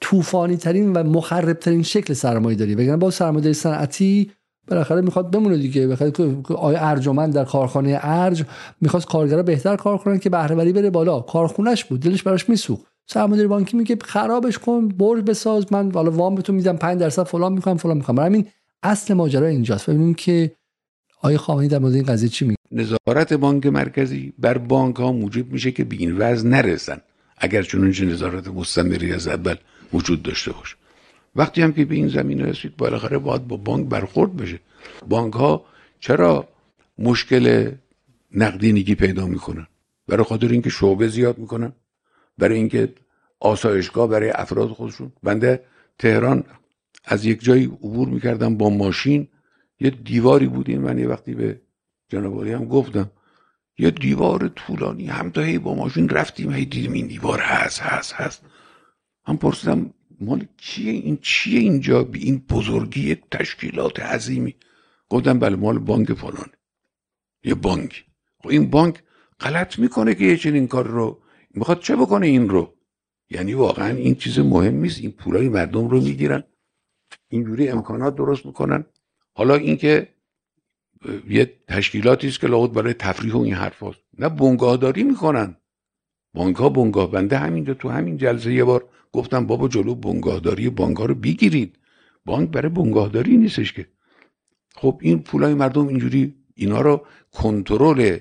طوفانی ترین و مخرب ترین شکل سرمایه داری وگرنه با سرمایه صنعتی بالاخره می‌خواد بمونه دیگه. بخاطر آقای ارجمند در کارخانه ارج می‌خواست کارگرا بهتر کار کنن که بهره بره بالا. کارخونش بود دلش براش میسوخت. سرمایه‌داری بانکی میگه خرابش کن برج بساز من حالا وام بهتون میدم 5 درصد فلان می‌کنم فلان می‌کنم برای همین اصل ماجرا اینجاست. ببینیم که آقای خامنه‌ای در مورد این قضیه چی میگه. نظارت بانک مرکزی بر بانک ها موجب میشه که به این وضع نرسن. اگر چنانچه نظارت مستمری از اول وجود داشته باشه. وقتی هم که به این زمین رسید بالاخره باید با بانک برخورد بشه. بانک ها چرا مشکل نقدینگی پیدا می‌کنن؟ برای خاطر اینکه شعبه زیاد می‌کنن؟ برای اینکه آسایشگاه برای افراد خودشون؟ بنده تهران از یک جایی عبور می‌کردم با ماشین. یه دیواری بود این من یه وقتی به جناب هم گفتم یه دیوار طولانی هم تا هی با ماشین رفتیم هی دیدیم این دیوار هست هست هست. هم پرسیدم مال کیه این چیه اینجا؟ بی این بزرگی یک تشکیلات عظیمی. گفتم بله مال بانک فلان یه بانک. خب این بانک غلط می‌کنه که یه چنین کار رو. می‌خواد چه بکنه این رو؟ یعنی واقعا این چیز مهم نیست. این پولای مردم رو می‌گیرن. اینجوری امکانات درست می‌کنن. حالا اینکه یه تشکیلاتی است که لابد برای تفریح و این حرف هست. نه بنگاهداری می‌کنن. بانک ها بنگاه بنده همینجا تو همین جلسه یه بار گفتم بابا جلو بنگاهداری بانک ها رو بگیرید. بانک برای بنگاهداری نیستش که. خب این پولای مردم اینجوری اینا رو کنترل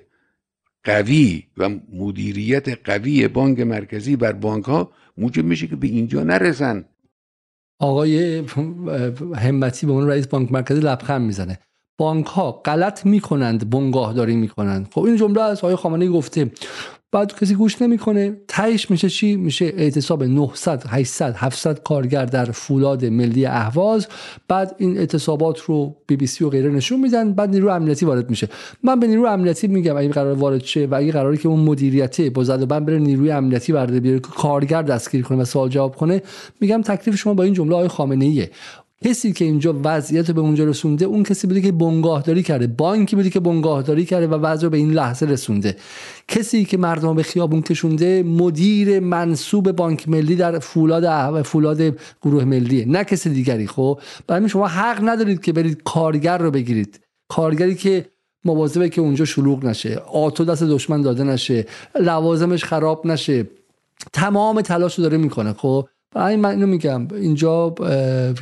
قوی و مدیریت قوی بانک مرکزی بر بانک ها موجب میشه که به اینجا نرسن. آقای همتی به اون رئیس بانک مرکزی لبخند می‌زنه. بانک ها غلط می‌کنند بنگاهداری می‌کنند. خب این جمله از آقای خامنه‌ای گفته. بعد کسی گوش نمی‌کنه تهش میشه چی؟ میشه اعتصاب 900 800 700 کارگر در فولاد ملی اهواز. بعد این اعتصابات رو بی بی سی و غیره نشون میدن بعد نیرو امنیتی وارد میشه. من به نیرو امنیتی میگم اگه قرار وارد شه و اگه قراری که اون مدیریتی با زد و بند بره نیروی امنیتی وارد بیاره کارگر دستگیر کنه و سوال جواب کنه میگم تکلیف شما با این جمله آقای خامنه ایه کسی که اینجا وضعیت به اونجا رسونده اون کسی بوده که بنگاهداری کرده بانکی بوده که بنگاهداری کرده و وضع رو به این لحظه رسونده. کسی که مردم به خیابون کشونده مدیر منصوب بانک ملی در فولاد فولاد گروه ملیه نه کسی دیگری. خب؟ برای شما حق ندارید که برید کارگر رو بگیرید. کارگری که مواظبه که اونجا شلوغ نشه آتو دست دشمن داده نشه لوازمش خراب نشه تمام تلاش رو داره می‌کنه. خب؟ برای من اینو میگم. اینجا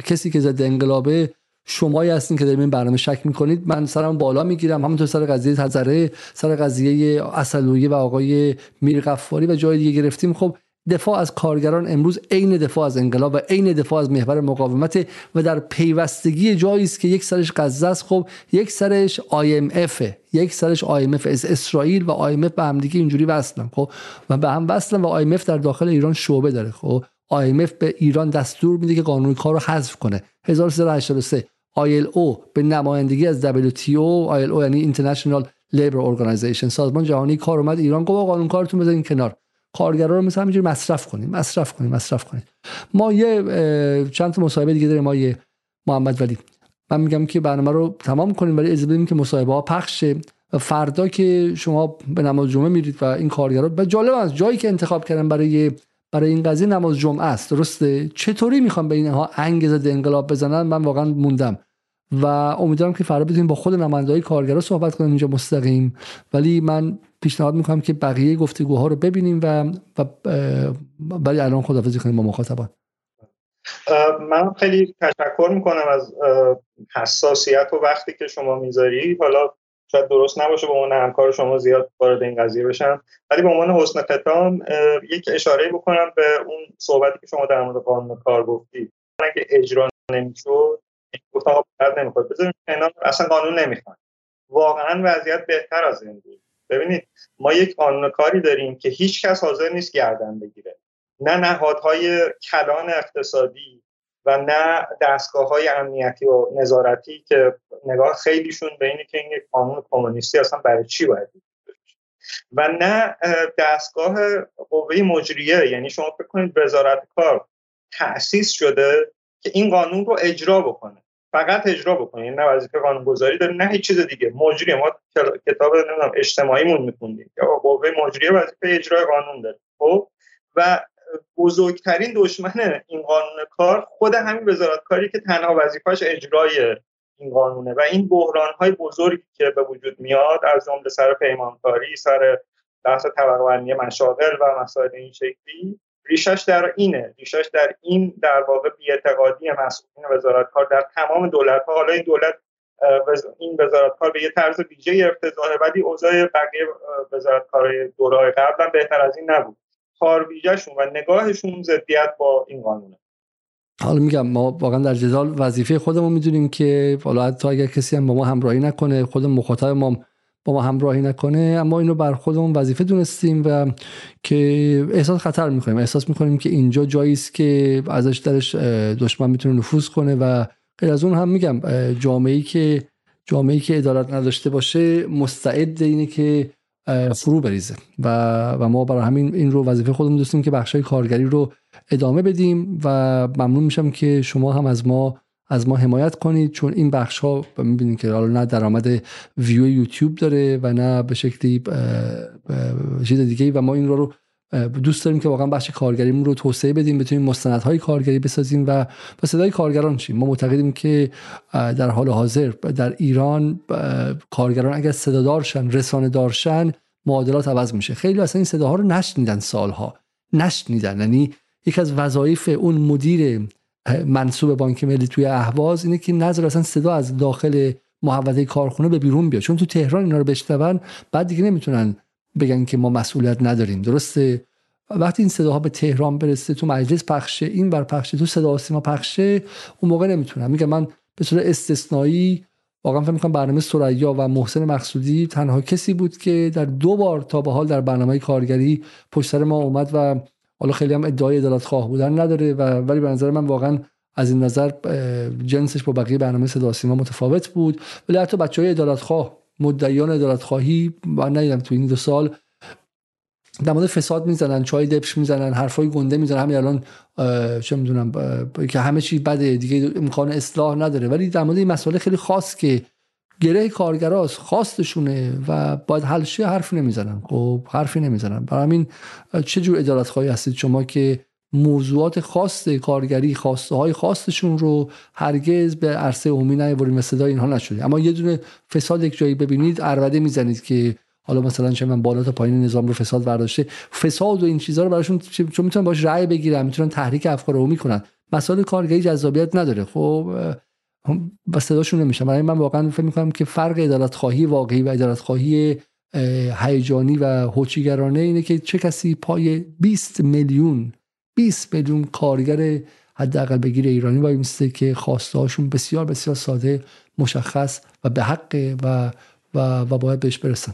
کسی که زده انقلابه شمایی هستین که در این برنامه شک می‌کنید من سرم بالا می‌گیرم. همونطور سر قضیه تزره سر قضیه اصلویه و آقای میرغفاری و جای دیگه گرفتیم. خب دفاع از کارگران امروز عین دفاع از انقلاب و عین دفاع از محور مقاومت و در پیوستگی جایی است که یک سرش غزه است. خب یک سرش IMF یک سرش IMF از اسرائیل و IMF به همدیگه اینجوری وصلن. خب و به هم وصلن و IMF در داخل ایران شعبه داره. خب IMF به ایران دستور میده که قانون کار رو حذف کنه. 1383 ILO به نمایندگی از WTO ILO یعنی International Labour Organization سازمان جهانی کار اومد ایران گفت قانون کارتون بذارین کنار. کارگرا رو مثلا همینجوری مصرف کنیم مصرف کنیم مصرف کنیم ما یه چند تا مصاحبه دیگه داریم ما یه محمد ولی. من میگم که برنامه رو تمام کنیم ولی اجازه بدیم که مصاحبه ها پخش فردا که شما به نماز جمعه میرید و این کارگرا و جالب از جایی که انتخاب کردن برای برای این قضیه نماز جمعه است. درسته؟ چطوری می‌خوام به اینها انگیزه انقلاب بزنن؟ من واقعا موندم. و امیدوارم که فردا بتونیم با خود نمایندهای کارگرا صحبت کنیم اینجا مستقیم. ولی من پیشنهاد می‌کنم که بقیه گفتگوها رو ببینیم و ولی الان خدافظی کنیم با مخاطبان. من خیلی تشکر می‌کنم از حساسیت و وقتی که شما می‌ذاری. حالا شاید درست نباشه به عنوان همکار شما زیاد وارد این قضیه بشم ولی به عنوان حسن ختام یک اشاره بکنم به اون صحبتی که شما در مورد قانون کار گفتید. اگه اجرا نمی‌شد گفت آقا بعد نمی‌خواد. بذاریم کنار اصلا قانون نمی‌خواد. واقعا وضعیت بهتر از این بود. ببینید ما یک قانون کاری داریم که هیچ کس حاضر نیست گردن بگیره. نه نهادهای کلان اقتصادی و نه دستگاه های امنیتی و نظارتی که نگاه خیلیشون به اینه که این یک قانون کمونیستی اصلا برای چی باید و نه دستگاه قوه مجریه یعنی شما فکر کنید وزارت کار تأسیس شده که این قانون رو اجرا بکنه. فقط اجرا بکنه یعنی نه وظیفه قانون گذاری داره نه هیچ چیز دیگه. مجریه ما کتاب نمی‌دونم اجتماعیمون میخوندیم. یا قوه مجریه وظیفه اجرای قانون داره. خب؟ و بزرگترین دشمن این قانون کار خود همین وزارت کاری که تنها وظیفهش اجرای این قانونه و این بحران های بزرگی که به وجود میاد از جمله سر پیمانکاری سر بحث طبقه مشاغل و مسائل این شکلی ریشش در اینه. ریشش در این در واقع بیاعتقادی مسئولین وزارت کار در تمام دولت ها حالا این دولت این وزارت کار به یه طرز ویژه افتضاحه ولی اوضاع بقیه وزارت کار دورهای قبلا بهتر از این نبود. کارویژهشون و نگاهشون ضدیت با این قانونه. حالا میگم ما واقعا در جدال وظیفه خودمون می‌دونیم که حالا تا اگر کسی هم با ما همراهی نکنه خود مخاطب ما با ما همراهی نکنه اما اینو بر خودمون وظیفه دونستیم و که احساس خطر می‌کنیم. احساس می‌کنیم که اینجا جایی است که ازش درش دشمن می‌تونه نفوذ کنه و غیر از اون هم میگم جامعه که جامعه که عدالت نداشته باشه مستعد اینه که فرو بریزه. و, و ما برای همین این رو وظیفه خودمون دوستیم که بخشای کارگری رو ادامه بدیم و ممنون میشم که شما هم از ما از ما حمایت کنید چون این بخش ها می‌بینید که حالا نه درآمد ویو یوتیوب داره و نه به شکلی چیز دیگه و ما این رو, رو دوست داریم که واقعا بخش کارگریمون رو توسعه بدیم بتونیم مستندهای کارگری بسازیم و با صدای کارگران شیم ما معتقدیم که در حال حاضر در ایران کارگران اگر صدادارشن رسانه دارشن معادلات عوض میشه. خیلی اصلا این صداها رو نشنیدن سالها. نشنیدن. یعنی یکی از وظایف اون مدیر منصوب بانک ملی توی اهواز اینه که نظر اصلا صدا از داخل محوطه کارخونه به بیرون بیاد. چون تو تهران اینا رو بشنون بعد دیگه نمی‌تونن بگن که ما مسئولیت نداریم. درسته؟ وقتی این صداها به تهران برسه تو مجلس پخشه این بر پخشه تو صدا سیما پخشه اون موقع نمی‌تونم میگم من به صورت استثنایی واقعا فکر می‌کنم برنامه سریا و محسن مقصودی تنها کسی بود که در دو بار تا به حال در برنامه کارگری پشت سر ما اومد و حالا خیلی هم ادعای عدالت خواه بودن نداره و ولی به نظر من واقعا از این نظر جنسش با بقیه برنامه صدا سیما متفاوت بود. ولی حتی بچه های عدالت خواه مدعیان عدالت خواهی من ندیدم تو این دو سال در مورد فساد می‌زنن چای دبش می‌زنن حرفای گنده می‌زنن. همین الان چه می‌دونم که همه چی بده دیگه امکان اصلاح نداره. ولی در مورد این مسئله خیلی خاص که گره کارگراست خواستشونه و باید حل شه حرف نمی‌زنن. خب حرفی نمی‌زنن. برای همین چه جور ادالت خواهی هستید شما که موضوعات خاص کارگری خواسته های خاصشون رو هرگز به عرصه عمومی نیاورید و صدای اینها نشده. اما یه دونه فساد یک جایی ببینید اربده می‌زنید که حالا مثلا چه من بالا تا پایین نظام رو فساد برداشته. فساد و این چیزها رو براشون چون می‌تونن باش رأی بگیرن می‌تونن تحریک افکار عمومی کنن. مسائل کارگری جذابیت نداره. خب با صداشون نمیشه برای من واقعا فکر می‌کنم که فرق عدالت خواهی واقعی و عدالت خواهی هیجانی و هوچیگرانه اینه که چه کسی پای 20 میلیون 20 میلیون کارگر حداقل بگیر ایرانی وای میسته که خواسته هاشون بسیار بسیار ساده مشخص و به حق و و, و باید بهش برسن.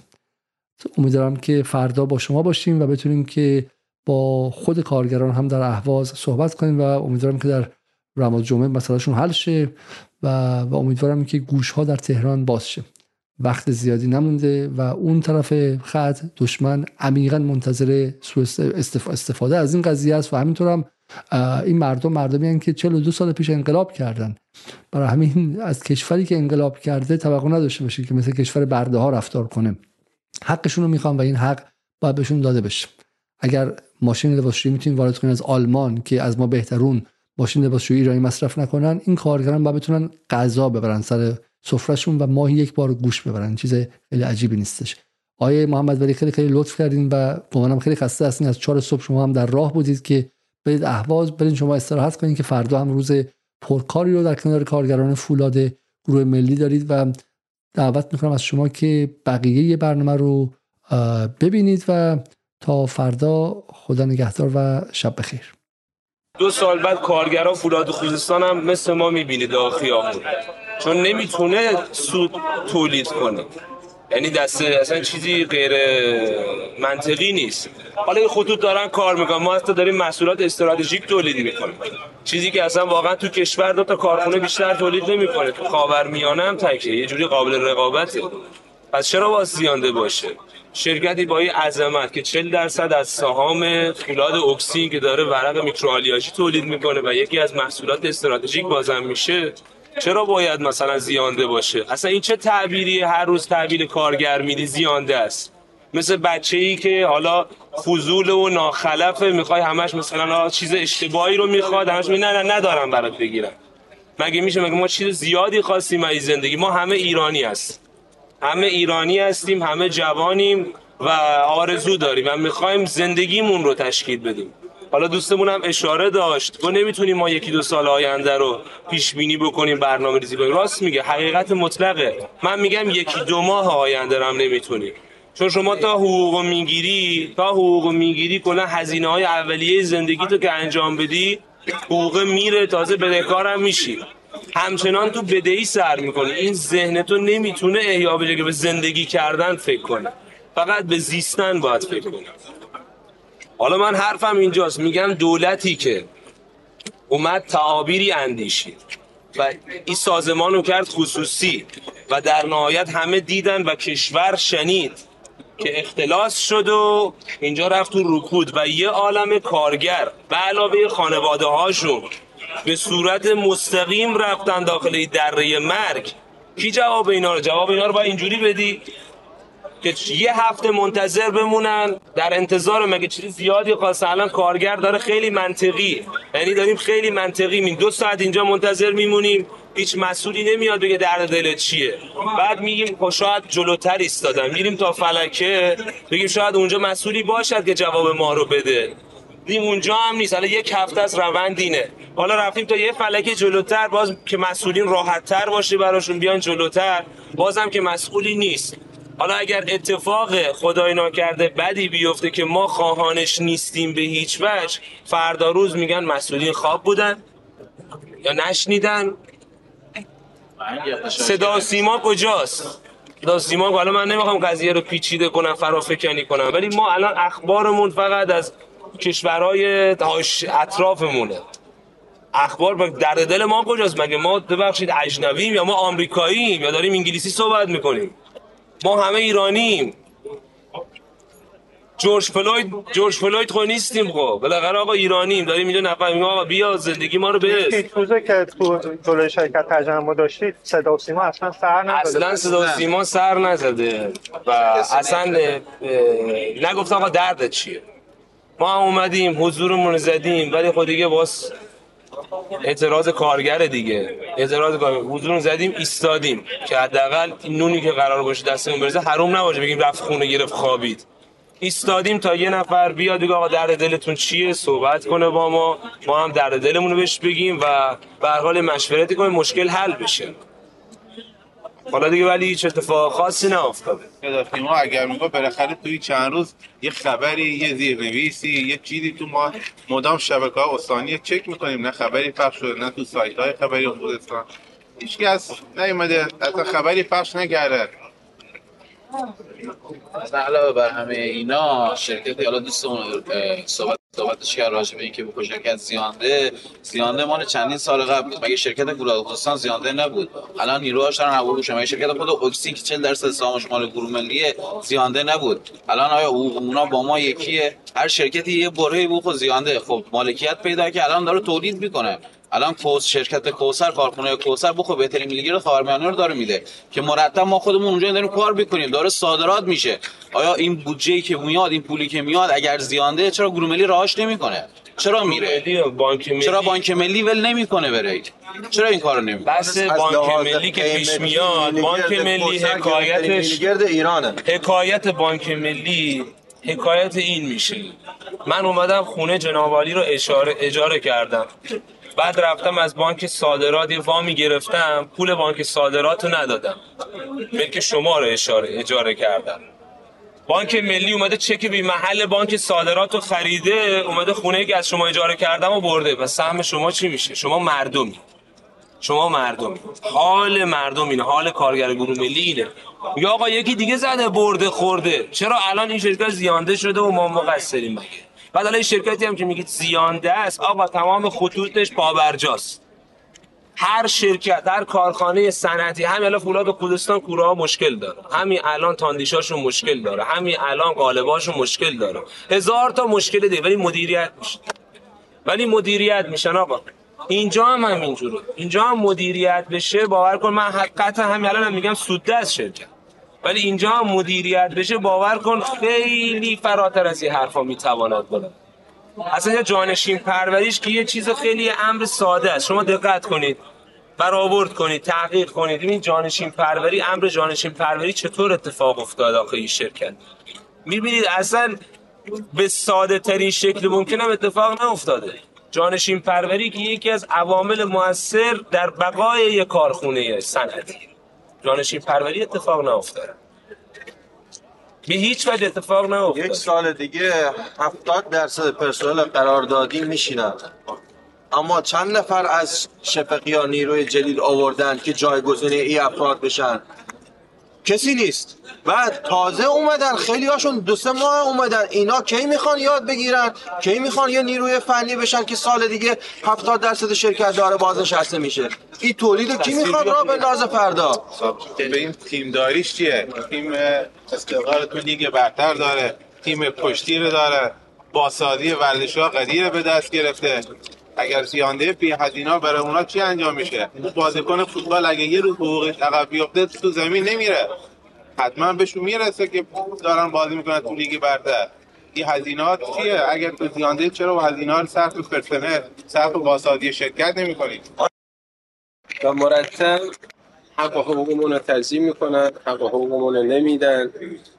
امیدوارم که فردا با شما باشیم و بتونیم که با خود کارگران هم در اهواز صحبت کنیم و امیدوارم که در رمضان جمعه مسئلهشون حل شه و, و امیدوارم که گوش ها در تهران باز شه. وقت زیادی نمونده و اون طرف خط دشمن عمیقا منتظر استفاده از این قضیه است و همینطور هم این مردم مردمی هستند که 42 سال پیش انقلاب کردن. برای همین از کشوری که انقلاب کرده توقع نداشته باشید که مثل کشور برده ها رفتار کنه. حقشون رو می‌خوام و این حق باید بهشون داده بشه. اگر ماشین لباسشویی می‌تونید وارد کنید از آلمان که از ما بهترون ماشین لباسشویی ایرانی مصرف نکنن این کارگران باید بتونن غذا ببرن سر سفرهشون و ماهی یک بار گوش ببرن. چیز خیلی عجیبی نیستش. آیه محمد ولی خیلی خیلی لطف کردین و گمانم خیلی خسته هستین. از چهار صبح شما هم در راه بودید که برید اهواز برید شما استراحت کنید که فردا هم روز پرکاری رو در کنار کارگران فولاد گروه ملی دارید و دعوت می‌کنم از شما که بقیه برنامه رو ببینید و تا فردا خدا نگهدار و شب بخیر. دو سال بعد کارگران فولاد خوزستان هم مثل ما می‌بینید خیابون. چون نمی‌تونه سود تولید کنه. یعنی دسته اصلا چیزی غیر منطقی نیست. حالا این خطوط دارن کار می‌کنن. ما حتی داریم محصولات استراتژیک تولید می‌کنیم. چیزی که اصلا واقعا تو کشور دو تا کارخونه بیشتر تولید نمی‌کنه. تو خاورمیانه هم تکه یه جوری قابل رقابته. پس چرا باز زیانده باشه؟ شرکتی با این عظمت که 40 درصد از سهام فولاد اکسین که داره ورق میکروآلیاژی تولید می‌کنه و یکی از محصولات استراتژیک بازم میشه چرا باید مثلا زیانده باشه؟ اصلا این چه تعبیری هر روز تعبیر کارگر میدی زیانده است. مثل بچه ای که حالا فضول و ناخلفه می‌خوای همش مثلا چیز اشتباهی رو می‌خواد همش می نه نه ندارم برات بگیرم. مگه میشه؟ مگه ما چیز زیادی خواستیم از زندگی؟ ما همه ایرانی هست همه ایرانی هستیم همه جوانیم و آرزو داریم و می‌خوایم زندگیمون رو تشکیل بدیم. حالا دوستمون هم اشاره داشت. گفت نمی‌تونیم ما یکی دو سال آینده رو پیش بینی بکنیم برنامه ریزی کنیم. راست میگه حقیقت مطلقه. من میگم یکی دو ماه آینده رو هم نمی‌تونیم. چون شما تا حقوق می‌گیری تا حقوق می‌گیری کلا هزینه های اولیه زندگی تو که انجام بدی حقوق میره تازه بدهکارم میشی. همچنان تو بدهی سر می‌کنی. این ذهن تو نمی‌تونه احیا بشه که به زندگی کردن فکر کنه. فقط به زیستن باید فکر کنی حالا من حرفم اینجاست. میگم دولتی که اومد تعابیری اندیشید. و این سازمان رو کرد خصوصی. و در نهایت همه دیدن و کشور شنید که اختلاس شد و اینجا رفت تو رکود. و یه عالم کارگر به علاوه خانواده هاشون به صورت مستقیم رفتن داخل دره مرگ. کی جواب اینا رو جواب اینا رو باید اینجوری بدی؟ که یه هفته منتظر بمونن در انتظار مگه چیزی زیادی خاصه؟ الان کارگر داره خیلی منطقی. یعنی داریم خیلی منطقی می دو ساعت اینجا منتظر میمونیم. هیچ مسئولی نمیاد بگه درد دلت چیه. بعد میگیم خب شاید جلوتر ایستادم میریم تا فلکه. بگیم شاید اونجا مسئولی باشد که جواب ما رو بده. دیم اونجا هم نیست. حالا یک هفته از روند اینه. حالا رفتیم تا یه فلکه جلوتر. باز که مسئولین راحت تر باشه براشون بیان جلوتر. بازم که مسئولی نیست. حالا اگر اتفاق خدای ناکرده بدی بیفته که ما خواهانش نیستیم به هیچ وجه فردا روز میگن مسئولین خواب بودن یا نشنیدن. صدا سیما کجاست؟ صدا سیما حالا من نمی‌خوام قضیه رو پیچیده کنم فرافکنی کنم ولی ما الان اخبارمون فقط از کشورهای اطرافمونه. اخبار در دل ما کجاست؟ مگه ما ببخشید اجنبیم یا ما آمریکاییم یا داریم انگلیسی صحبت می‌کنیم؟ ما همه ایرانیم. جورج فلوید جورج فلوید خو نیستیم خب. بالاخره آقا ایرانیم. داریم اینجا نفر میگم آقا بیا زندگی ما رو برس روزه که تو جلوی شرکت تجمع داشتید صدا و سیما اصلا سر نزده. اصلا صدا و سیما سر نزده. و اصلا نگفتم آقا دردت چیه؟ ما هم اومدیم حضورمون رو زدیم ولی خود دیگه باز اعتراض کارگر دیگه. اعتراض کارگر حضور زدیم ایستادیم. که حداقل این نونی که قرار باشه دستمون برسه حروم نباشه. بگیم رفت خونه گرفت خوابید. ایستادیم تا یه نفر بیاد بگه آقا درد دلتون چیه؟ صحبت کنه با ما. ما هم درد دلمون رو بهش بگیم و به حال مشورتی کنیم مشکل حل بشه. حالا دیگه ولی هیچ اتفاق خاصی نیافتاده ما اگر میگه بالاخره توی چند روز یه خبری یه زیرنویسی یه چیزی تو ما مدام شبکه ها استانی چک می‌کنیم. نه خبری پخش شده نه تو سایت های خبری خوزستان هیچ کس نیومده اصلا خبری پخش نکرده. اصلا علاوه بر همه اینا شرکت حالا دوستمون صحبت صحبتش کرد راجع به اینکه به شرکت زیانده زیانده مال چندین سال قبل مگه شرکت گورالخستان زیانده نبود؟ الان نیروهاش دارن حقوق مگه شرکت خود اکسین که 40 درصد سهامش مال گروه ملیه زیانده نبود. الان آیا حقوقمونا با ما یکیه؟ هر شرکتی یه برهه بوق زیانده. خب مالکیت پیدا که الان داره تولید می‌کنه. الان کوس شرکت کوسر کارخونه کوسر بخو بهترین میلیگیر خاورمیانه رو داره میده. که مرتب ما خودمون اونجا داریم کار می‌کنیم داره صادرات میشه. آیا این بودجه که میاد این پولی که میاد اگر زیانده چرا گروه ملی راهاش نمی‌کنه؟ چرا میره؟ بانک ملی. چرا بانک ملی ول نمی‌کنه بره؟ چرا این کارو نمی‌کنه؟ بس بانک ملی که پیش میاد بانک ملی حکایتش ایرانه. حکایت بانک ملی حکایت این میشه. من اومدم خونه جنابالی رو اشاره اجاره کردم. بعد رفتم از بانک صادرات یه وامی گرفتم پول بانک صادرات رو ندادم. ملک شما رو اشاره اجاره کردم. بانک ملی اومده چک بی محل بانک صادرات رو خریده اومده خونه که از شما اجاره کردم و برده. و سهم شما چی میشه؟ شما مردمی. شما مردمی. حال مردم اینه. حال کارگر گروه ملی اینه. یا آقا یکی دیگه زده برده خورده. چرا الان این شرکت زیانده شده و ما مقصریم مگه؟ بعد حالا شرکتی هم که میگید زیانده است آقا تمام خطوطش پابرجاست. هر شرکت هر کارخانه صنعتی همین الان فولاد و ها مشکل داره. همین الان تاندیشاشون مشکل داره. همین الان قالباشون مشکل داره. هزار تا مشکل دیگه ولی مدیریت میشه. ولی مدیریت میشن آقا. اینجا هم همینجوره. اینجا هم مدیریت بشه باور کن من حقیقت همین الان هم میگم سوده از شرکت. ولی اینجا مدیریت بشه باور کن خیلی فراتر از این حرفا می‌تواند بره اصلا جانشین پروریش که یه چیز خیلی امر ساده است. شما دقت کنید برآورد کنید تحقیق کنید. این جانشین پروری امر جانشین پروری چطور اتفاق افتاد آخه این شرکت؟ می‌بینید اصلا به ساده ترین شکل ممکن هم اتفاق نیفتاده. جانشین پروری که یکی از عوامل موثر در بقای یک کارخونه صنعتی. جانشین پروری اتفاق نیفتاده. به هیچ وجه اتفاق نیفتاد یک سال دیگه 70 درصد پرسنل قراردادی میشینن. اما چند نفر از شفقی یا نیروی جدید آوردن که جایگزین ای افراد بشن؟ کسی نیست. بعد تازه اومدن خیلی هاشون دو سه ماه اومدن. اینا کی می‌خوان یاد بگیرن؟ کی می‌خوان یه نیروی فنی بشن که سال دیگه 70 درصد شرکت داره بازنشسته میشه؟ این تولید کی می‌خواد را بندازه فردا؟ به این تیم داریش چیه؟ تیم استقلال تو لیگ برتر داره. تیم پشتی رو داره. باسادی ورزش ها قدیر به دست گرفته. اگر زیانده بی هزینه برای اونا چی انجام میشه؟ بازیکن فوتبال اگه یه روز حقوقش عقب بیفته تو زمین نمیره. حتما بهشون می‌رسه که دارن بازی می‌کنن تو لیگ برتر این هزینات چیه؟ اگر تو زیانده چرا هزینه رو صرف پرسنل صرف باسادی شرکت نمی‌کنید و مرتب حق و حقوقمون رو تنظیم می‌کنن حق و حقوقمون رو نمیدن.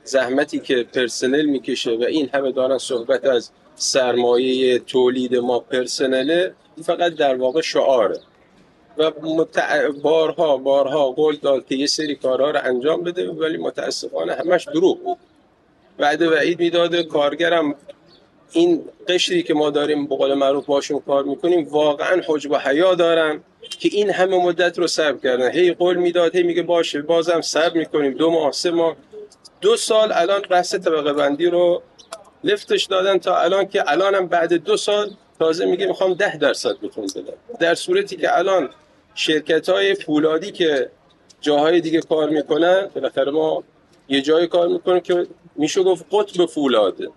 زحمتی که پرسنل می‌کشه و این همه دارن صحبت از سرمایه تولید ما پرسنله فقط در واقع شعاره. و متع... بارها بارها قول داد که یه سری کارها رو انجام بده ولی متاسفانه همش دروغ بود. وعده وعید می‌داده کارگرم این قشری که ما داریم به قول معروف باشون کار می‌کنیم واقعا حجب و حیا دارن که این همه مدت رو صبر کردن. هی قول می‌داد هی میگه باشه بازم صبر می‌کنیم. دو ماه سه ماه دو سال الان بحث طبقه بندی رو لفتش دادن تا الان که الانم بعد دو سال تازه میگه می‌خوام ده درصد بتون بدم. در صورتی که الان شرکت های فولادی که جاهای دیگه کار می‌کنن بالاخره ما یه جای کار می‌کنیم که میشه گفت قطب فولاده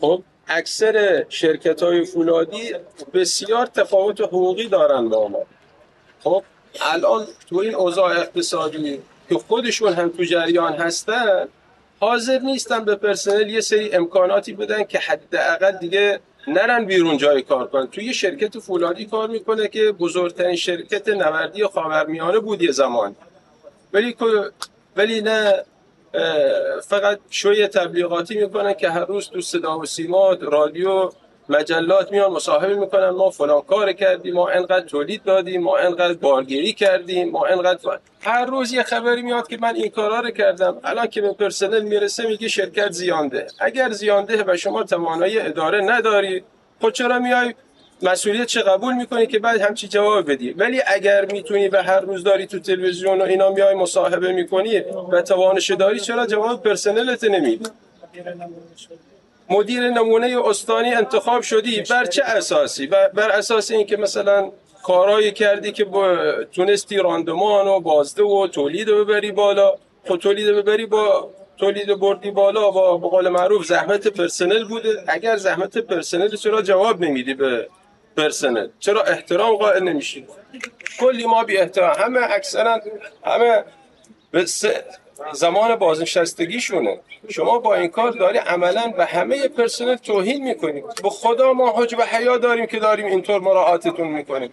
خب اکثر شرکت های فولادی بسیار تفاوت حقوقی دارن با ما. خب الان تو این اوضاع اقتصادی که خودشون هم تو جریان هستن حاضر نیستن به پرسنل یه سری امکاناتی بدن که حداقل دیگه نرن بیرون جای کار کنن. توی یه شرکت فولادی کار می‌کنه که بزرگترین شرکت نوردی خاورمیانه بود یه زمان. ولی ولی نه فقط شوی تبلیغاتی می‌کنن که هر روز تو صدا و سیما رادیو مجلات میان مصاحبه می‌کنن ما فلان کار کردیم ما انقدر تولید دادیم ما انقدر بارگیری کردیم ما انقدر هر روز یه خبری میاد که من این کارا رو کردم. الان که به پرسنل می‌رسه میگه شرکت زیانده. اگر زیانده و شما توانایی اداره نداری خود چرا میای؟ مسئولیت چه قبول می‌کنی که بعد همچی جواب بدی؟ ولی اگر می‌تونی و هر روز داری تو تلویزیون و اینا میای مصاحبه می‌کنی و توانش داری چرا جواب پرسنلت نمیدی؟ مدیر نمونه استانی انتخاب شدی بر چه اساسی؟ بر, اساس اینکه مثلا کارهایی کردی که با تونستی راندمان و بازده و تولید ببری بالا. خود تولید ببری با تولید بردی بالا با بقول معروف زحمت پرسنل بوده. اگر زحمت پرسنل چرا جواب نمیدی به پرسنل؟ چرا احترام قائل نمیشی؟ کلی ما بی احترام. همه اکثرا همه به زمان بازنشستگیشونه. شما با این کار داری عملا به همه پرسنل توهین می‌کنیم به خدا ما حجب حیا داریم که داریم اینطور مراعاتتون می‌کنیم.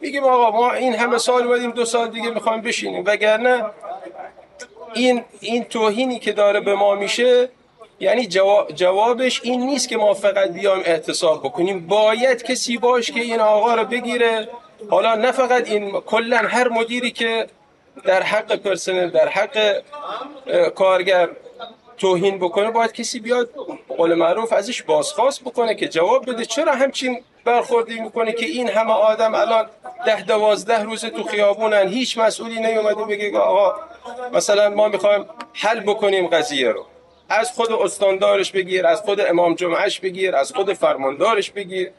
میگیم آقا ما این همه سال اومدیم دو سال دیگه می‌خوایم بشینیم. وگرنه این این توهینی که داره به ما میشه یعنی جوابش این نیست که ما فقط بیایم احتساب بکنیم. باید کسی باش که این آقا رو بگیره. حالا نه فقط این کلا هر مدیری که در حق پرسنل در حق کارگر توهین بکنه باید کسی بیاد قول معروف ازش بازخواست بکنه که جواب بده. چرا همچین برخوردی می‌کنه که این همه آدم الان ده دوازده روز تو خیابونن؟ هیچ مسئولی نیومده بگه آقا مثلا ما می‌خوایم حل بکنیم قضیه رو. از خود استاندارش بگیر از خود امام جمعش بگیر از خود فرماندارش بگیر.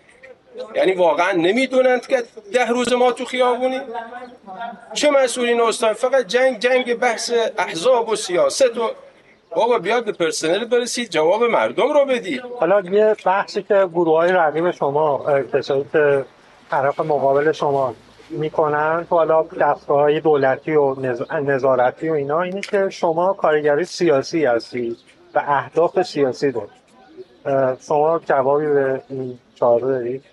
یعنی واقعا نمی‌دونند که ده روز ما تو خیابونی. چه مسئولین استان فقط جنگ جنگ بحث احزاب و سیاست و بابا بیاد به پرسنل برسید جواب مردم رو بدی حالا یه بحثی که گروه های رقیب شما کسایی که طرف مقابل شما می‌کنن تو حالا دستگاه های دولتی و نظارتی و اینا اینه که شما کارگری سیاسی هستی و اهداف سیاسی دارید. شما جوابی به این چاره دارید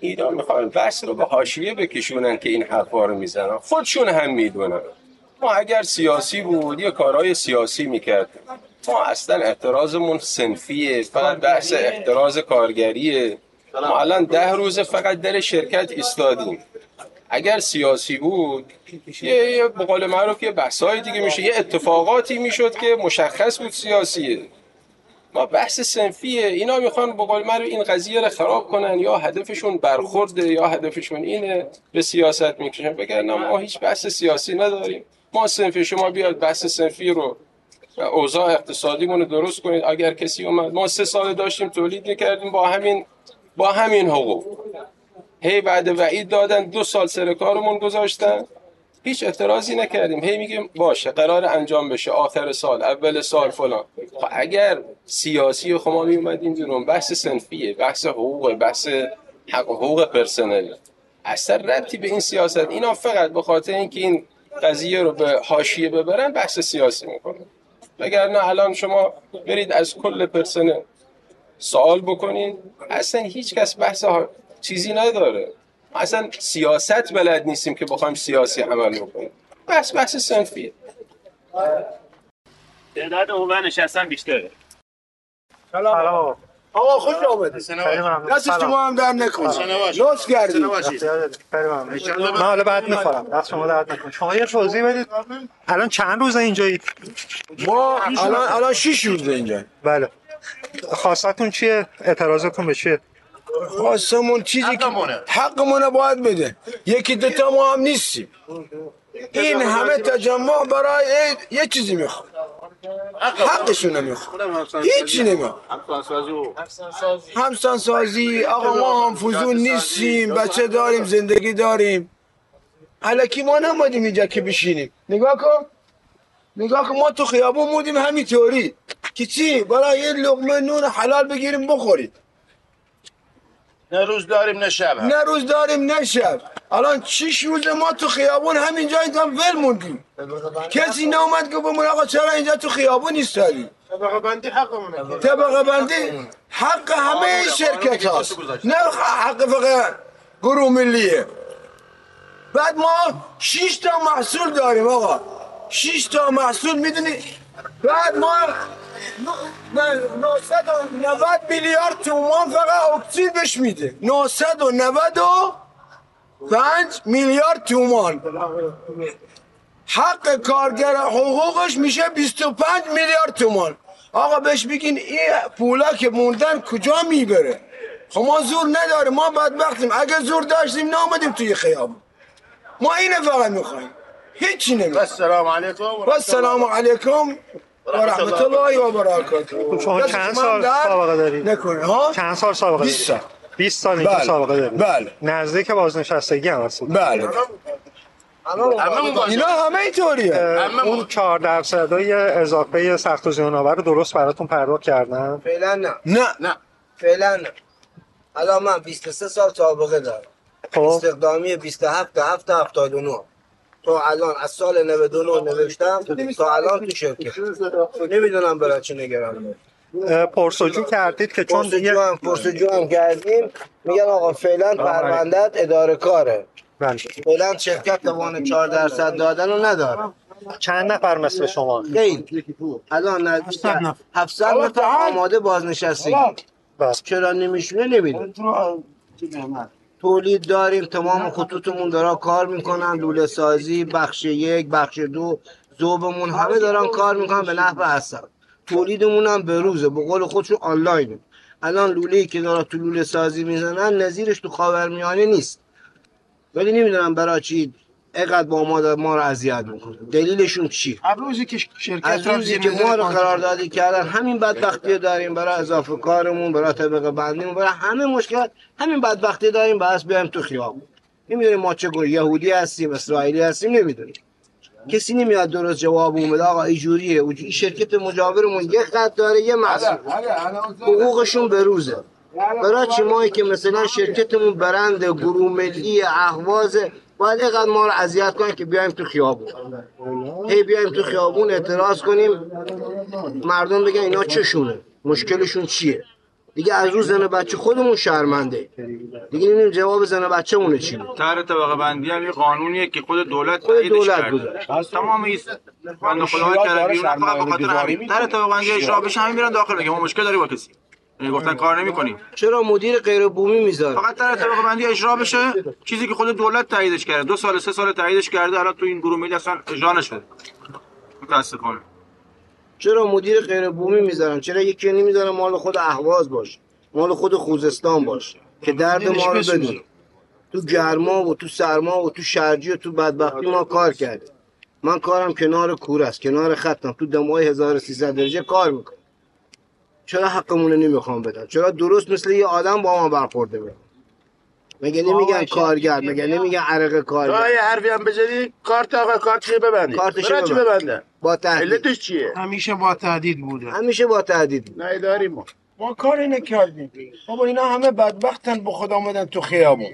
اینا می‌خوان بحث رو به حاشیه بکشونن که این حرفا رو می‌زنن. خودشون هم می‌دونن. ما اگر سیاسی بود یه کارهای سیاسی می‌کرد. ما اصلا اعتراضمون سنفیه فقط بحث احتراز کارگریه. ما الان ده روز فقط در شرکت ایستادیم. اگر سیاسی بود یه یه به قول معروف یه بحثای دیگه میشه یه اتفاقاتی می‌شد که مشخص بود سیاسیه. ما بحث سنفیه. اینا می‌خوان به قول معروف این قضیه رو خراب کنن یا هدفشون برخورده یا هدفشون اینه به سیاست می‌کشن. بگن ما هیچ بحث سیاسی نداریم. ما سنفی شما بیاد بحث سنفی رو اوضاع اقتصادیمون رو درست کنید. اگر کسی اومد ما سه سال داشتیم تولید می‌کردیم با همین با همین حقوق. هی بعد وعید دادن دو سال سر کارمون گذاشتن. هیچ اعتراضی نکردیم. هی میگیم باشه قرار انجام بشه آخر سال اول سال فلان. خب اگر سیاسی خب ما میومدیم بیرون بحث سنفیه بحث حقوق بحث حق حقوق پرسنل. اصلا ربطی به این سیاست اینا فقط به خاطر اینکه این قضیه رو به حاشیه ببرن بحث سیاسی می‌کنن. وگرنه الان شما برید از کل پرسنل سوال بکنید اصلا هیچ کس بحث ها- چیزی نداره. ما اصلا سیاست بلد نیستیم که بخوایم سیاسی عمل بکنیم. بحث بحث سنفیه. تعداد عموما نشستن بیشتره. سلام. آقا خوش ممنون. دست. شما هم در نکنه لطف کردید. من حالا بعد می‌خورم. دست شما درد نکنه. شما یه توضیح بدید. الان چند روزه اینجایید ما الان الان 6 روزه اینجا. بله. خواستتون چیه؟ اعتراضتون به چیه؟ خواستمون چیزی که حقمون باید بده. یکی دوتا ما هم نیستیم. این همه تجمع برای یه چیزی می‌خواد. حقشون نمی‌خواد هیچی نمی‌خواد. همسان سازی آقا ما هم فضول نیستیم بچه داریم زندگی داریم. علکی ما نمادیم اینجا که بشینیم. نگاه کن. نگاه کن ما تو خیابون بودیم همینطوری که چی؟ برای یه لقمه نون حلال بگیریم بخورید نه روز داریم نه شب نه روز داریم نه شب. الان شیش روز ما تو خیابون همینجا اینجا ول موندیم. کسی ناومد که بمون آقا چرا اینجا تو خیابون ایستادی؟ طبقه بندی حقمونه. طبقه بندی حق همه این شرکت هاست. نه حق فقط گروه ملیه. بعد ما شیش تا محصول داریم آقا. شیش تا محصول می‌دونی؟ بعد ما 990 میلیارد تومان فقط اکسید بهش میده. 995 میلیارد تومان. حق کارگر حقوقش میشه 25 میلیارد تومان. آقا بهش بگین این پولا که موندن کجا می‌بره؟ خب ما زور نداره ما بدبختیم. اگه زور داشتیم نامدیم توی خیابون. ما اینه فقط می‌خوایم. هیچی نمی‌خوایم. السلام علیکم و السلام علیکم. و رحمت الله و برکاته شما چند سال سابقه دارید نکنه ها؟ چند سال سابقه 20 سال. 20 سال اینجا بله. سابقه دارید بله. نزدیک بازنشستگی هم هستید بله. اینا همه اینطوریه. اون 4 درصدای اضافه سخت و زیان‌آور رو درست براتون پرداخت کردن؟ فعلا نه. نه. نه. فعلا نه. الان من 23 سال سابقه دارم. خب. استخدامی 27 تا 7 تا 79 تا الان از سال 99 نوشتم تا الان تو شرکت. نمی‌دونم برای چی نگران پرسجو کردید که چون پرسجو هم پرسجو هم کردیم میگن آقا فعلا پروندت اداره کاره. بله. فعلا شرکت توان 4 درصد دادن رو نداره. چند نفر مثل شما؟ خیلی. الان نزدیک 700 نفر. آماده بازنشستگی. چرا نمیشونه نمی‌دونم. تولید داریم. تمام خطوطمون دارن کار می‌کنن. لوله سازی بخش یک بخش دو زوبمون همه دارن کار می‌کنن. به نحو احسن تولیدمون هم به روزه. به قول خودشون آنلاینه. الان لوله که دارن تو لوله سازی می‌زنن نظیرش تو خاورمیانه نیست. ولی نمی‌دونم برای چی اینقدر با ما ما رو اذیت می‌کنه. دلیلشون چی؟ از روزی که شرکت روزی که ما رو قراردادی کردن همین بدبختی داریم برای اضافه کارمون برای طبقه بندیمون برای همه مشکل همین بدبختی داریم بس بیایم تو خیابون. نمی‌دونیم ما چه یهودی هستیم اسرائیلی هستیم نمی‌دونیم. کسی نمیاد درست جواب بده. آقا اینجوریه اون- این شرکت مجاورمون یه خط داره یه مسئول. حقوقشون به روزه. برای چی مایی که مثلا شرکتمون برند گروه ملی اهواز باید اینقدر ما رو اذیت کنن که بیایم تو خیابون. هی بیایم تو خیابون اعتراض کنیم. مردم بگن اینا چشونه؟ مشکلشون چیه؟ دیگه از روز زن بچه خودمون شرمنده. دیگه نمی‌دونیم جواب زن بچه‌مونه چی بود؟ طرح طبقه بندی هم یه قانونیه که خود دولت خود دولت. گذاشت. تمام این بنده خدا کرده بیرون فقط به خاطر همین طرح طبقه بندی اجرا بشه همین میرن داخل. میگه ما مشکل داری با کسی گفتن کار نمی‌کنیم چرا مدیر غیر بومی می‌ذاره؟ فقط در طبقه بندی اجرا بشه چیزی که خود دولت تاییدش کرده دو سال سه سال تاییدش کرده الان تو این گروه ملی اصلا اجرا نشده. متاسفانه. چرا مدیر غیر بومی می‌ذارن؟ چرا یکی نمی‌ذارن مال خود اهواز باشه مال خود خوزستان باشه که درد ما رو بدونه؟ تو گرما و تو سرما و تو شرجی و تو بدبختی ما کار کردیم من کارم کنار کور است کنار خطم. تو دمای 1300 درجه کار می‌کنم. چرا حقمون رو نمی‌خوام بدن؟ چرا درست مثل یه آدم با ما برخورده بدن مگه نمیگن کارگر مگه نمیگن عرق تو کارگر یه حرفی هم بزنی کارت آقا کارتش ببندی؟ کارتش برای چی ببند. ببنده با تهدید. علتش چیه؟ همیشه با تهدید بوده. همیشه با تهدید. نه داریم ما. ما کاری نکردیم. بابا اینا همه بدبختن با خود آمدن تو خیابون.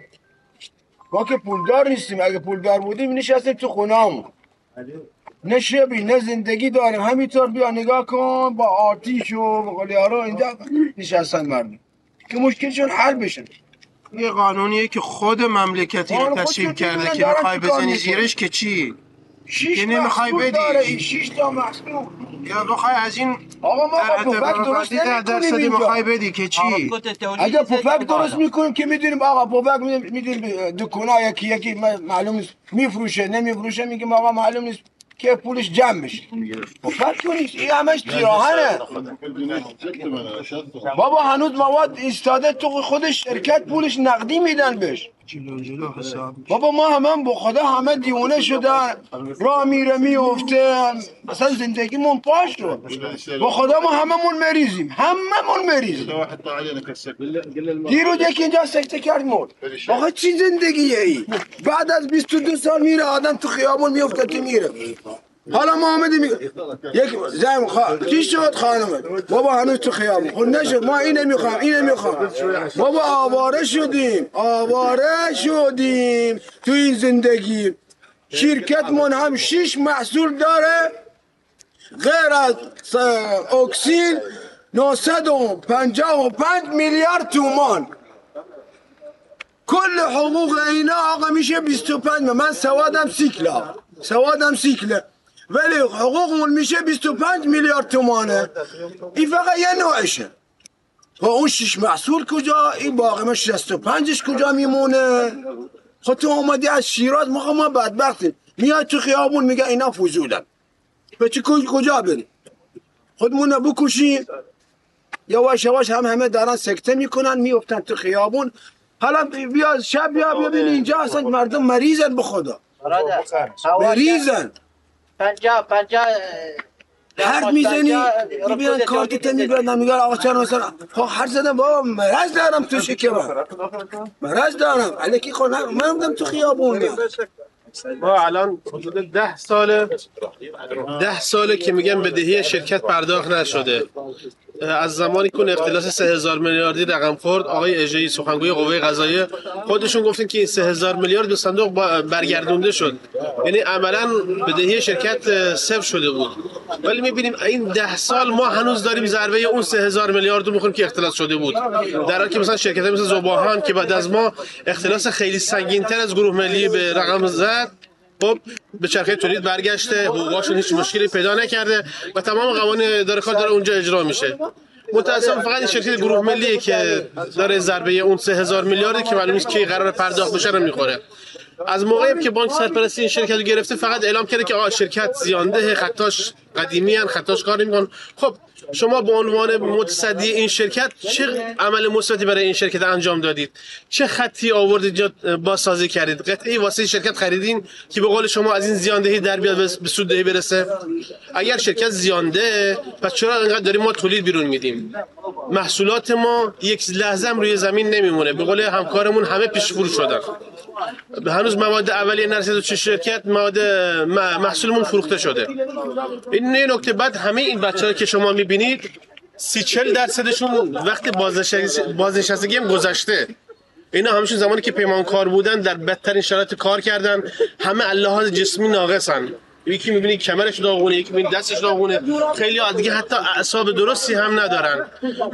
ما که پولدار نیستیم. اگه پولدار بودیم نشستیم تو خونهمون. نه شبی نه زندگی داریم. همینطور بیا نگاه کن با آتیش و با قول یارو اینجا نشستن مردم. که مشکلشون حل بشه. یه قانونیه که خود مملکتی رو تصویب کرده که می‌خوای بزنی. زیرش که چی؟ شیش که نمی‌خوای محصول داره بدی این شیش تا محصول. یا بخوای از این آقا ما پفک درست نمی‌کنیم. می‌خوای بدی که چی؟ اگه پفک درست می‌کنیم که می‌دونیم آقا پفک می‌دونیم دکونا یکی یکی معلوم نیست. میفروشه نمیفروشه میگیم آقا معلوم نیست. که پولش جمع بشه. که نیست. این همش پیراهنه بابا هنوز مواد ایستاده تو خود شرکت پولش نقدی میدن بهش. جلو جلو حساب بابا ما همه با خدا همه دیونه شدن. راه میره میفته اصلا زندگیمون پاش شد. با خدا ما هممون مریضیم. هممون مریضیم. دیروز یکی اینجا سکته کرد مرد. آقا چی زندگیه ای؟ بعد از 22 سال میره آدم تو خیابون میفته میره. حالا ما آمدیم می- یک زن خوا... چی شد خانم؟ بابا هنوز تو خیابون. خب نشد. ما اینه می‌خوام اینه می‌خوام. بابا آواره شدیم. آواره شدیم تو این زندگی. شرکت من هم شیش محصول داره. غیر از اکسیل 955 میلیارد تومان. کل حقوق اینا آقا میشه 25 من سوادم سیکلا سوادم سیکله. ولی حقوقمون میشه 25 میلیارد تومانه. این فقط یه نوعشه. و اون شش محصول کجا؟ این باقی ما 65 کجا میمونه؟ خب تو اومدی از شیراز ما ما بدبختیم میاد تو خیابون میگه اینا فضولن به چی کج- کجا بریم؟ خودمون رو بکشیم یواش یواش هم همه دارن سکته می‌کنن میفتن تو خیابون. حالا بیا شب بیا ببین اینجا اصلا مردم مریضن به خدا. مریضن. پنجاه پنجاه حرف می‌زنی؟ می‌بینن کارتت می‌برن میگن آقا چرا مثلا؟ خب حرف زدم بابا مرض دارم تو شکمم مرض دارم الکی خود من بودم تو خیابون ما الان حدود ده سال ده ساله که میگن بدهی شرکت پرداخت نشده. از زمانی که اختلاس 3000 میلیاردی رقم خورد آقای اجایی سخنگوی قوه قضاییه خودشون گفتن که این 3000 میلیارد به صندوق برگردونده شد. یعنی عملا بدهی شرکت صفر شده بود. ولی می‌بینیم این ده سال ما هنوز داریم ضربه اون 3000 میلیارد رو که اختلاس شده بود. در حالی که مثلا شرکت مثل زباهان که بعد از ما اختلاس خیلی سنگین تر از گروه ملی به رقم زد خب به چرخه تولید برگشته. حقوقاشون هیچ مشکلی پیدا نکرده و تمام قوانین اداره کار داره اونجا اجرا میشه. متاسفم فقط این شرکت گروه ملیه که داره ضربه اون 3000 میلیاردی که معلوم نیست کی قرار پرداخت بشه رو می‌خوره. از موقعی که بانک سرپرستی این شرکت رو گرفته فقط اعلام کرده که آقا شرکت زیانده خطاش قدیمی هن خطاش کار نمی‌کنن خب شما به عنوان متصدی این شرکت چه عمل مثبتی برای این شرکت انجام دادید؟ چه خطی آوردید یا بازسازی کردید؟ قطعی واسه شرکت خریدین که به قول شما از این زیاندهی در بیاد به- سوددهی برسه؟ اگر شرکت زیانده پس چرا اینقدر داریم ما تولید بیرون میدیم؟ محصولات ما یک لحظه هم روی زمین نمیمونه. به قول همکارمون همه پیش فرو شدن. هنوز مواد اولیه نرسیده تو شرکت مواد محصولمون فروخته شده. این یه نکته. بعد همه این بچه که شما می‌بینید سی چل درصدشون وقت بازنشستگی هم گذشته. اینا همشون زمانی که پیمانکار بودن در بدترین شرایط کار کردن. همه اللحاظ جسمی ناقصن. یکی می‌بینی کمرش داغونه یکی می‌بینی دستش داغونه. خیلی ها دیگه حتی اعصاب درستی هم ندارن.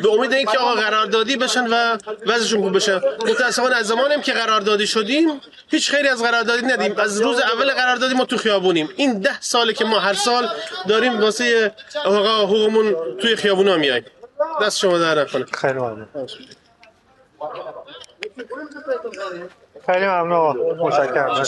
به امید اینکه آقا قراردادی بشن و وضعشون خوب بشه. متاسفانه از زمانی هم که قراردادی شدیم هیچ خیری از قراردادی ندیم. از روز اول قراردادی ما تو خیابونیم. این ده ساله که ما هر سال داریم واسه آقا حقوقمون توی خیابونا میایم. دست شما در نکنه. خیلی ممنون. خیلی ممنون. متشکرم.